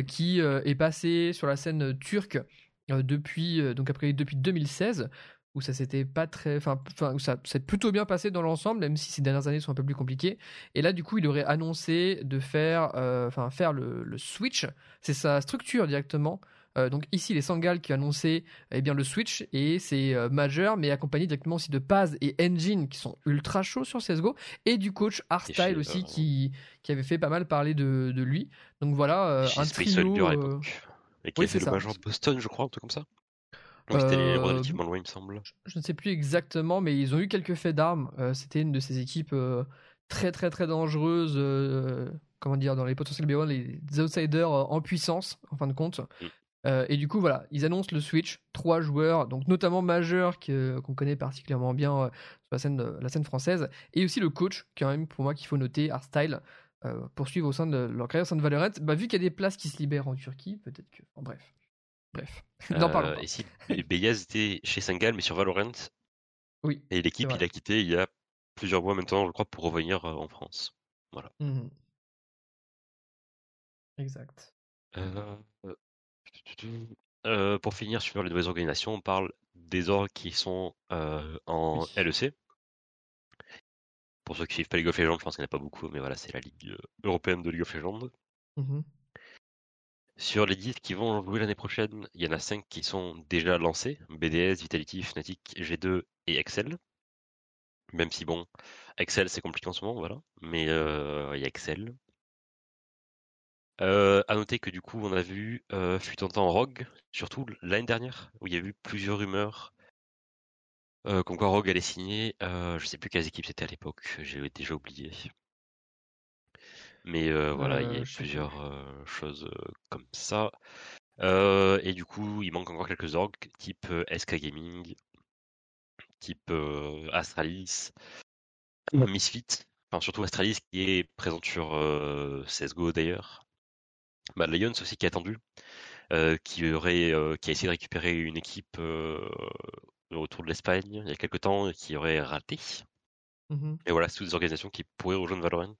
qui est passé sur la scène turque depuis, donc après, depuis 2016 où ça s'était pas très, enfin, où ça s'est plutôt bien passé dans l'ensemble, même si ces dernières années sont un peu plus compliquées. Et là, du coup, il aurait annoncé de faire, euh, enfin, faire le, switch. C'est sa structure directement. Euh, donc ici, les Sangal qui a annoncé eh bien le Switch et c'est euh, majeur, mais accompagné directement aussi de Paz et Engine qui sont ultra chauds sur CS:GO et du coach Artstyle aussi qui qui avait fait pas mal parler de, de lui. Donc voilà un trio. Et qui fait le major de Boston, je crois, un truc comme ça. C'était relativement loin, il me semble. Je, ne sais plus exactement, mais ils ont eu quelques faits d'armes. Euh, c'était une de ces équipes euh, très très très dangereuses. Euh, comment dire, dans les potentiels B1, les outsiders en puissance, en fin de compte. Mm. et du coup, voilà, ils annoncent le Switch, trois joueurs, donc notamment majeur qu'on connaît particulièrement bien sur la scène, la scène française, et aussi le coach, quand même pour moi qu'il faut noter, Artstyle, poursuivre au sein de leur carrière au sein de Valorant. Bah, vu qu'il y a des places qui se libèrent en Turquie, peut-être que. En bref. Bref, n'en parlons euh, pas. Et si Beyaz était chez Singal, mais sur Valorant. Oui. Et l'équipe, il a quitté il y a plusieurs mois maintenant, je crois, pour revenir euh, en France. Voilà. Mmh exact. Euh, pour finir sur les nouvelles organisations, on parle des orgs qui sont en LEC. Pour ceux qui suivent pas League of Legends, je pense qu'il n'y en a pas beaucoup, mais voilà, c'est la Ligue européenne de League of Legends. Mmh sur les 10 qui vont jouer l'année prochaine, il y en a 5 qui sont déjà lancés BDS, Vitality, Fnatic, G2 et Excel. Même si, bon, Excel c'est compliqué en ce moment, voilà. Mais euh, il y a Excel. Euh, à noter que du coup, on a vu euh, fut en temps Rogue, surtout l'année dernière, où il y a eu plusieurs rumeurs euh, comme quoi Rogue allait signer. je sais plus quelles équipes c'était à l'époque, j'ai déjà oublié. Mais voilà, il y a plusieurs choses comme ça. et du coup, il manque encore quelques orgs, type SK Gaming, type Astralis, Misfit, enfin surtout Astralis qui est présente sur CSGO d'ailleurs. Mad Lions aussi qui est attendu, qui aurait, qui a essayé de récupérer une équipe autour de l'Espagne il y a quelques temps et qui aurait raté. Mmh et voilà, c'est toutes des organisations qui pourraient rejoindre Valorant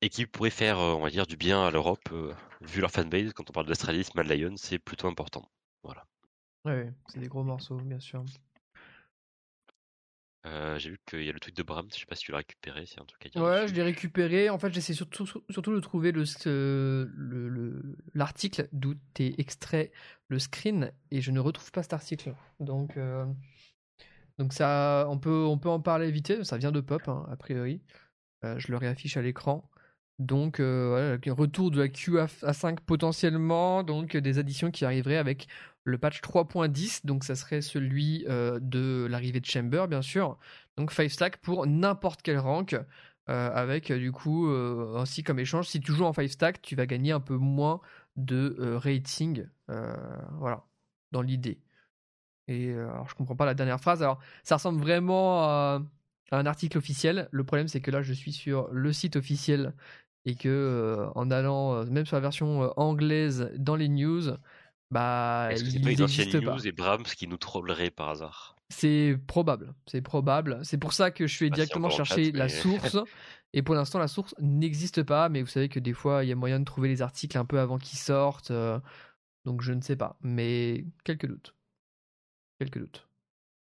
et qui pourrait faire, euh, on va dire, du bien à l'Europe, euh, vu leur fanbase. Quand on parle d'Australie, Mad Lion, c'est plutôt important. Voilà. Ouais, c'est des gros morceaux, bien sûr. Euh, j'ai vu qu'il y a le tweet de Bram, je sais pas si tu l'as récupéré, c'est un truc à dire. Ouais, je l'ai récupéré. En fait, j'essaie surtout, surtout de trouver le, l'article d'où est extrait le screen et je ne retrouve pas cet article. Donc, donc ça, on peut, on peut en parler vite. Ça vient de Pop, hein, a priori. je le réaffiche à l'écran. Donc, euh, retour de la QA5 potentiellement, donc des additions qui arriveraient avec le patch 3.10, donc ça serait celui euh, de l'arrivée de Chamber, bien sûr. Donc 5 stack pour n'importe quel rank, euh, avec du coup, ainsi comme échange, si tu joues en 5 stack, tu vas gagner un peu moins de rating, voilà, dans l'idée. Et alors, je comprends pas la dernière phrase. Alors, ça ressemble vraiment à un article officiel. Le problème, c'est que là, je suis sur le site officiel et que euh, en allant euh, même sur la version euh, anglaise dans les news, bah est-ce que c'est pas une ancienne news et Brahms qui nous trollerait par hasard? C'est probable, c'est probable. C'est pour ça que je suis bah, directement chercher la source. Et pour l'instant, la source n'existe pas, mais vous savez que des fois, il y a moyen de trouver les articles un peu avant qu'ils sortent. donc je ne sais pas, mais quelques doutes. Quelques doutes.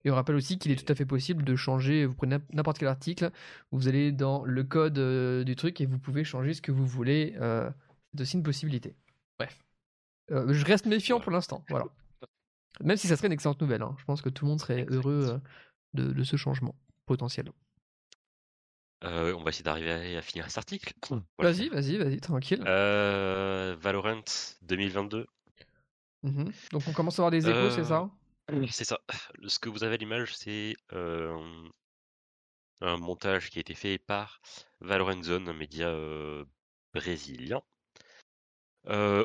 Et on rappelle aussi qu'il est tout à fait possible de changer, vous prenez n'importe quel article, vous allez dans le code euh, du truc et vous pouvez changer ce que vous voulez. Euh, c'est aussi une possibilité. Bref. Euh, je reste méfiant pour l'instant, voilà. Même si ça serait une excellente nouvelle, hein. je pense que tout le monde serait heureux de, ce changement potentiel. on va essayer d'arriver à, finir cet article. Vas-y, vas-y, vas-y, tranquille. Valorant 2022. Mmh Donc on commence à avoir des échos, c'est ça? C'est ça. Ce que vous avez à l'image, c'est un montage qui a été fait par Valorant Zone, un média brésilien,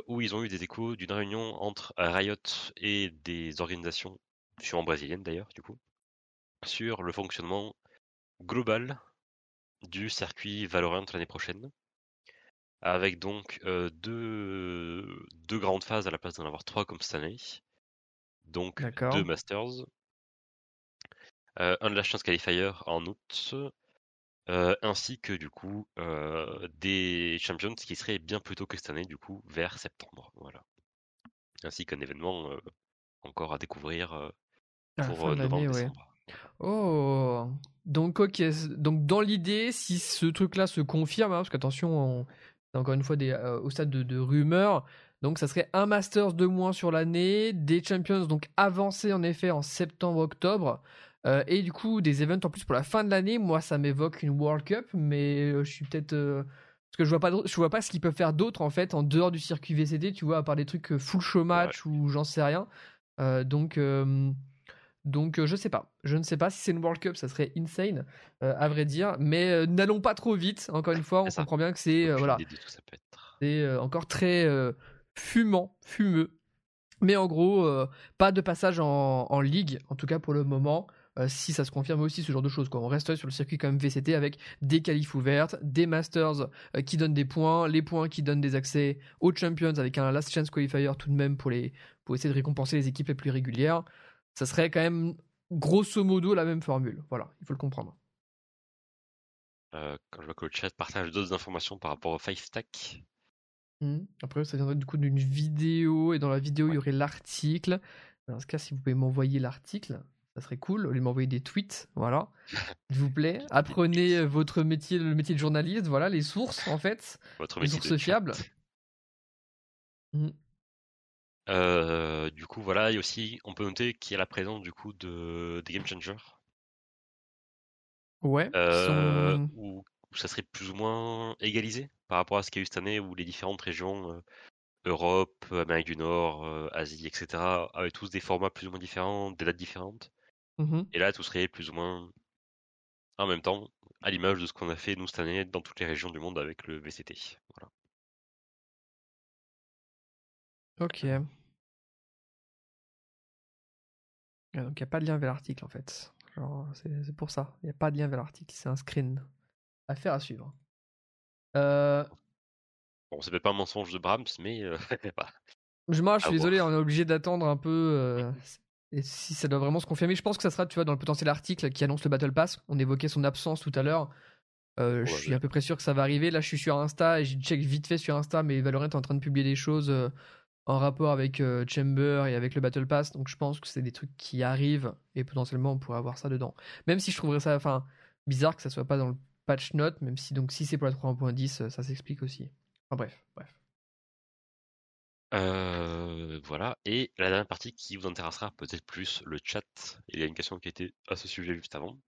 où ils ont eu des échos d'une réunion entre Riot et des organisations, sûrement brésiliennes d'ailleurs, du coup, sur le fonctionnement global du circuit Valorant l'année prochaine. Avec donc deux grandes phases à la place d'en avoir trois comme cette année donc deux Masters. un de la chance qualifier en août, ainsi que du coup des champions qui seraient bien plus tôt que cette année, du coup, vers septembre. Voilà. Ainsi qu'un événement encore à découvrir pour novembre-décembre. Oh, donc ok, donc dans l'idée, si ce truc-là se confirme, hein, parce qu'attention, c'est encore une fois des, au stade de, de rumeurs, donc ça serait un Masters de moins sur l'année, des Champions donc avancés en effet en septembre-octobre, euh, et du coup des events en plus pour la fin de l'année. Moi ça m'évoque une World Cup, mais euh, je suis peut-être... Euh, parce que je vois pas, je vois pas ce qu'ils peuvent faire d'autre en fait en dehors du circuit VCT, tu vois, à part des trucs full show match ou j'en sais rien. donc... Donc je sais pas. Je ne sais pas si c'est une World Cup, ça serait insane, à vrai dire. Mais n'allons pas trop vite. Encore une fois, on comprend bien que c'est voilà, c'est encore très fumant, fumeux. Mais en gros, euh, pas de passage en, ligue, en tout cas pour le moment. Euh, si ça se confirme aussi ce genre de choses. Quoi. On reste sur le circuit comme VCT avec des qualifs ouvertes, des Masters euh, qui donnent des points, les points qui donnent des accès aux Champions avec un Last Chance Qualifier tout de même pour, les, pour essayer de récompenser les équipes les plus régulières. Ça serait quand même grosso modo la même formule. Voilà, il faut le comprendre. quand je vois que le chat partage d'autres informations par rapport au 5 stack, Mmh. Après, ça viendrait du coup d'une vidéo, et dans la vidéo, il y aurait l'article. Dans ce cas, si vous pouvez m'envoyer l'article, ça serait cool. Au lieu de m'envoyer des tweets, voilà. S'il vous plaît, apprenez votre métier, le métier de journaliste, voilà, les sources, en fait. Votre les sources fiables. Mmh. Euh, du coup, voilà, et aussi, on peut noter qu'il y a la présence du coup de des Game Changers. Ouais. Euh, où ça serait plus ou moins égalisé par rapport à ce qu'il y a eu cette année où les différentes régions, euh, Europe, Amérique du Nord, euh, Asie, etc., avaient tous des formats plus ou moins différents, des dates différentes. Mmh Et là, tout serait plus ou moins en même temps, à l'image de ce qu'on a fait nous cette année dans toutes les régions du monde avec le VCT. Voilà. Ok. Ah, donc il n'y a pas de lien vers l'article en fait. C'est pour ça. Il n'y a pas de lien vers l'article, c'est un screen. Affaire à suivre. Euh... Bon, c'est peut-être pas un mensonge de Brahms, mais. Euh, je, moi, je suis désolé, on est obligé d'attendre un peu. Euh, et si ça doit vraiment se confirmer, je pense que ça sera, tu vois, dans le potentiel article qui annonce le Battle Pass. On évoquait son absence tout à l'heure. Euh, je suis à peu près sûr que ça va arriver. Là, je suis sur Insta et j'ai check vite fait sur Insta, mais Valorant est en train de publier des choses en rapport avec Chamber et avec le Battle Pass. Donc, je pense que c'est des trucs qui arrivent et potentiellement on pourrait avoir ça dedans. Même si je trouverais ça, enfin, bizarre que ça soit pas dans le patch note, même si donc si c'est pour la 3.10, euh, ça s'explique aussi. Enfin bref, bref. Euh, voilà, et la dernière partie qui vous intéressera peut-être plus, le chat. Il y a une question qui était à ce sujet juste avant.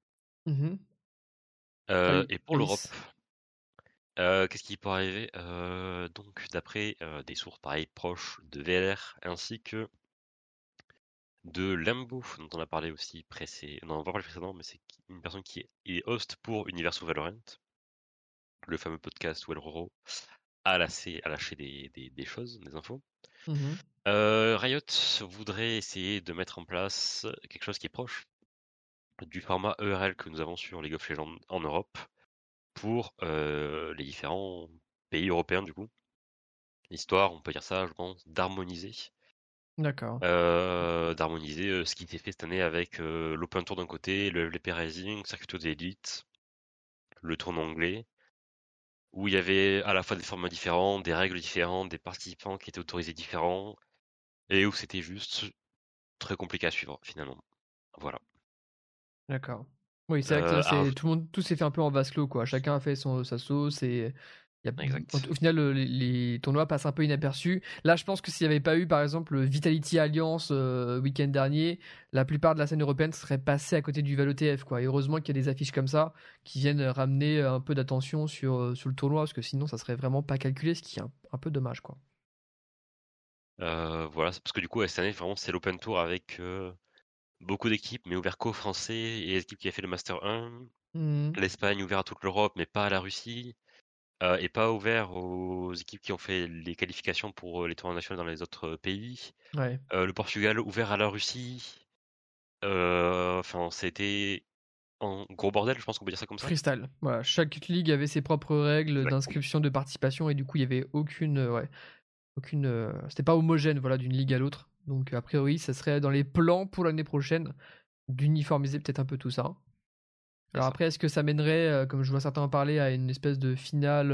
Mmh euh, et pour l'Europe, qu'est-ce qui peut arriver Donc, d'après des sources pareilles proches de VLR ainsi que de Lambo, dont on a parlé aussi précédemment. Non, on va parler précédemment, mais c'est une personne qui est host pour Universo Valorant, le fameux podcast où Elroro a lâché, a lâché des, des, choses, des infos. Mmh euh, Riot voudrait essayer de mettre en place quelque chose qui est proche du format ERL que nous avons sur League of Legends en Europe pour euh, les différents pays européens du coup. Histoire, on peut dire ça, je pense, d'harmoniser D'accord. Euh, d'harmoniser euh, ce qui était fait cette année avec euh, l'Open Tour d'un côté, le LP Rising, Circuit d'élite, le tournoi anglais, où il y avait à la fois des formats différents, des règles différentes, des participants qui étaient autorisés différents, et où c'était juste très compliqué à suivre finalement. Voilà. D'accord. Oui, c'est vrai que tout le monde, tout s'est fait un peu en vase clos, quoi. Chacun a fait son, sa sauce et au, final, les, tournois passent un peu inaperçus. Là, je pense que s'il n'y avait pas eu, par exemple, le Vitality Alliance euh, week-end dernier, la plupart de la scène européenne serait passée à côté du ValoTF. Quoi. Et heureusement qu'il y a des affiches comme ça qui viennent ramener un peu d'attention sur, euh, sur le tournoi, parce que sinon, ça serait vraiment pas calculé, ce qui est un, peu dommage. Quoi. Euh, voilà, parce que du coup, cette année, vraiment, c'est l'Open Tour avec beaucoup d'équipes, mais ouvert qu'aux Français et les équipes qui a fait le Master 1. Mmh. L'Espagne ouvert à toute l'Europe, mais pas à la Russie. Euh, et pas ouvert aux équipes qui ont fait les qualifications pour euh, les tournois nationaux dans les autres pays. Ouais. Euh, le Portugal ouvert à la Russie. Enfin, c'était un gros bordel, je pense qu'on peut dire ça comme ça. Freestyle. Voilà, chaque ligue avait ses propres règles d'inscription, de participation, et du coup, il y avait aucune, ouais, aucune, c'était pas homogène, voilà, d'une ligue à l'autre. Donc, a priori, ça serait dans les plans pour l'année prochaine d'uniformiser peut-être un peu tout ça. Alors après, est-ce que ça mènerait, comme je vois certains en parler, à une espèce de finale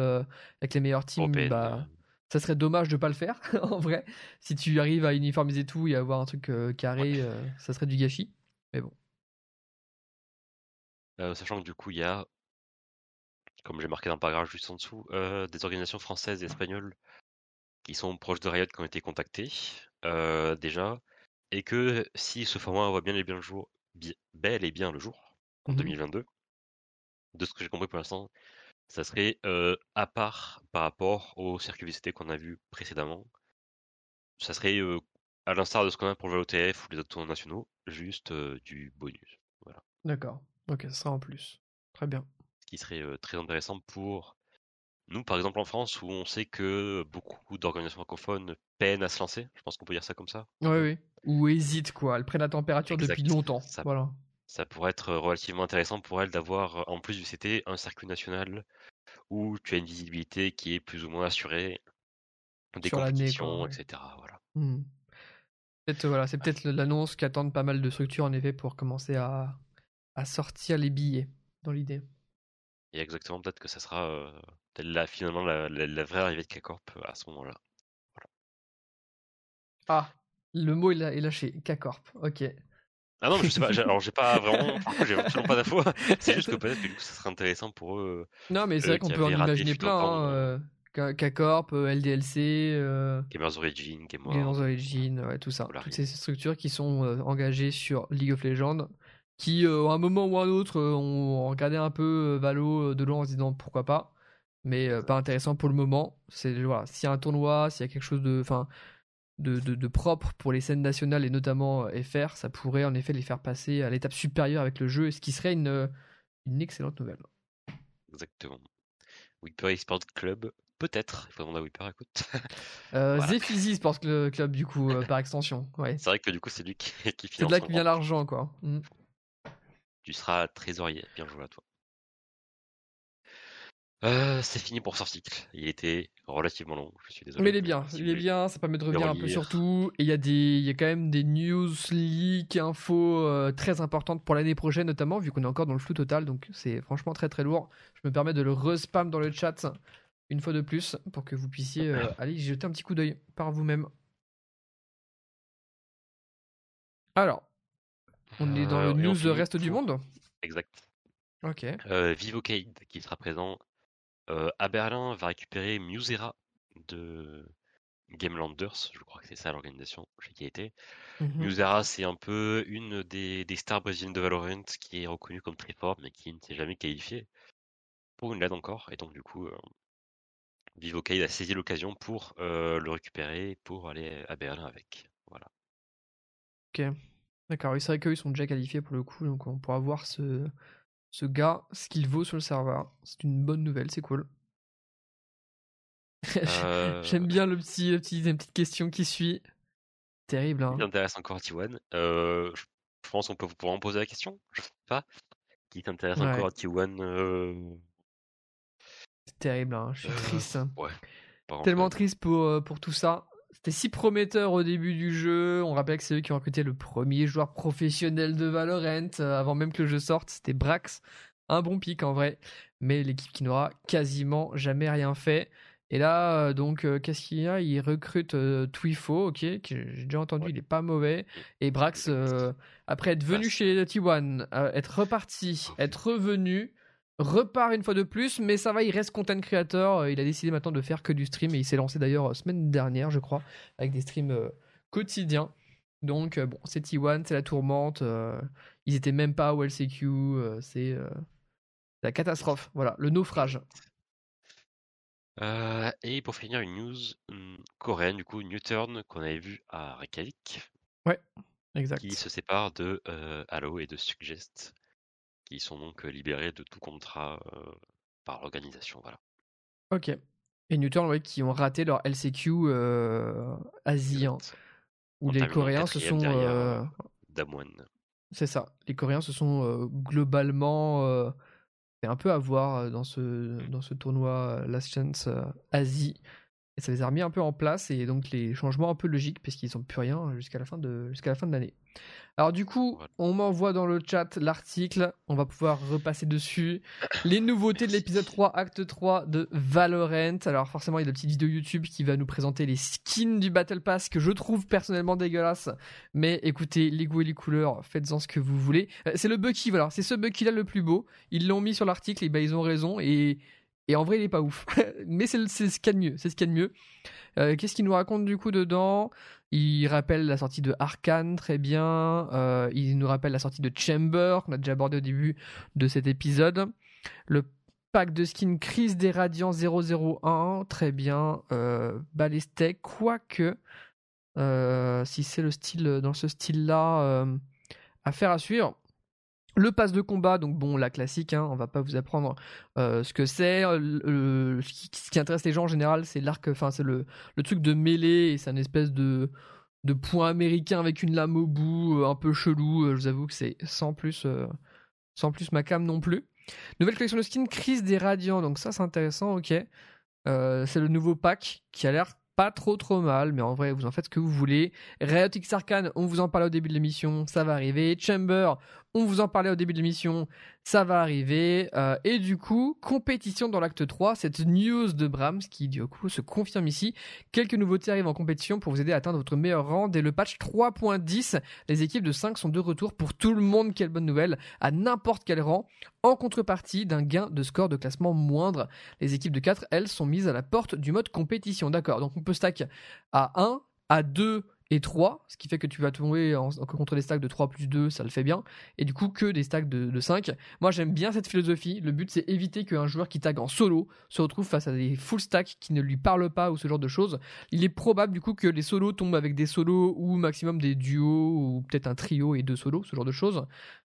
avec les meilleurs teams? Bah, Ça serait dommage de pas le faire, en vrai. Si tu arrives à uniformiser tout et avoir un truc carré, ça serait du gâchis. Mais bon. sachant que du coup, il y a, comme j'ai marqué dans le paragraphe juste en dessous, des organisations françaises et espagnoles qui sont proches de Riot qui ont été contactées déjà, et que si ce format voit bien et bien le jour, bel et bien le jour en 2022, mmh de ce que j'ai compris pour l'instant, ça serait à part par rapport au circuit VCT qu'on a vu précédemment. Ça serait à l'instar de ce qu'on a pour le OTF ou les autres tournois nationaux, juste du bonus. Voilà. D'accord. Ok, ça sera en plus. Très bien. Ce qui serait très intéressant pour nous, par exemple en France, où on sait que beaucoup d'organisations francophones peinent à se lancer, je pense qu'on peut dire ça comme ça. Oui, oui. Ou hésitent, quoi. Elles prennent la température depuis longtemps. Ça, voilà. Ça pourrait être relativement intéressant pour elles d'avoir, en plus du CT, un circuit national où tu as une visibilité qui est plus ou moins assurée, des compétitions, etc. Voilà. Mmh. voilà, c'est peut-être l'annonce qu'attendent pas mal de structures, en effet, pour commencer à, à sortir les billets, dans l'idée. Et exactement, peut-être que ça sera là, finalement la, la, vraie arrivée de K-Corp à ce moment-là. Ah, le mot est, lâché, K-Corp, ok. Ah non, je sais pas, alors j'ai pas vraiment, j'ai absolument pas d'infos. C'est juste que peut-être que ça serait intéressant pour eux. Non, mais c'est vrai qu'on peut en imaginer plein. Hein, K-Corp, LDLC, Gamers Origin, Gamers Origin, ouais, tout ça. Toutes ces structures qui sont engagées sur League of Legends qui, à un moment ou un autre, ont regardé un peu Valo de loin en se disant pourquoi pas mais euh, pas intéressant pour le moment. C'est voilà, s'il y a un tournoi, s'il y a quelque chose de, enfin, de, de, propre pour les scènes nationales et notamment euh, FR, ça pourrait en effet les faire passer à l'étape supérieure avec le jeu, ce qui serait une, euh, une excellente nouvelle. Exactement. Whipper Esports Club, peut-être. Il faut demander à Whipper, écoute. euh, voilà. Sports Club, du coup, par extension. Ouais. C'est vrai que du coup, c'est lui qui, qui finance. C'est de là que vient l'argent, quoi. Mm. Tu seras trésorier. Bien joué à toi. Euh, c'est fini pour ce article. Il était relativement long, je suis désolé. Mais il est bien, il est bien, ça permet de revenir un peu sur tout. Et il y, a des, il y a quand même des news, leaks, infos euh, très importantes pour l'année prochaine, notamment, vu qu'on est encore dans le flou total. Donc c'est franchement très très lourd. Je me permets de le respam dans le chat une fois de plus pour que vous puissiez euh, aller jeter un petit coup d'œil par vous-même. Alors, on est dans le news reste du monde Exact. Ok. Vivocade qui sera présent à Berlin, va récupérer Musera de Gamelanders, je crois que c'est ça l'organisation chez qui a été. Mmh Musera, c'est un peu une des, stars brésiliennes de Valorant qui est reconnue comme très forte, mais qui ne s'est jamais qualifiée pour une LED encore. Et donc, du coup, euh, a saisi l'occasion pour le récupérer pour aller à Berlin avec. Voilà. Ok. D'accord, c'est vrai qu'eux, ils sont déjà qualifiés pour le coup, donc on pourra voir ce, ce gars, ce qu'il vaut sur le serveur. C'est une bonne nouvelle, c'est cool. Euh, j'aime bien le petit, le petit, petite question qui suit. Terrible, hein. Qui t'intéresse encore, T1 euh, Je pense qu'on peut en poser la question? Je sais pas. Qui t'intéresse encore, T1 euh? C'est terrible, hein. je suis triste. Ouais. Tellement triste pour, pour tout ça. C'était si prometteur au début du jeu. On rappelle que c'est eux qui ont recruté le premier joueur professionnel de Valorant euh, avant même que le jeu sorte. C'était Brax. Un bon pic en vrai. Mais l'équipe qui n'aura quasiment jamais rien fait. Et là, euh, donc, euh, qu'est-ce qu'il y a? Il recrute Twifo, ok, que j'ai déjà entendu, il est pas mauvais. Et Brax, après être venu chez T1, être reparti, être revenu, repart une fois de plus, mais ça va, il reste content creator. Euh, il a décidé maintenant de faire que du stream et il s'est lancé d'ailleurs euh, semaine dernière, je crois, avec des streams euh, quotidiens. Donc bon, c'est T1, c'est la tourmente. ils étaient même pas au LCQ, c'est la catastrophe. Voilà, le naufrage. et pour finir, une news hmm, coréenne, du coup, Newturn, qu'on avait vu à Reykjavik. Ouais, exact. Qui se sépare de Halo et de Suggest qui sont donc libérés de tout contrat par l'organisation. Voilà. Ok. Et Newton, qui ont raté leur LCQ euh, Asie, hein, où les Coréens se sont. Euh, C'est ça. Les Coréens se sont globalement fait un peu avoir dans ce, dans ce tournoi Last Chance Asie. Et ça les a remis un peu en place et donc les changements un peu logiques parce qu'ils sont plus rien jusqu'à la fin de jusqu'à la fin de l'année. Alors du coup, on m'envoie dans le chat l'article, on va pouvoir repasser dessus. Les nouveautés de l'épisode 3, acte 3 de Valorant. Alors forcément, il y a la petite vidéo YouTube qui va nous présenter les skins du Battle Pass que je trouve personnellement dégueulasses. Mais écoutez, les goûts et les couleurs, faites-en ce que vous voulez. Euh, c'est le Bucky, voilà, c'est ce Bucky là le plus beau. Ils l'ont mis sur l'article et ben ils ont raison et et en vrai, il est pas ouf. Mais c'est ce qu'il y a de mieux. C'est ce qu'il mieux. Euh, qu'est-ce qu'il nous raconte du coup dedans? Il rappelle la sortie de Arkane, très bien. Euh, il nous rappelle la sortie de Chamber, qu'on a déjà abordé au début de cet épisode. Le pack de skin Crise des Radiants 001, très bien. Euh, quoique, euh, si c'est le style, dans ce style-là, affaire à suivre. Le pass de combat, donc bon, la classique, hein, on va pas vous apprendre euh, ce que c'est. Euh, ce qui intéresse les gens en général, c'est l'arc, enfin c'est le, le truc de mêlée et c'est un espèce de de point américain avec une lame au bout, euh, un peu chelou. je vous avoue que c'est sans plus, sans plus ma cam non plus. Nouvelle collection de skins, Crise des Radiants, donc ça c'est intéressant, ok. c'est le nouveau pack qui a l'air pas trop trop mal, mais en vrai, vous en faites ce que vous voulez. Riot X on vous en parlait au début de l'émission, ça va arriver. Chamber, on vous en parlait au début de l'émission, ça va arriver. Euh, et du coup, compétition dans l'acte 3, cette news de Brahms qui du coup se confirme ici. Quelques nouveautés arrivent en compétition pour vous aider à atteindre votre meilleur rang. Dès le patch 3.10, les équipes de 5 sont de retour pour tout le monde. Quelle bonne nouvelle, à n'importe quel rang, en contrepartie d'un gain de score de classement moindre. Les équipes de 4, elles, sont mises à la porte du mode compétition. D'accord, donc on peut stack à 1, à 2, et 3, ce qui fait que tu vas tomber en, contre des stacks de 3 plus 2, ça le fait bien, et du coup que des stacks de, 5. Moi j'aime bien cette philosophie, le but c'est éviter qu'un joueur qui tag en solo se retrouve face à des full stacks qui ne lui parlent pas ou ce genre de choses. Il est probable du coup que les solos tombent avec des solos ou maximum des duos ou peut-être un trio et deux solos, ce genre de choses.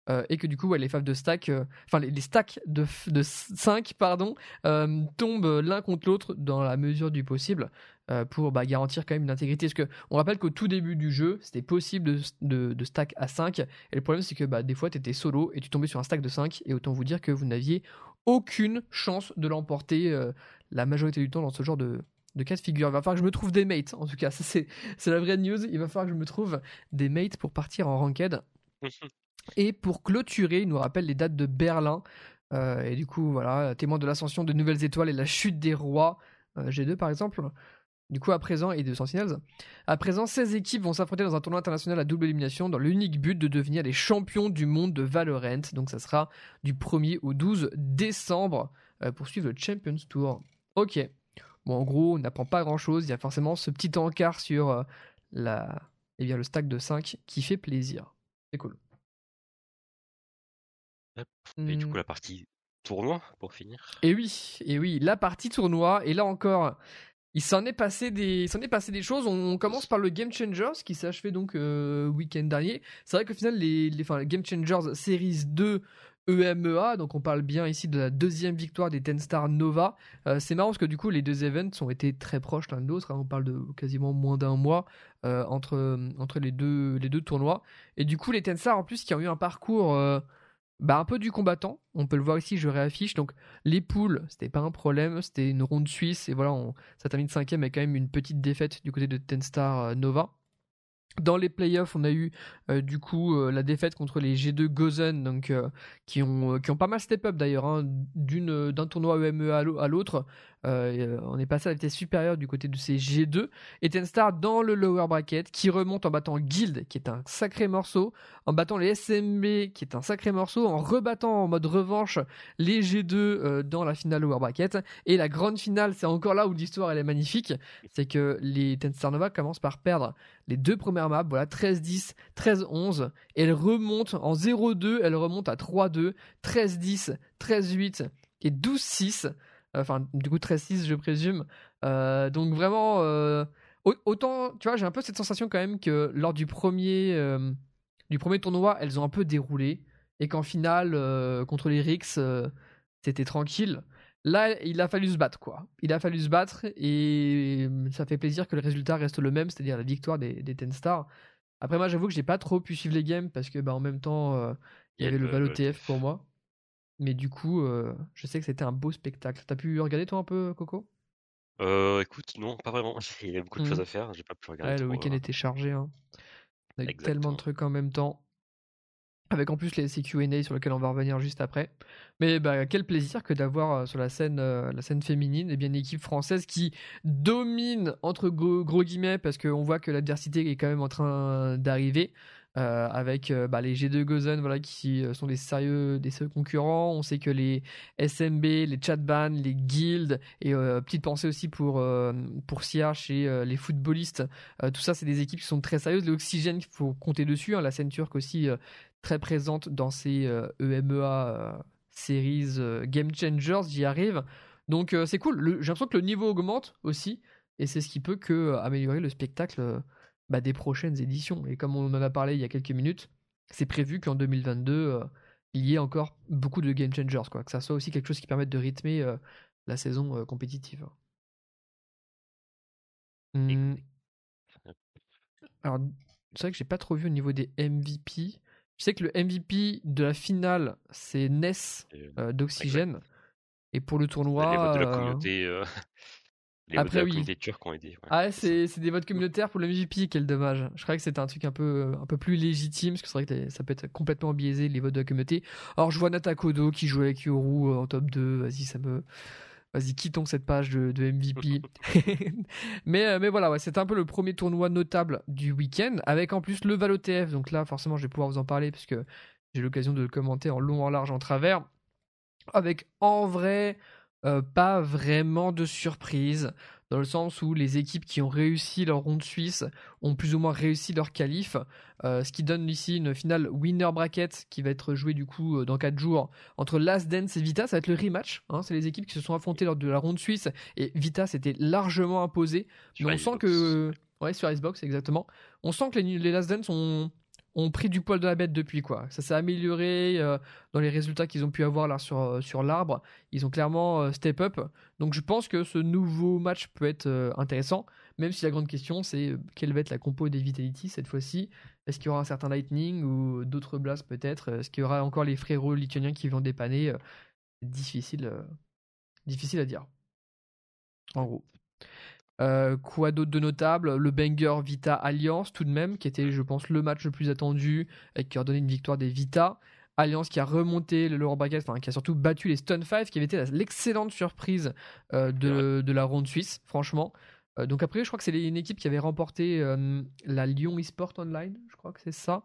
Euh, et que du coup les de euh, enfin les, stacks de, de 5 pardon, euh, tombent l'un contre l'autre dans la mesure du possible. Euh, pour bah, garantir quand même une intégrité. Parce que on rappelle qu'au tout début du jeu, c'était possible de, de, stack à 5. Et le problème, c'est que bah, des fois, tu étais solo et tu tombais sur un stack de 5. Et autant vous dire que vous n'aviez aucune chance de l'emporter euh, la majorité du temps dans ce genre de, de cas de figure. Il va falloir que je me trouve des mates, en tout cas. c'est, la vraie news. Il va falloir que je me trouve des mates pour partir en ranked. et pour clôturer, il nous rappelle les dates de Berlin. Euh, et du coup, voilà, témoin de l'ascension de nouvelles étoiles et la chute des rois. G2 par exemple. Du coup, à présent, et de Sentinels. À présent, 16 équipes vont s'affronter dans un tournoi international à double élimination dans l'unique but de devenir les champions du monde de Valorant. Donc, ça sera du 1er au 12 décembre euh, pour suivre le Champions Tour. Ok. Bon, en gros, on n'apprend pas grand chose. Il y a forcément ce petit encart sur euh, la... eh bien, le stack de 5 qui fait plaisir. C'est cool. Et du coup, hmm. la partie tournoi pour finir. Et oui, et oui, la partie tournoi. Et là encore, il s'en est passé des, s'en est passé des choses. On, commence par le Game Changers qui s'est achevé donc euh, week-end dernier. C'est vrai qu'au final, les, Game Changers Series 2 EMEA, donc on parle bien ici de la deuxième victoire des Ten Star Nova. Euh, c'est marrant parce que du coup les deux events ont été très proches l'un de l'autre. Hein. on parle de quasiment moins d'un mois euh, entre entre les deux les deux tournois. Et du coup les Ten Star en plus qui ont eu un parcours bah, un peu du combattant. On peut le voir ici, je réaffiche. Donc, les poules, c'était pas un problème. C'était une ronde suisse. Et voilà, ça termine cinquième avec quand même une petite défaite du côté de Tenstar euh, Nova. Dans les playoffs, on a eu euh, du coup euh, la défaite contre les G2 Gozen, donc qui ont qui pas mal step up d'ailleurs, hein, d'un tournoi EME à l'autre. Euh, on est passé à la vitesse supérieure du côté de ces G2. Et Tenstar dans le lower bracket qui remonte en battant Guild qui est un sacré morceau, en battant les SMB qui est un sacré morceau, en rebattant en mode revanche les G2 euh, dans la finale lower bracket. Et la grande finale, c'est encore là où l'histoire elle est magnifique, c'est que les Tenstar Nova commencent par perdre les deux premières maps, voilà 13-10, 13-11, et elles remontent en 0-2, elles remontent à 3-2, 13-10, 13-8 et 12-6. Enfin, du coup, 13-6, je présume. Euh, donc vraiment, euh, autant, tu vois, j'ai un peu cette sensation quand même que lors du premier, euh, du premier tournoi, elles ont un peu déroulé. Et qu'en finale, contre les Rix, c'était tranquille. Là, il a fallu se battre, quoi. Il a fallu se battre et ça fait plaisir que le résultat reste le même, c'est-à-dire la victoire des, des Ten Stars. Après, moi, j'avoue que j'ai pas trop pu suivre les games parce que, bah, en même temps, il y avait le Valo TF pour moi. Mais du coup, euh, je sais que c'était un beau spectacle. T'as pu regarder toi un peu, Coco? Euh, Écoute, non, pas vraiment. Il y a beaucoup de choses mmh. à faire. J'ai pas pu regarder. le week-end était chargé. Hein. On a eu tellement de trucs en même temps. Avec en plus les CQA sur lesquels on va revenir juste après. Mais bah, quel plaisir que d'avoir sur la scène, la scène féminine et eh bien, une équipe française qui domine entre gros guillemets parce qu'on voit que l'adversité est quand même en train d'arriver. Euh, avec euh, bah, les G2 Gozen voilà, qui euh, sont des sérieux, des concurrents. On sait que les SMB, les Chatban, les Guilds, et petite pensée aussi pour, pour CH et les footballistes, tout ça, c'est des équipes qui sont très sérieuses. L'Oxygène, il faut compter dessus. Hein. la scène turque aussi très présente dans ces EMEA e Series Game Changers, j'y arrive. Donc c'est cool. J'ai l'impression que le niveau augmente aussi, et c'est ce qui peut que améliorer le spectacle bah, des prochaines éditions. Et comme on en a parlé il y a quelques minutes, c'est prévu qu'en 2022, euh, il y ait encore beaucoup de game changers, quoi. que ça soit aussi quelque chose qui permette de rythmer euh, la saison euh, compétitive. Mmh. Alors, c'est vrai que j'ai pas trop vu au niveau des MVP. Je sais que le MVP de la finale, c'est Ness d'Oxygène. Et pour le tournoi. de la communauté. Les Après, oui. ont aidé. Ah, c'est, des votes communautaires pour le MVP, quel dommage. Je croyais que c'était un truc un peu, un peu plus légitime, parce que c'est vrai que ça peut être complètement biaisé, les votes de la communauté. Alors, je vois Natakodo qui jouait avec Yoru euh, en top 2. Vas-y, ça me. Vas-y, quittons cette page de, MVP. mais, euh, mais voilà, ouais, c'est un peu le premier tournoi notable du week-end, avec en plus le ValoTF. Donc là, forcément, je vais pouvoir vous en parler, parce que j'ai l'occasion de le commenter en long, en large, en travers. Avec en vrai euh, pas vraiment de surprise, dans le sens où les équipes qui ont réussi leur ronde suisse ont plus ou moins réussi leur qualif, euh, ce qui donne ici une finale winner bracket qui va être jouée du coup euh, dans 4 jours entre Last Dance et Vita, ça va être le rematch, hein. c'est les équipes qui se sont affrontées lors de la ronde suisse et Vita s'était largement imposé, mais on sent que... Ouais, sur Icebox, exactement. On sent que les, les Last Dance ont, ont pris du poil de la bête depuis quoi. Ça s'est amélioré euh, dans les résultats qu'ils ont pu avoir là sur, euh, sur l'arbre. Ils ont clairement euh, step up. Donc je pense que ce nouveau match peut être intéressant, même si la grande question c'est quelle va être la compo des Vitality cette fois-ci. Est-ce qu'il y aura un certain Lightning ou d'autres blasts peut-être? Est-ce qu'il y aura encore les frérots lituaniens qui vont dépanner? Difficile, difficile à dire. En gros. Euh, quoi d'autre de notable? Le banger Vita Alliance, tout de même, qui était, je pense, le match le plus attendu et qui a donné une victoire des Vita. Alliance qui a remonté le lower bracket, enfin qui a surtout battu les Stun 5, qui avait été l'excellente surprise euh, de, la ronde suisse, franchement. Euh, donc après, je crois que c'est une équipe qui avait remporté la Lyon eSport Online, je crois que c'est ça.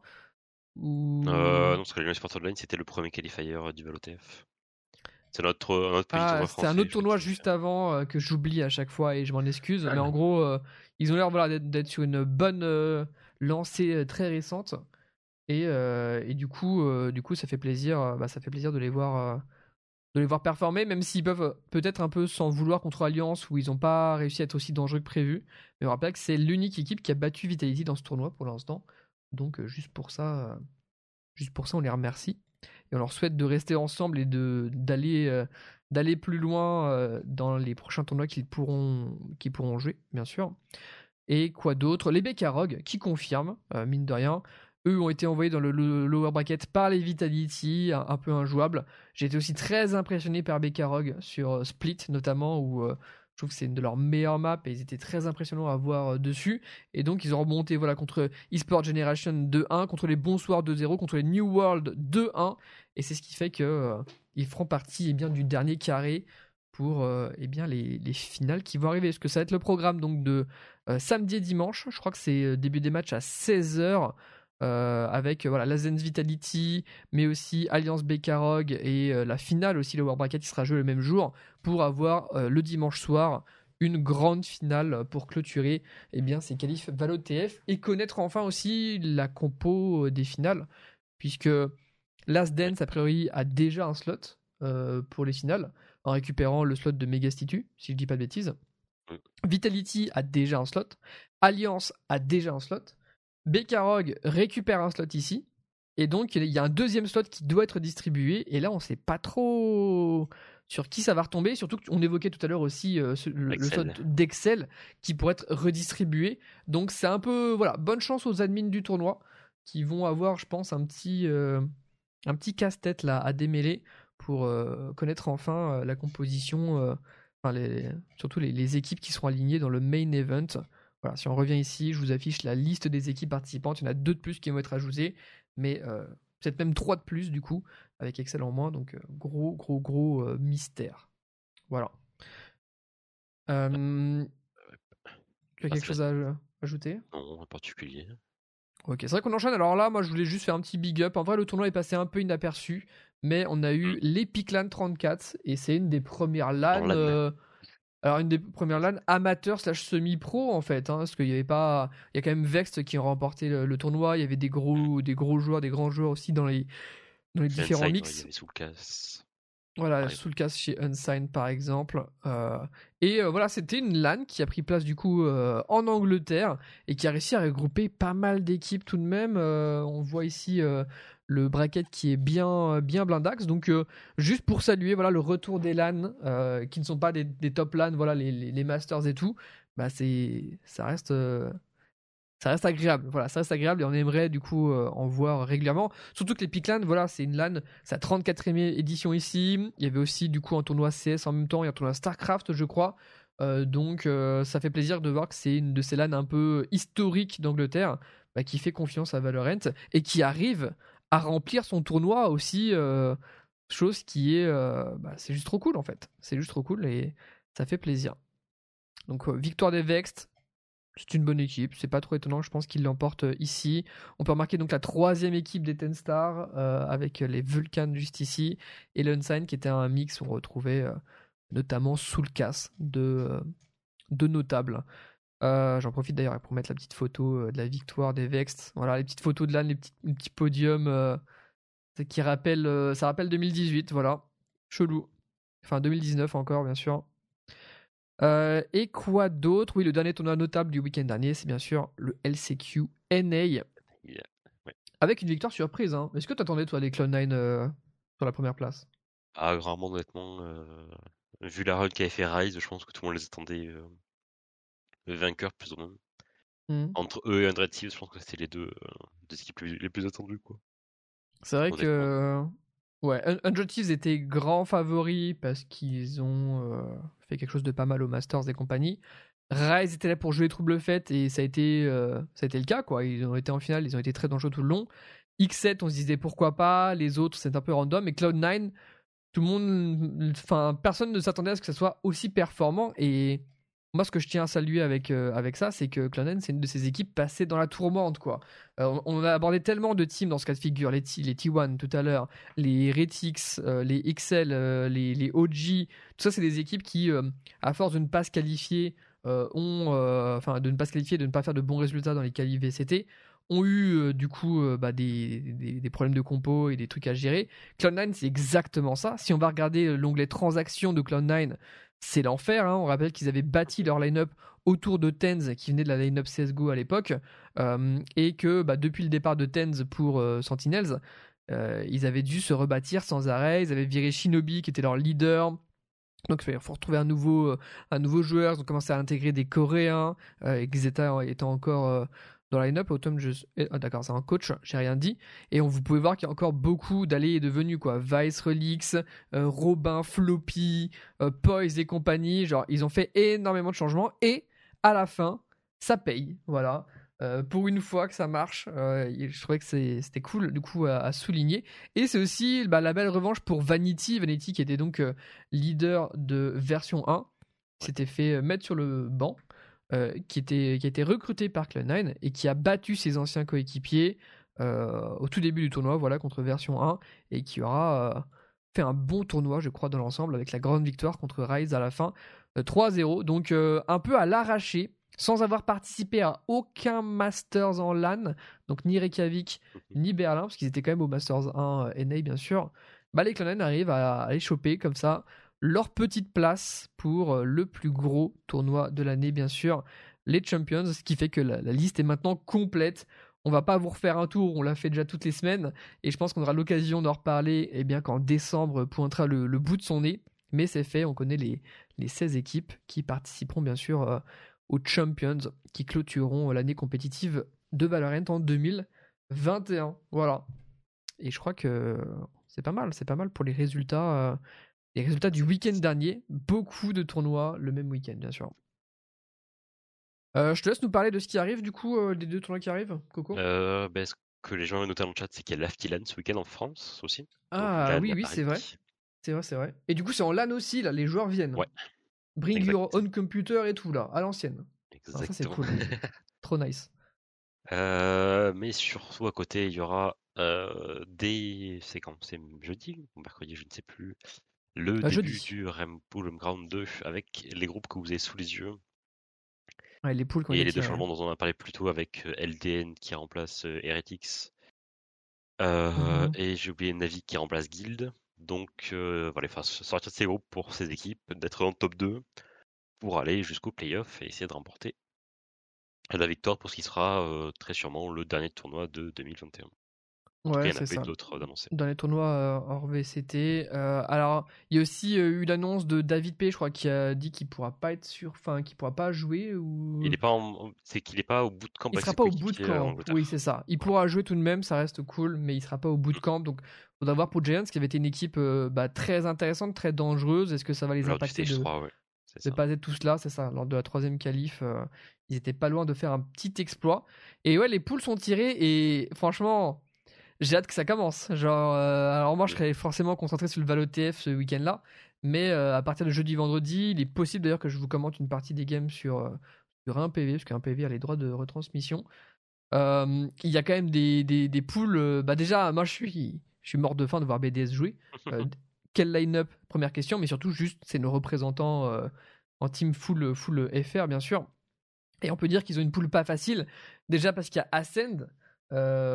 Ou... non, parce que la Lyon eSport Online, c'était le premier qualifier du ValoTF. C'est notre, notre ah, C'est un autre tournoi juste avant euh, que j'oublie à chaque fois et je m'en excuse. mais en gros, euh, ils ont l'air voilà, d'être sur une bonne euh, lancée très récente. Et, et, du, coup, du coup, ça fait plaisir, bah, ça fait plaisir de les voir, de les voir performer, même s'ils peuvent peut-être un peu s'en vouloir contre Alliance où ils n'ont pas réussi à être aussi dangereux que prévu. Mais on rappelle que c'est l'unique équipe qui a battu Vitality dans ce tournoi pour l'instant. Donc juste pour ça, juste pour ça, on les remercie et on leur souhaite de rester ensemble et euh, d'aller plus loin euh, dans les prochains tournois qu'ils pourront qu'ils pourront jouer bien sûr. Et quoi d'autre? Les Bekarog qui confirment euh, mine de rien eux ont été envoyés dans le, lower bracket par les Vitality un, peu injouables. J'ai été aussi très impressionné par Bekarog sur Split notamment où je trouve que c'est une de leurs meilleures maps et ils étaient très impressionnants à voir euh, dessus. Et donc ils ont remonté voilà, contre eSport Generation 2-1, contre les Bonsoirs 2-0, contre les New World 2-1. Et c'est ce qui fait qu'ils euh, feront partie eh bien, du dernier carré pour euh, eh bien, les, les, finales qui vont arriver. Est-ce que ça va être le programme donc, de samedi et dimanche Je crois que c'est début des matchs à 16h. Euh, avec voilà la Zen Vitality, mais aussi Alliance Bekarog et euh, la finale aussi, le World Bracket qui sera joué le même jour, pour avoir euh, le dimanche soir une grande finale pour clôturer eh bien, ces qualifs Valo TF et connaître enfin aussi la compo des finales, puisque Last Dance, a priori, a déjà un slot pour les finales, en récupérant le slot de Megastitu, si je dis pas de bêtises. Vitality a déjà un slot. Alliance a déjà un slot. Bekarog récupère un slot ici. Et donc, il y a un deuxième slot qui doit être distribué. Et là, on ne sait pas trop sur qui ça va retomber. Surtout qu'on évoquait tout à l'heure aussi euh, le, slot d'Excel qui pourrait être redistribué. Donc, c'est un peu. Voilà, bonne chance aux admins du tournoi qui vont avoir, je pense, un petit, euh, un petit casse-tête là à démêler pour euh, connaître enfin la composition enfin les, surtout les, équipes qui seront alignées dans le main event. Voilà, si on revient ici, je vous affiche la liste des équipes participantes. Il y en a deux de plus qui vont être ajoutées, mais peut-être même trois de plus du coup, avec Excel en moins. Donc gros, gros, gros mystère. Voilà. tu as quelque chose à ajouter? Non, en particulier. Ok, c'est vrai qu'on enchaîne. Alors là, moi, je voulais juste faire un petit big up. En vrai, le tournoi est passé un peu inaperçu, mais on a eu mm. l'Epic LAN 34 et c'est une des premières LAN. Alors une des premières LAN amateur slash semi-pro en fait, hein, parce qu'il y avait pas, il y a quand même Vext qui a remporté le, tournoi. Il y avait des gros, des gros joueurs, des grands joueurs aussi dans les, dans les différents mix. Avait voilà, sous le casque chez Unsigned par exemple. Euh, et euh, voilà, c'était une LAN qui a pris place du coup euh, en Angleterre et qui a réussi à regrouper pas mal d'équipes tout de même. on voit ici le bracket qui est bien, bien blindax. Donc juste pour saluer voilà, le retour des LAN qui ne sont pas des, top LAN, voilà, les, les, Masters et tout. Bah c'est, ça reste ça reste agréable. Voilà, ça reste agréable et on aimerait du coup euh, en voir régulièrement. Surtout que les Piclan, voilà, c'est une LAN, sa 34e édition ici. Il y avait aussi du coup un tournoi CS en même temps, il y a un tournoi StarCraft, je crois. Euh, donc euh, ça fait plaisir de voir que c'est une de ces LAN un peu historiques d'Angleterre bah, qui fait confiance à Valorant et qui arrive à remplir son tournoi aussi. chose qui est, bah, c'est juste trop cool en fait. C'est juste trop cool et ça fait plaisir. Donc victoire des Vext, c'est une bonne équipe, c'est pas trop étonnant, je pense qu'il l'emporte euh, ici. On peut remarquer donc la troisième équipe des Ten Stars euh, avec les Vulcans juste ici et l'Unsign qui était un mix on retrouvait euh, notamment Soulcas de, de notables. J'en profite d'ailleurs pour mettre la petite photo de la victoire des Vext. Voilà, les petites photos de l'âne, les petits, les petits podiums qui rappellent, ça rappelle 2018, voilà. Chelou. Enfin 2019 encore, bien sûr. Euh, et quoi d'autre? Oui, le dernier tournoi notable du week-end dernier, c'est bien sûr le LCQ NA. Avec une victoire surprise. Hein. Est-ce que tu attendais, toi, les Cloud9 euh, sur la première place? Ah, vraiment, honnêtement. Euh, vu la run qu'a fait Rise, je pense que tout le monde les attendait vainqueurs, plus ou moins. Mmh. Entre eux et Thieves, je pense que c'était les deux, équipes les plus attendues. C'est vrai que Ouais, Undead Thieves était grand favori parce qu'ils ont euh, fait quelque chose de pas mal aux Masters et compagnie. Rise était là pour jouer trouble fête et ça a été euh, ça a été le cas quoi. Ils ont été en finale, ils ont été très dangereux tout le long. X7, on se disait pourquoi pas, les autres c'est un peu random et Cloud9 tout le monde enfin personne ne s'attendait à ce que ça soit aussi performant et moi, ce que je tiens à saluer avec, euh, avec ça, c'est que Clonen, c'est une de ces équipes passées dans la tourmente, quoi. Euh, on, a abordé tellement de teams dans ce cas de figure, les, T, les T1 tout à l'heure, les Retix, euh, les XL, les, les, OG, tout ça, c'est des équipes qui, à force de ne pas se qualifier, ont, enfin, de ne pas se qualifier, de ne pas faire de bons résultats dans les qualifs VCT, ont eu du coup bah, des, des, problèmes de compo et des trucs à gérer. Cloud9, c'est exactement ça. Si on va regarder l'onglet transactions de Cloud9, c'est l'enfer. Hein. On rappelle qu'ils avaient bâti leur line-up autour de Tens, qui venait de la line-up CSGO à l'époque, euh, et que bah, depuis le départ de Tens pour euh, Sentinels, euh, ils avaient dû se rebâtir sans arrêt. Ils avaient viré Shinobi, qui était leur leader. Donc il faut retrouver un nouveau, joueur. Ils ont commencé à intégrer des Coréens, et étant encore dans la line-up. Automne, je... Ah, d'accord, c'est un coach, j'ai rien dit. Et on, vous pouvez voir qu'il y a encore beaucoup d'allées et de venues, quoi. Vice Relix, euh, Robin, Floppy, euh, Poise et compagnie. Genre, ils ont fait énormément de changements. Et à la fin, ça paye. Voilà. Euh, pour une fois que ça marche, je trouvais que c'était cool du coup à, souligner. Et c'est aussi bah, la belle revanche pour Vanity, Vanity qui était donc leader de version 1, s'était fait mettre sur le banc euh, qui, était, qui a été recruté par Cloud9 et qui a battu ses anciens coéquipiers euh, au tout début du tournoi, voilà, contre version 1, et qui aura euh, fait un bon tournoi, je crois, dans l'ensemble, avec la grande victoire contre Rise à la fin, 3-0. Donc un peu à l'arraché, sans avoir participé à aucun Masters en LAN, donc ni Reykjavik, ni Berlin, parce qu'ils étaient quand même au Masters 1 NA, bien sûr. Bah, les Cloud9 arrivent à, à les choper comme ça leur petite place pour euh, le plus gros tournoi de l'année, bien sûr, les Champions, ce qui fait que la, liste est maintenant complète. On va pas vous refaire un tour, on l'a fait déjà toutes les semaines, et je pense qu'on aura l'occasion d'en reparler eh bien qu'en décembre pointera le, bout de son nez. Mais c'est fait, on connaît les, les 16 équipes qui participeront bien sûr euh, aux Champions, qui clôtureront l'année compétitive de Valorant en 2021. Voilà. Et je crois que c'est pas mal, c'est pas mal pour les résultats. Euh, les résultats du week-end dernier. Beaucoup de tournois le même week-end, bien sûr. Euh, je te laisse nous parler de ce qui arrive, du coup, euh, des deux tournois qui arrivent, Coco? Euh, ben, ce que les gens ont noté dans le chat, c'est qu'il y a l'Aftilan ce week-end en France aussi. Ah oui, oui, c'est vrai. C'est vrai, c'est vrai. Et du coup, c'est en LAN aussi, là, les joueurs viennent. Ouais. Bring your own computer et tout, là, à l'ancienne. Exactement. ça, c'est cool. Trop nice. mais surtout à côté, il y aura des. C'est quand C'est jeudi ou mercredi, je ne sais plus. Le début jeudi. du Rampool Ground 2 avec les groupes que vous avez sous les yeux. Ouais, les poules Et les deux changements dont on a parlé plus tôt avec LDN qui remplace Heretics. Mmh et j'ai oublié Navi qui remplace Guild. Donc voilà, il faut sortir de ces groupes pour ces équipes, d'être dans le top 2 pour aller jusqu'au playoff et essayer de remporter la victoire pour ce qui sera très sûrement le dernier tournoi de 2021. Ouais, c'est ça. d'autres Dans les tournois euh, hors VCT. Euh, alors, il y a aussi euh, eu l'annonce de David P, je crois, qui a dit qu'il pourra pas être sur, enfin, qu'il pourra pas jouer ou. Il est pas, c'est qu'il est pas au bout de camp. Il sera pas au bout de camp. Oui, c'est ça. Il pourra jouer tout de même, ça reste cool, mais il sera pas au bout de camp. Donc, faudra voir pour Giants, qui avait été une équipe bah, très intéressante, très dangereuse. Est-ce que ça va les impacter de, 3, ouais. pas être tous là, c'est ça. Lors de la troisième qualif, ils étaient pas loin de faire un petit exploit. Et ouais, les poules sont tirées et franchement j'ai hâte que ça commence. Genre, euh, alors moi, je serais forcément concentré sur le Valo TF ce week-end-là, mais euh, à partir de jeudi, vendredi, il est possible d'ailleurs que je vous commente une partie des games sur, euh, sur un PV, parce qu'un PV a les droits de retransmission. il y a quand même des, des, des poules. bah déjà, moi, je suis, je suis mort de faim de voir BDS jouer. quel line-up? Première question, mais surtout, juste, c'est nos représentants en team full, full FR, bien sûr. Et on peut dire qu'ils ont une poule pas facile. Déjà parce qu'il y a Ascend,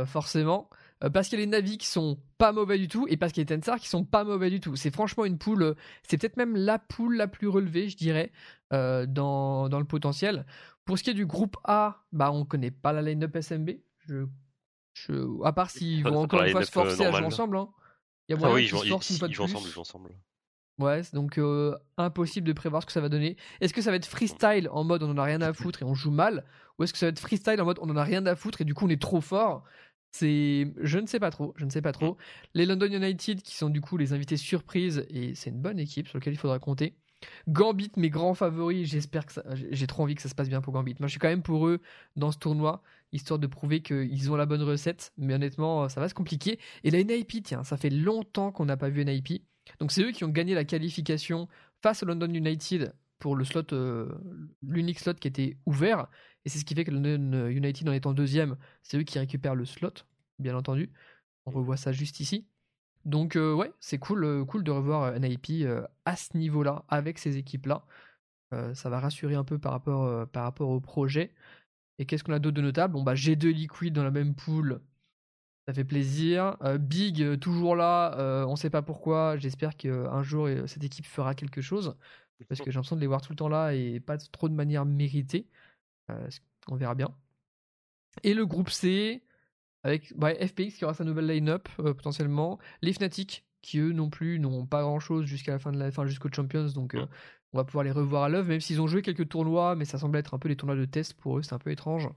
forcément. Euh, parce qu'il y a les Navi qui sont pas mauvais du tout et parce qu'il y a les Tensar qui sont pas mauvais du tout. C'est franchement une poule, euh, c'est peut-être même la poule la plus relevée, je dirais, euh, dans, dans, le potentiel. Pour ce qui est du groupe A, bah on connaît pas la line-up SMB. Je, je, à part s'ils vont encore une fois se forcer à jouer ensemble. Hein. Il y a ah oui, ils, jouent, ensemble, ils jouent ensemble. Ouais, donc impossible de prévoir ce que ça va donner. Est-ce que ça va être freestyle en mode on en a rien à foutre et on joue mal Ou est-ce que ça va être freestyle en mode on en a rien à foutre et du coup on est trop fort c'est, je ne sais pas trop, je ne sais pas trop. Les London United qui sont du coup les invités surprises et c'est une bonne équipe sur laquelle il faudra compter. Gambit, mes grands favoris, j'espère que ça, j'ai trop envie que ça se passe bien pour Gambit. Moi, je suis quand même pour eux dans ce tournoi, histoire de prouver qu'ils ont la bonne recette. Mais honnêtement, ça va se compliquer. Et la NIP, tiens, ça fait longtemps qu'on n'a pas vu NIP. Donc, c'est eux qui ont gagné la qualification face au London United pour le slot, euh, l'unique slot qui était ouvert. Et c'est ce qui fait que London United, en étant deuxième, c'est eux qui récupèrent le slot, bien entendu. On revoit ça juste ici. Donc euh, ouais, c'est cool, euh, cool de revoir euh, NIP à ce niveau-là, avec ces équipes-là. ça va rassurer un peu par rapport, par rapport au projet. Et qu'est-ce qu'on a d'autre de notable? Bon bah G2 Liquid dans la même poule, ça fait plaisir. Big toujours là, on sait pas pourquoi. J'espère qu'un jour cette équipe fera quelque chose. Parce que j'ai l'impression de les voir tout le temps là et pas trop de manière méritée. Euh, on verra bien. Et le groupe C, avec FPX qui aura sa nouvelle line-up euh, potentiellement. Les Fnatic qui eux non plus n'ont pas grand chose jusqu'à la fin de la fin jusqu'aux Champions donc euh, on va pouvoir les revoir à l'œuvre même s'ils ont joué quelques tournois mais ça semble être un peu des tournois de test pour eux c'est un peu étrange.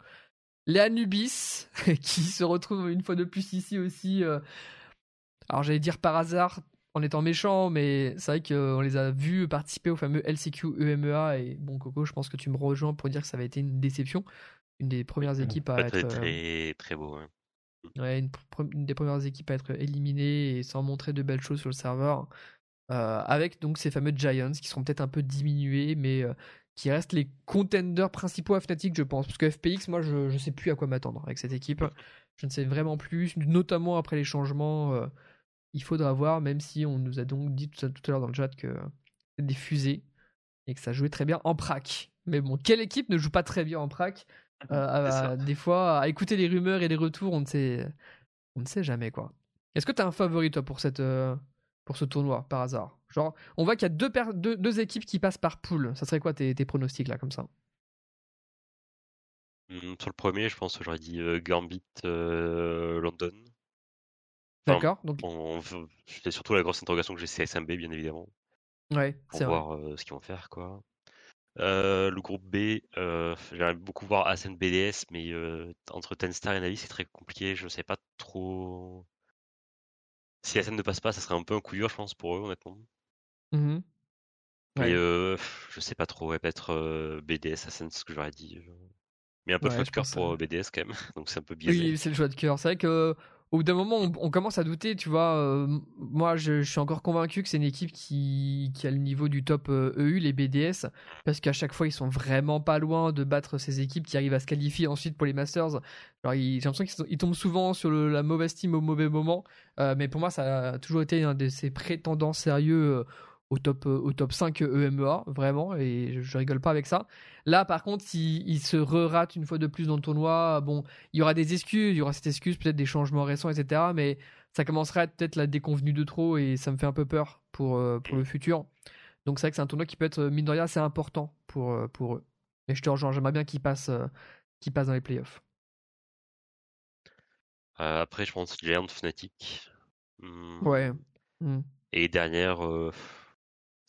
Les Anubis qui se retrouvent une fois de plus ici aussi alors j'allais dire par hasard en étant méchant, mais c'est vrai qu'on les a vus participer au fameux LCQ EMEA. Et bon, Coco, je pense que tu me rejoins pour dire que ça va être une déception. Une des premières équipes à être. Très, très beau. Ouais, une, des premières équipes à être éliminées et sans montrer de belles choses sur le serveur. Euh, avec donc ces fameux Giants qui seront peut-être un peu diminués, mais euh, qui restent les contenders principaux à Fnatic, je pense. Parce que FPX, moi, je ne sais plus à quoi m'attendre avec cette équipe. Je ne sais vraiment plus, notamment après les changements. Euh, il faudra voir, même si on nous a donc dit tout, à l'heure dans le chat que c'est des fusées et que ça jouait très bien en prac. Mais bon, quelle équipe ne joue pas très bien en prac euh, Des fois, à écouter les rumeurs et les retours, on ne sait, on ne sait jamais quoi. Est-ce que tu as un favori toi pour cette euh, pour ce tournoi par hasard? Genre, on voit qu'il y a deux, deux, deux, équipes qui passent par poule. Ça serait quoi tes, tes pronostics là comme ça? Mmh, Sur le premier, je pense que j'aurais dit euh, Gambit London. D'accord. Donc... C'est surtout la grosse interrogation que j'ai, c'est SMB, bien évidemment. Ouais, pour voir ce qu'ils vont faire, quoi. le groupe B, j'aimerais beaucoup voir Ascent BDS, mais entre Tenstar et Navi, c'est très compliqué. Je sais pas trop. Si Ascent ne passe pas, ça serait un peu un coup dur, je pense, pour eux, honnêtement. Mmh mais je sais pas trop, peut-être BDS Ascent, ce que j'aurais dit. Mais un peu ouais, de cœur pour BDS quand même, donc c'est un peu biaisé. Oui, c'est le choix de cœur. C'est vrai que au bout d'un moment, on, commence à douter, tu vois. Euh, moi, je, suis encore convaincu que c'est une équipe qui, a le niveau du top EU, e les BDS, parce qu'à chaque fois, ils sont vraiment pas loin de battre ces équipes qui arrivent à se qualifier ensuite pour les Masters. J'ai l'impression qu'ils tombent souvent sur la mauvaise team au mauvais moment, euh, mais pour moi, ça a toujours été un de ces prétendants sérieux euh, au top, euh, au top 5 EMEA, vraiment, et je, rigole pas avec ça. Là, par contre, s'il il se re-rate une fois de plus dans le tournoi, bon, il y aura des excuses, il y aura cette excuse, peut-être des changements récents, etc. Mais ça à être peut-être la déconvenue de trop, et ça me fait un peu peur pour, euh, pour le futur. Donc c'est vrai que c'est un tournoi qui peut être, mine de rien, assez important pour, euh, pour eux. Mais je te rejoins, j'aimerais bien qu'ils passent, qu'ils passent dans les playoffs. après, je pense Giant Fnatic. Hmm. Ouais. Hmm. Et dernière,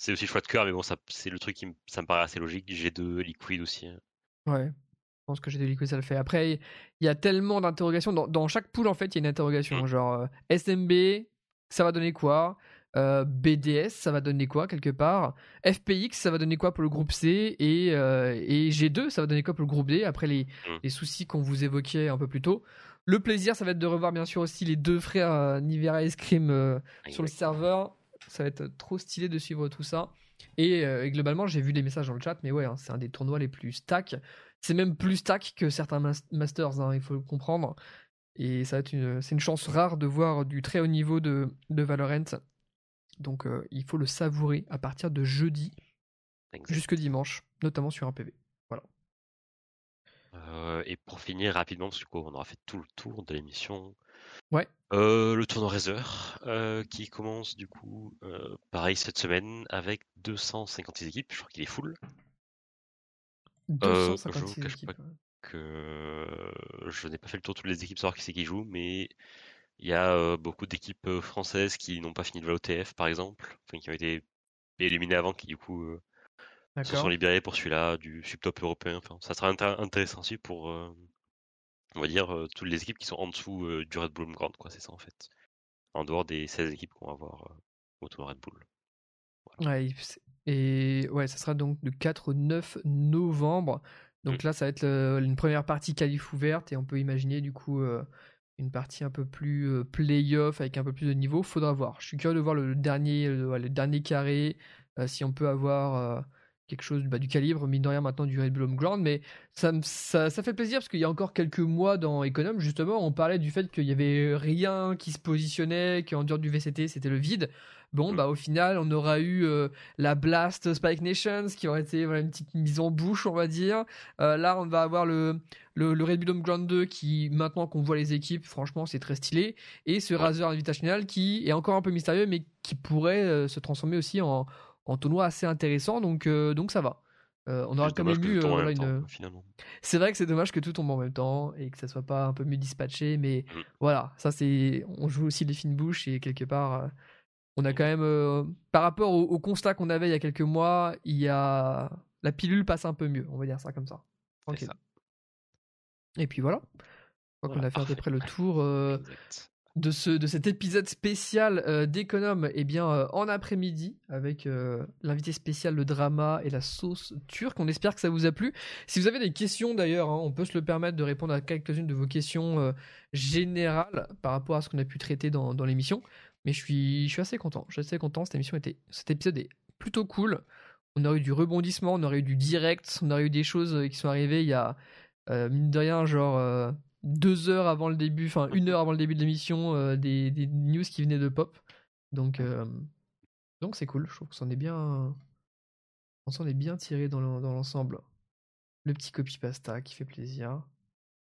c'est aussi choix de cœur, mais bon, c'est le truc qui ça me paraît assez logique. G2, Liquid aussi. Hein. Ouais, je pense que G2 Liquid, ça le fait. Après, il y a tellement d'interrogations. Dans, chaque pool, en fait, il y a une interrogation. Mmh. Genre, euh, SMB, ça va donner quoi? Euh, BDS, ça va donner quoi quelque part? FPX, ça va donner quoi pour le groupe C? Et, euh, et G2, ça va donner quoi pour le groupe D? Après les, mmh. les soucis qu'on vous évoquait un peu plus tôt. Le plaisir, ça va être de revoir bien sûr aussi les deux frères Nivera et Scream sur le serveur ça va être trop stylé de suivre tout ça. Et, euh, globalement, j'ai vu des messages dans le chat, mais ouais, hein, c'est un des tournois les plus stack. C'est même plus stack que certains masters, hein, il faut le comprendre. Et ça va être une, c'est une chance rare de voir du très haut niveau de, de Valorant. Donc euh, il faut le savourer à partir de jeudi jusque dimanche, notamment sur un PV. Voilà. Euh, et pour finir rapidement, parce qu'on aura fait tout le tour de l'émission, Ouais. Euh, le tournoi Razer euh, qui commence du coup euh, pareil cette semaine avec 256 équipes. Je crois qu'il est full. 256 je équipes. que je n'ai pas fait le tour de toutes les équipes savoir qui c'est qui joue, mais il y a beaucoup d'équipes françaises qui n'ont pas fini de l'OTF par exemple, enfin, qui ont été éliminées avant, qui du coup se sont libérées pour celui-là du subtop européen. Enfin, ça sera intéressant aussi pour on va dire, euh, toutes les équipes qui sont en dessous euh, du Red Bull Grand, quoi, c'est ça en fait. En dehors des 16 équipes qu'on va avoir euh, autour de Red Bull. Ouais, et ouais, ça sera donc le 4 au 9 novembre. Donc mmh. là, ça va être une première partie qualif ouverte et on peut imaginer du coup une partie un peu plus play-off avec un peu plus de niveau. Faudra voir. Je suis curieux de voir le dernier, le, dernier carré, si on peut avoir quelque chose bah, du calibre, mine de rien, maintenant du Red Bull Home Ground. Mais ça, ça, ça fait plaisir parce qu'il y a encore quelques mois dans Econom, justement, on parlait du fait qu'il y avait rien qui se positionnait, qu'en dehors du VCT, c'était le vide. Bon, mm. bah au final, on aura eu euh, la Blast Spike Nations qui aurait été une petite mise en bouche, on va dire. Euh, là, on va avoir le, le, le, Red Bull Home Ground 2 qui, maintenant qu'on voit les équipes, franchement, c'est très stylé. Et ce Razer Invitational qui est encore un peu mystérieux, mais qui pourrait euh, se transformer aussi en, en tournoi assez intéressant, donc, euh, donc ça va. Euh, on aura quand même eu euh, une. C'est vrai que c'est dommage que tout tombe en même temps et que ça soit pas un peu mieux dispatché, mais mm. voilà, ça c'est. On joue aussi les fines bouches et quelque part, on a quand même, par rapport au, constat qu'on avait il y a quelques mois, il y a la pilule passe un peu mieux, on va dire ça comme ça. Ça. Et puis voilà. Je crois qu'on a fait à peu près le tour de, ce, de cet épisode spécial euh, eh bien, euh, en après-midi avec euh, l'invité spécial, le drama et la sauce turque. On espère que ça vous a plu. Si vous avez des questions d'ailleurs, hein, on peut se le permettre de répondre à quelques-unes de vos questions générales par rapport à ce qu'on a pu traiter dans, dans l'émission. Mais je suis, je suis assez content. Je suis assez content. Cette émission était, cet épisode est plutôt cool. On aurait eu du rebondissement, on aurait eu du direct, on aurait eu des choses qui sont arrivées il y a, mine de rien, genre deux heures avant le début, enfin une heure avant le début de l'émission, euh, des, des, news qui venaient de pop. Donc euh, donc c'est cool. Je trouve qu'on s'en est bien, on s'en est bien tiré dans l'ensemble. Le petit copy pasta qui fait plaisir.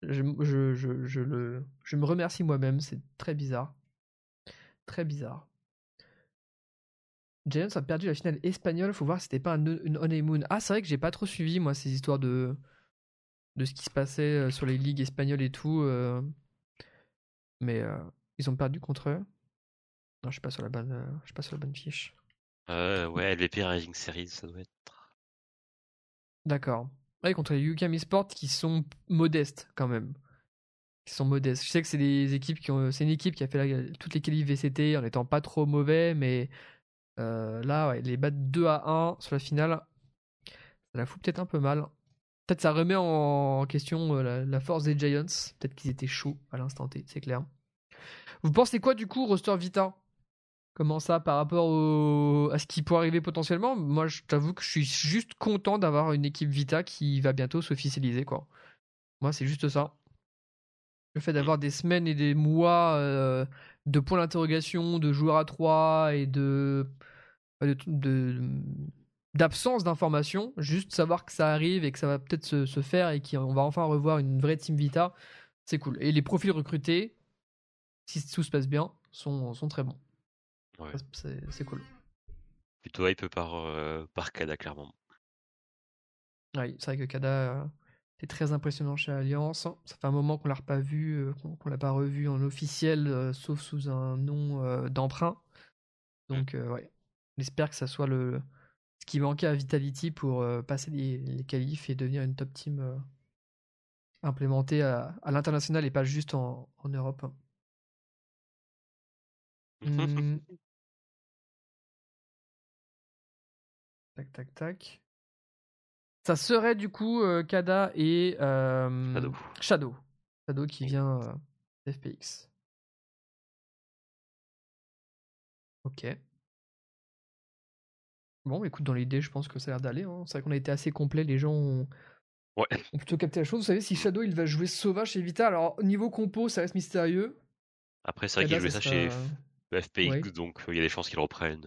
Je, je, je, je le, je me remercie moi-même. C'est très bizarre, très bizarre. Giants a perdu la finale espagnole. Faut voir si c'était pas un, une honeymoon. Ah, c'est vrai que j'ai pas trop suivi moi ces histoires de de ce qui se passait euh, sur les ligues espagnoles et tout. Euh, mais euh, ils ont perdu contre eux. Non, je suis pas sur la bonne, je suis pas sur la bonne fiche. Euh, ouais, LVP Rising Series, ça doit être. D'accord. Ouais, contre les UCAM Esports qui sont modestes quand même. Qui sont modestes. Je sais que c'est des équipes qui ont, c'est une équipe qui a fait toutes les qualifs VCT en étant pas trop mauvais, mais là, ouais, les battre 2 à 1 sur la finale, ça la fout peut-être un peu mal. Peut-être ça remet en question la, force des Giants. Peut-être qu'ils étaient chauds à l'instant T, c'est clair. Vous pensez quoi du coup, roster Vita? Comment ça par rapport à ce qui pourrait arriver potentiellement? Moi, je t'avoue que je suis juste content d'avoir une équipe Vita qui va bientôt s'officialiser. quoi. Moi, c'est juste ça. Le fait d'avoir des semaines et des mois euh, de points d'interrogation, de joueurs à 3 et de, d'absence d'informations, juste savoir que ça arrive et que ça va peut-être se, faire et qu'on va enfin revoir une vraie Team Vita, c'est cool. Et les profils recrutés, si tout se passe bien, sont, sont très bons. C'est cool. Plutôt hype par, euh, par Kada, clairement. Oui, c'est vrai que Kada euh, est très impressionnant chez Alliance. Ça fait un moment qu'on l'a pas vu, euh, qu'on l'a pas revu en officiel, sauf sous un nom d'emprunt. Donc, ouais, on espère que ça soit le, ce qui manquait à Vitality pour passer les, les qualifs et devenir une top team implémentée à, l'international et pas juste en, en Europe. Mmh. Tac, tac, tac. Ça serait du coup euh, Kada et euh, Shadow. Shadow. qui vient euh, FPX. Ok. Bon, écoute, dans l'idée, je pense que ça a l'air d'aller. Hein. C'est vrai qu'on a été assez complet. Les gens ont... plutôt capté la chose. Vous savez, si Shadow il va jouer sauvage chez Vita, alors niveau compo, ça reste mystérieux. Après, c'est vrai qu'il jouait ça, chez FPX, donc il y a des chances qu'il reprenne.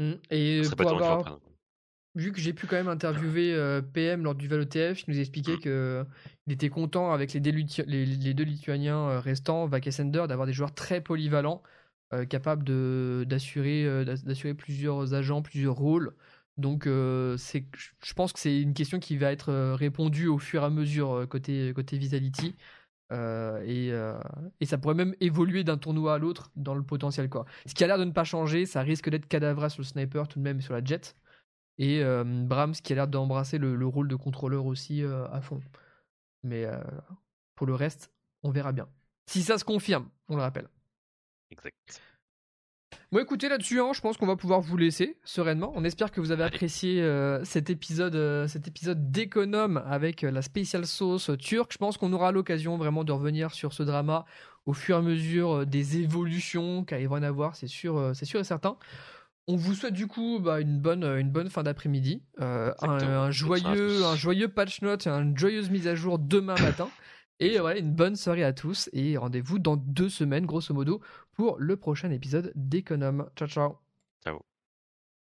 Mmh. Et vu que j'ai pu quand même interviewer euh, PM lors du ValOTF, il nous expliquait mmh. qu'il était content avec les, les, deux Lituaniens euh, restants, Vac d'avoir des joueurs très polyvalents, euh, capables d'assurer d'assurer plusieurs agents, plusieurs rôles. Donc c'est, je pense que c'est une question qui va être répondue au fur et à mesure côté, côté. Euh, euh, et, ça pourrait même évoluer d'un tournoi à l'autre dans le potentiel. Quoi. Ce qui a l'air de ne pas changer, ça risque d'être Cadavra sur le sniper, tout de même sur la jet. Et euh, Brahms qui a l'air d'embrasser le, rôle de contrôleur aussi à fond. Mais pour le reste, on verra bien. Si ça se confirme, on le rappelle. Exact. Bon, écoutez, là-dessus, hein, je pense qu'on va pouvoir vous laisser sereinement. On espère que vous avez apprécié euh, cet épisode, euh, cet épisode d'économe avec euh, la spéciale sauce turque. Je pense qu'on aura l'occasion vraiment de revenir sur ce drama au fur et à mesure des évolutions qu'il va y en avoir, c'est sûr, c'est sûr et certain. On vous souhaite du coup bah, une, bonne, une bonne fin d'après-midi, un, joyeux, un joyeux patch note une joyeuse mise à jour demain matin. Et voilà, une bonne soirée à tous et rendez-vous dans deux semaines, grosso modo, pour le prochain épisode d'Econome. Ciao, ciao